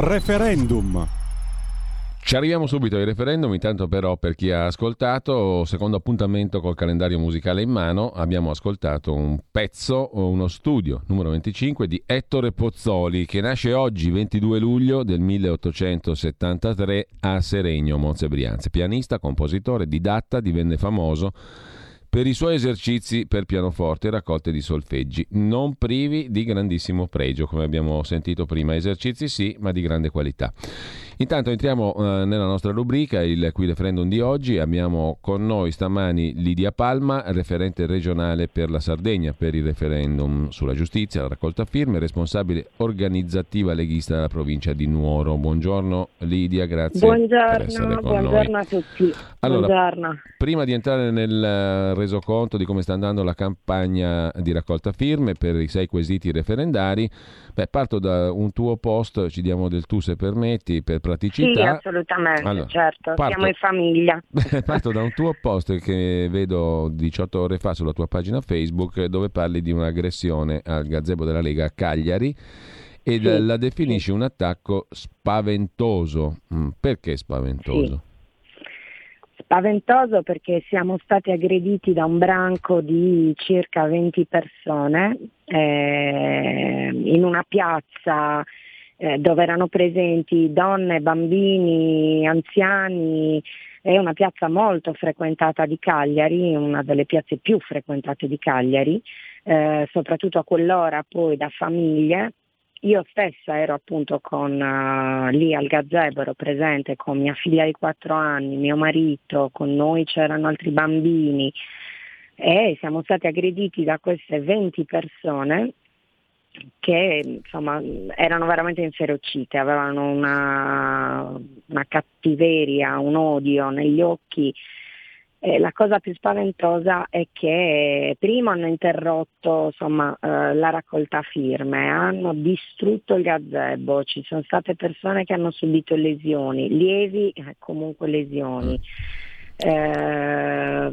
Referendum. Ci arriviamo subito ai referendum, intanto però per chi ha ascoltato, secondo appuntamento col calendario musicale in mano, abbiamo ascoltato un pezzo, uno studio numero 25 di Ettore Pozzoli che nasce oggi 22 luglio del 1873 a Seregno, Monza Brianza. Pianista, compositore, didatta, divenne famoso per i suoi esercizi per pianoforte e raccolte di solfeggi, non privi di grandissimo pregio, come abbiamo sentito prima. Esercizi sì, ma di grande qualità. Intanto entriamo eh, nella nostra rubrica, il qui referendum di oggi. Abbiamo con noi stamani Lidia Palma, referente regionale per la Sardegna per il referendum sulla giustizia, la raccolta firme, responsabile organizzativa leghista della provincia di Nuoro. Buongiorno Lidia, grazie Buongiorno, buongiorno a tutti. Allora, Buongiorno. Prima di entrare nel eh, resoconto di come sta andando la campagna di raccolta firme per i sei quesiti referendari, beh, parto da un tuo post, ci diamo del tu se permetti, per Sì, praticità. assolutamente, Allora, certo, parto- siamo in famiglia. Parto da un tuo post che vedo 18 ore fa sulla tua pagina Facebook dove parli di un'aggressione al gazebo della Lega a Cagliari e Sì, la definisci un attacco spaventoso. Mm, Perché spaventoso? Spaventoso perché siamo stati aggrediti da un branco di circa 20 persone eh, in una piazza eh, dove erano presenti donne, bambini, anziani. È una piazza molto frequentata di Cagliari, una delle piazze più frequentate di Cagliari, eh, soprattutto a quell'ora poi da famiglie. Io stessa ero appunto con, eh, lì al gazebo, ero presente con mia figlia di 4 anni, mio marito, con noi c'erano altri bambini e siamo stati aggrediti da queste 20 persone che insomma erano veramente inferocite, avevano una, una cattiveria, un odio negli occhi. E la cosa più spaventosa è che prima hanno interrotto insomma, eh, la raccolta firme, hanno distrutto il gazebo, ci sono state persone che hanno subito lesioni, lievi eh, comunque lesioni. Eh,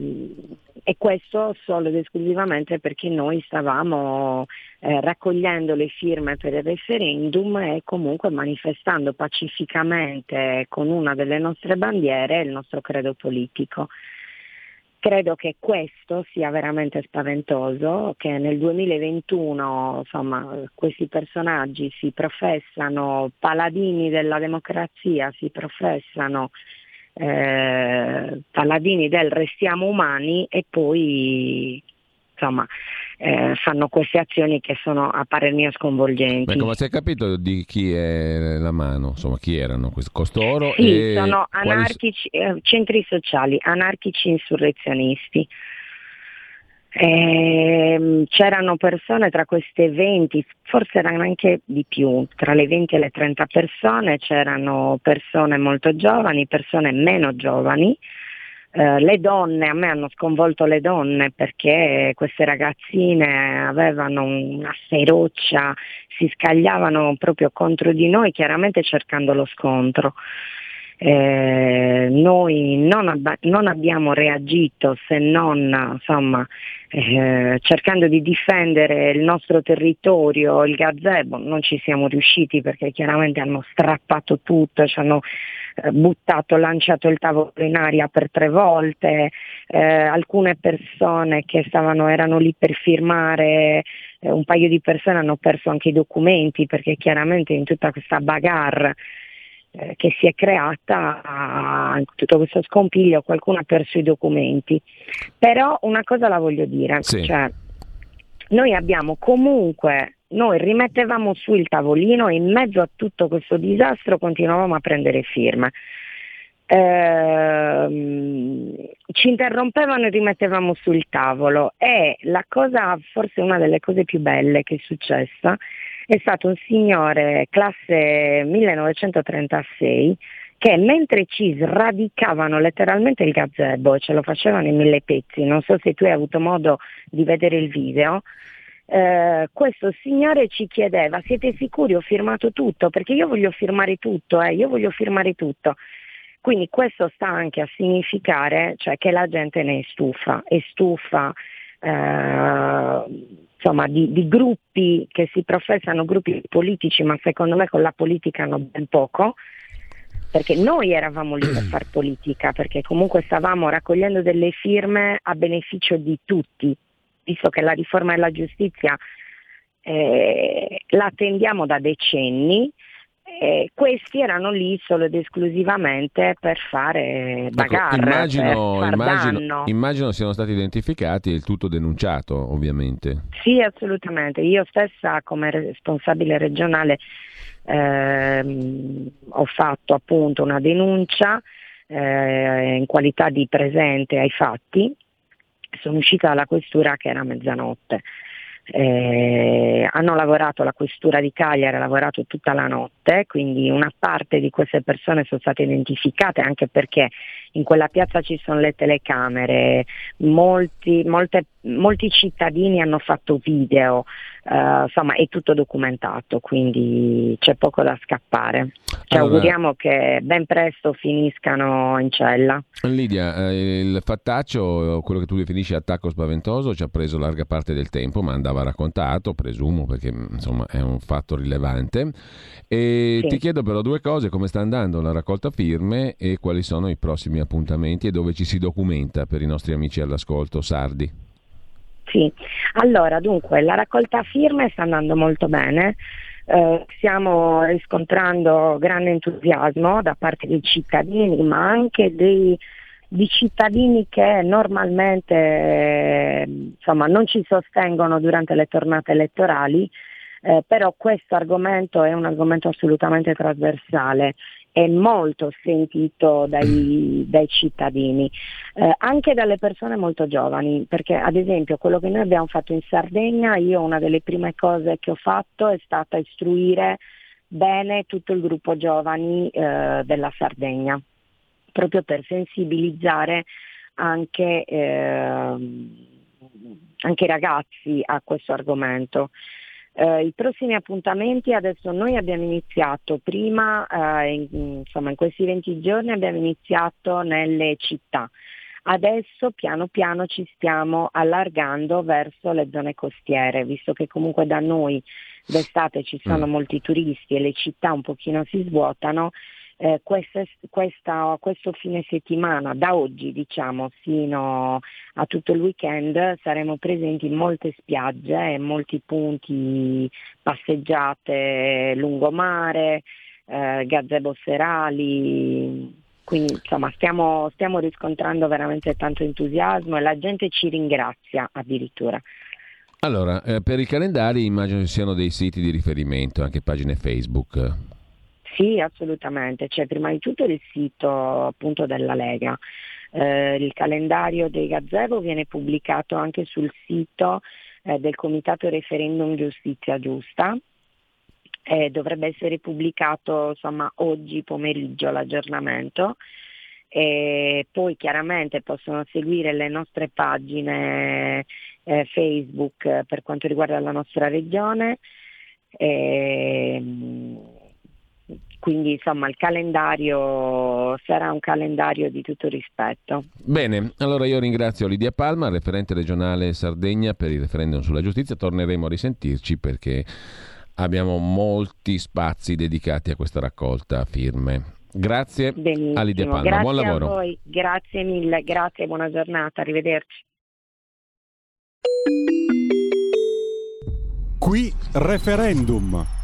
e questo solo ed esclusivamente perché noi stavamo eh, raccogliendo le firme per il referendum e comunque manifestando pacificamente con una delle nostre bandiere il nostro credo politico. Credo che questo sia veramente spaventoso, che nel 2021 insomma, questi personaggi si professano paladini della democrazia, si professano eh, paladini del restiamo umani e poi insomma, eh, fanno queste azioni che sono a parer mio sconvolgenti. Beh, come si è capito di chi è la mano? Insomma, chi erano questi? Costoro? Sì, sono quali- anarchici, eh, centri sociali, anarchici insurrezionisti. Ehm, c'erano persone tra queste 20, forse erano anche di più, tra le 20 e le 30 persone c'erano persone molto giovani, persone meno giovani, eh, le donne, a me hanno sconvolto le donne perché queste ragazzine avevano una ferocia, si scagliavano proprio contro di noi, chiaramente cercando lo scontro. Eh, noi non, abba- non abbiamo reagito se non insomma, eh, cercando di difendere il nostro territorio, il gazebo, non ci siamo riusciti perché chiaramente hanno strappato tutto, ci hanno eh, buttato, lanciato il tavolo in aria per tre volte, eh, alcune persone che stavano, erano lì per firmare, eh, un paio di persone hanno perso anche i documenti perché chiaramente in tutta questa bagarre eh, che si è creata in tutto questo scompiglio qualcuno ha perso i documenti. Però una cosa la voglio dire, Sì. cioè, noi abbiamo comunque, noi rimettevamo su il tavolino e in mezzo a tutto questo disastro continuavamo a prendere firme. Ehm, ci interrompevano e rimettevamo sul tavolo e la cosa, forse una delle cose più belle che è successa, è stato un signore classe 1936 che mentre ci sradicavano letteralmente il gazebo e ce lo facevano in mille pezzi, non so se tu hai avuto modo di vedere il video, eh, questo signore ci chiedeva siete sicuri ho firmato tutto? Perché io voglio firmare tutto, eh, io voglio firmare tutto. Quindi questo sta anche a significare cioè, che la gente ne è stufa, è stufa eh, insomma, di, di gruppi che si professano gruppi politici, ma secondo me con la politica hanno ben poco, perché noi eravamo lì per fare politica, perché comunque stavamo raccogliendo delle firme a beneficio di tutti, visto che la riforma della giustizia eh, la attendiamo da decenni. Eh, questi erano lì solo ed esclusivamente per fare Ecco, bagarre, immagino, per immagino, immagino siano stati identificati e il tutto denunciato, ovviamente. Sì, assolutamente. Io stessa come responsabile regionale ehm, ho fatto appunto una denuncia eh, in qualità di presente ai fatti. Sono uscita dalla questura che era mezzanotte. Eh, hanno lavorato, la questura di Cagliari ha lavorato tutta la notte, quindi una parte di queste persone sono state identificate anche perché in quella piazza ci sono le telecamere, molti, molte- molti cittadini hanno fatto video, eh, insomma è tutto documentato, quindi c'è poco da scappare. Ci Allora- auguriamo che ben presto finiscano in cella. Lidia, eh, il fattaccio, quello che tu definisci attacco spaventoso, ci ha preso larga parte del tempo, ma andava raccontato, presumo, perché insomma è un fatto rilevante. E Sì. ti chiedo però due cose, come sta andando la raccolta firme e quali sono i prossimi appuntamenti e dove ci si documenta per i nostri amici all'ascolto sardi. Sì, allora dunque la raccolta firme sta andando molto bene, eh, stiamo riscontrando grande entusiasmo da parte dei cittadini, ma anche dei, di cittadini che normalmente insomma, non ci sostengono durante le tornate elettorali, eh, però questo argomento è un argomento assolutamente trasversale è molto sentito dai, dai cittadini, eh, anche dalle persone molto giovani, perché ad esempio quello che noi abbiamo fatto in Sardegna, io una delle prime cose che ho fatto è stata istruire bene tutto il gruppo giovani eh, della Sardegna, proprio per sensibilizzare anche, ehm, anche i ragazzi a questo argomento. Eh, I prossimi appuntamenti adesso noi abbiamo iniziato prima, eh, in, insomma in questi 20 giorni abbiamo iniziato nelle città. Adesso piano piano ci stiamo allargando verso le zone costiere, visto che comunque da noi d'estate ci sono mm. molti turisti e le città un pochino si svuotano, eh, questa, questa, questo fine settimana, da oggi diciamo fino a tutto il weekend, saremo presenti in molte spiagge e molti punti passeggiate lungomare, eh, gazebo serali. Quindi insomma stiamo, stiamo riscontrando veramente tanto entusiasmo e la gente ci ringrazia addirittura. Allora, eh, per i calendari immagino ci siano dei siti di riferimento, anche pagine Facebook. Sì, assolutamente. C'è prima di tutto il sito appunto della Lega. Eh, il calendario dei gazebo viene pubblicato anche sul sito eh, del Comitato Referendum Giustizia Giusta. Eh, dovrebbe essere pubblicato insomma, oggi pomeriggio l'aggiornamento. E poi chiaramente possono seguire le nostre pagine eh, Facebook per quanto riguarda la nostra regione. E, quindi insomma il calendario sarà un calendario di tutto rispetto. Bene, allora io ringrazio Lidia Palma, referente regionale Sardegna per il referendum sulla giustizia, torneremo a risentirci perché abbiamo molti spazi dedicati a questa raccolta firme. Grazie Benissimo. a Lidia Palma, grazie buon lavoro. A voi. Grazie mille, grazie, buona giornata, arrivederci. Qui referendum.